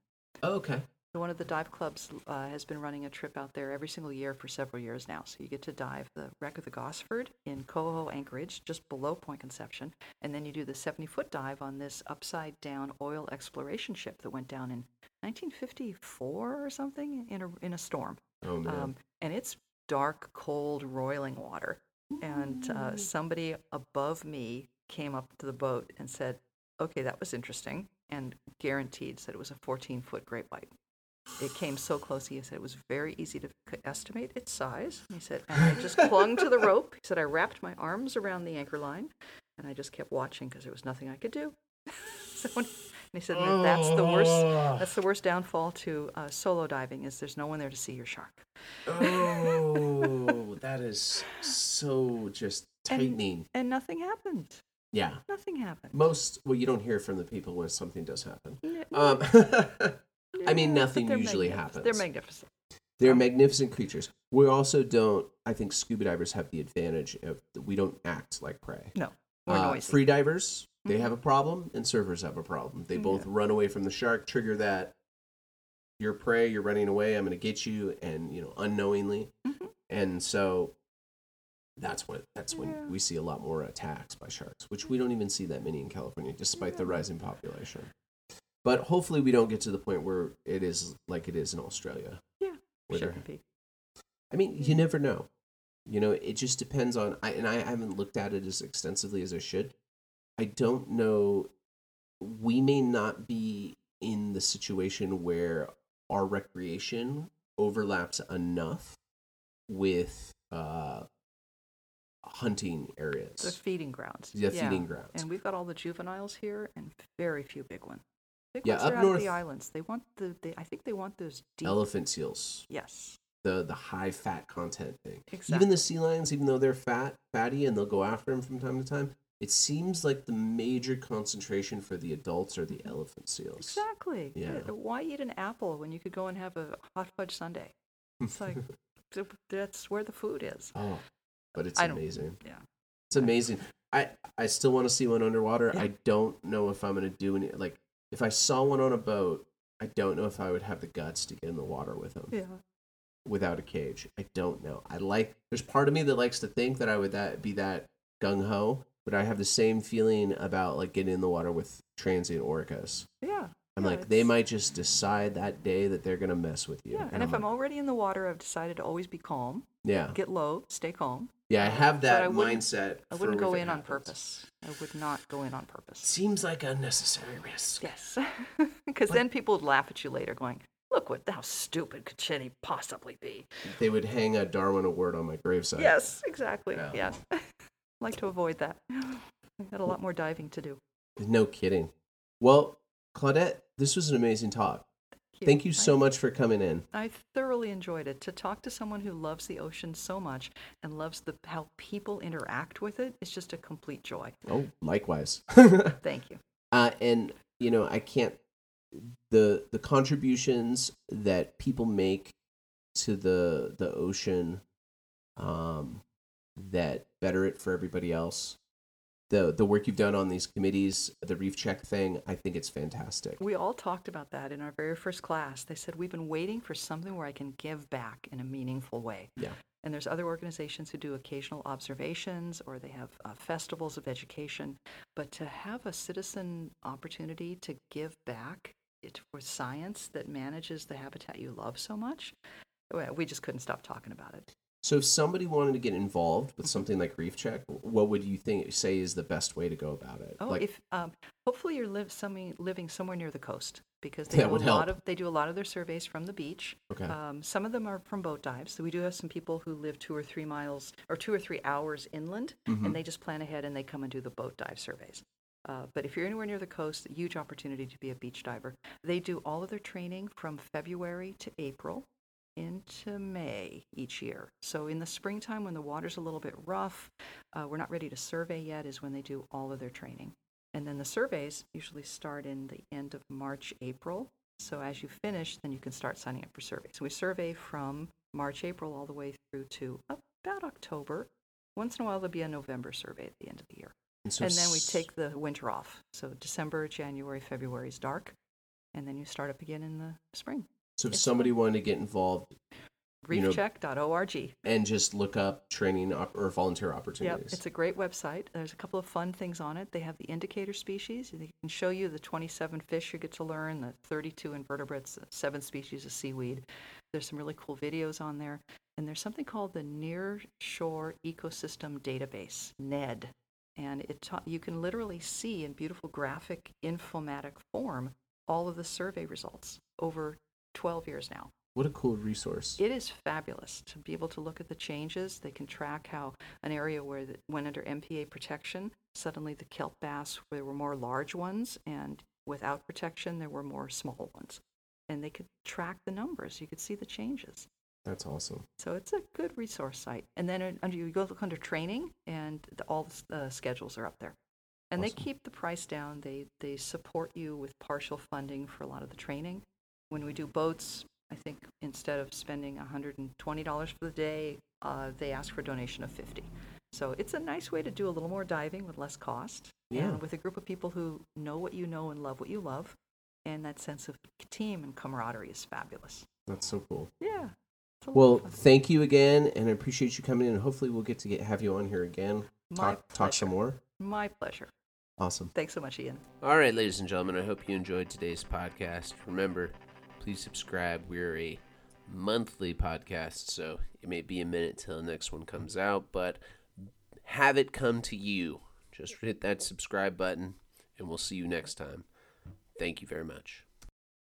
oh, okay One of the dive clubs uh, has been running a trip out there every single year for several years now. So you get to dive the wreck of the Gosford in Cojo Anchorage, just below Point Conception, and then you do the 70 foot dive on this upside down oil exploration ship that went down in 1954 or something in a, in a storm. oh man Um, and it's dark, cold, roiling water. And uh, somebody above me came up to the boat and said, okay, that was interesting, and guaranteed said it was a 14 foot great white. It came so close, he said it was very easy to estimate its size. He said, and I just clung to the rope. He said, I wrapped my arms around the anchor line, and I just kept watching because there was nothing I could do. so, when- and he said, "And that's the worst. That's the worst downfall to uh, solo diving is there's no one there to see your shark. Oh, that is so just tightening. And nothing happened. yeah. Nothing happened. Most, well, you don't hear from the people when something does happen. N- Um, I mean, nothing usually happens. They're magnificent. they're magnificent creatures. We also don't, I think scuba divers have the advantage of we don't act like prey. No, more Uh, noisy. free divers, they Mhm. have a problem, and surfers have a problem. They both Yeah. run away from the shark, trigger that you're prey, you're running away, I'm going to get you, and you know, unknowingly, Mhm. and so that's what that's when we see a lot more attacks by sharks, which we don't even see that many in California, despite the rising population. But hopefully, we don't get to the point where it is like it is in Australia. Yeah, they're- be. I mean, you never know. You know, it just depends on. I and I haven't looked at it as extensively as I should. I don't know. We may not be in the situation where our recreation overlaps enough with uh, hunting areas. The feeding grounds. Yeah, feeding grounds. And we've got all the juveniles here and very few big ones. Big Yeah, up north- the islands. They want the. They, I think they want those deep. Elephant seals, Yes, the the high fat content thing. exactly. Even the sea lions, even though they're fat, fatty, and they'll go after them from time to time, it seems like the major concentration for the adults are the elephant seals. Exactly. Yeah. Why eat an apple when you could go and have a hot fudge sundae? It's like that's where the food is. oh, but it's amazing. Yeah. It's amazing. I I still want to see one underwater. Yeah. I don't know if I'm gonna do any. Like, if I saw one on a boat, I don't know if I would have the guts to get in the water with them Yeah. without a cage. I don't know. I like. There's part of me that likes to think that I would that be that gung ho, but I have the same feeling about like getting in the water with transient orcas. Yeah. I'm Yeah, like, they might just decide that day that they're gonna mess with you. Yeah. And if I'm like, already in the water, I've decided to always be calm, yeah, get low, stay calm. yeah, I have But I that mindset. I wouldn't go in on purpose. I would not go in on purpose. Seems like unnecessary risk. Yes. Because then people would laugh at you later, going, "Look what how stupid could Jenny possibly be?" They would hang a Darwin Award on my gravesite. Yes, exactly. Yeah. Yeah. like to avoid that. I've got a lot more diving to do. No kidding. Well, Claudette, this was an amazing talk. Thank you I- so much for coming in. I thoroughly enjoyed it. To talk to someone who loves the ocean so much and loves the how people interact with it, it is just a complete joy. Oh, likewise. Thank you. uh, and you know, I can't the the contributions that people make to the the ocean um that better it for everybody else the the work you've done on these committees, the reef check thing. I think it's fantastic. We all talked about that in our very first class. They said, We've been waiting for something where I can give back in a meaningful way. Yeah. And there's other organizations who do occasional observations or they have uh, festivals of education. But to have a citizen opportunity to give back it for science that manages the habitat you love so much, we just couldn't stop talking about it. So if somebody wanted to get involved with something like Reef Check, what would you think say is the best way to go about it? Oh, like, if um, hopefully you're live some, living somewhere near the coast because they do would a help. lot of they do a lot of their surveys from the beach. okay. Um, some of them are from boat dives. So we do have some people who live two or three miles or two or three hours inland, Mhm. and they just plan ahead and they come and do the boat dive surveys. Uh, but if you're anywhere near the coast, a huge opportunity to be a beach diver. They do all of their training from February to April into May each year. So in the springtime, when the water's a little bit rough, uh, we're not ready to survey yet, is when they do all of their training. And then the surveys usually start in the end of March, April. So as you finish, then you can start signing up for surveys. We survey from March, April, all the way through to about October. Once in a while, there'll be a November survey at the end of the year. so and then we take the winter off. So December, January, February is dark. And then you start up again in the spring. So if somebody wanted to get involved You know- Reefcheck.org. and just look up training op- or volunteer opportunities. Yep, it's a great website. There's a couple of fun things on it. They have the indicator species. They can show you the 27 fish you get to learn, the 32 invertebrates, the seven species of seaweed. There's some really cool videos on there. And there's something called the Near Shore Ecosystem Database, NED. And it ta- you can literally see in beautiful graphic infomatic form all of the survey results over 12 years now. what a cool resource. It is fabulous to be able to look at the changes. They can track how an area where it went under MPA protection, suddenly the kelp bass, there were more large ones, and without protection, there were more small ones. And they could track the numbers. You could see the changes. That's awesome. So it's a good resource site. And then under you go look under training, and the, all the uh, schedules are up there. And they keep the price down. They they support you with partial funding for a lot of the training. When we do boats, I think instead of spending $120 for the day, uh, they ask for a donation of 50. So it's a nice way to do a little more diving with less cost, Yeah. and with a group of people who know what you know and love what you love, and that sense of team and camaraderie is fabulous. That's so cool. Yeah. it's a lot of Well, thank you again, and I appreciate you coming in. And hopefully, we'll get to get have you on here again. My Talk talk some more. My pleasure. Awesome. Thanks so much, Ian. All right, ladies and gentlemen, I hope you enjoyed today's podcast. Remember, please subscribe. We're a monthly podcast, so it may be a minute till the next one comes out, but have it come to you. Just hit that subscribe button, and we'll see you next time. Thank you very much.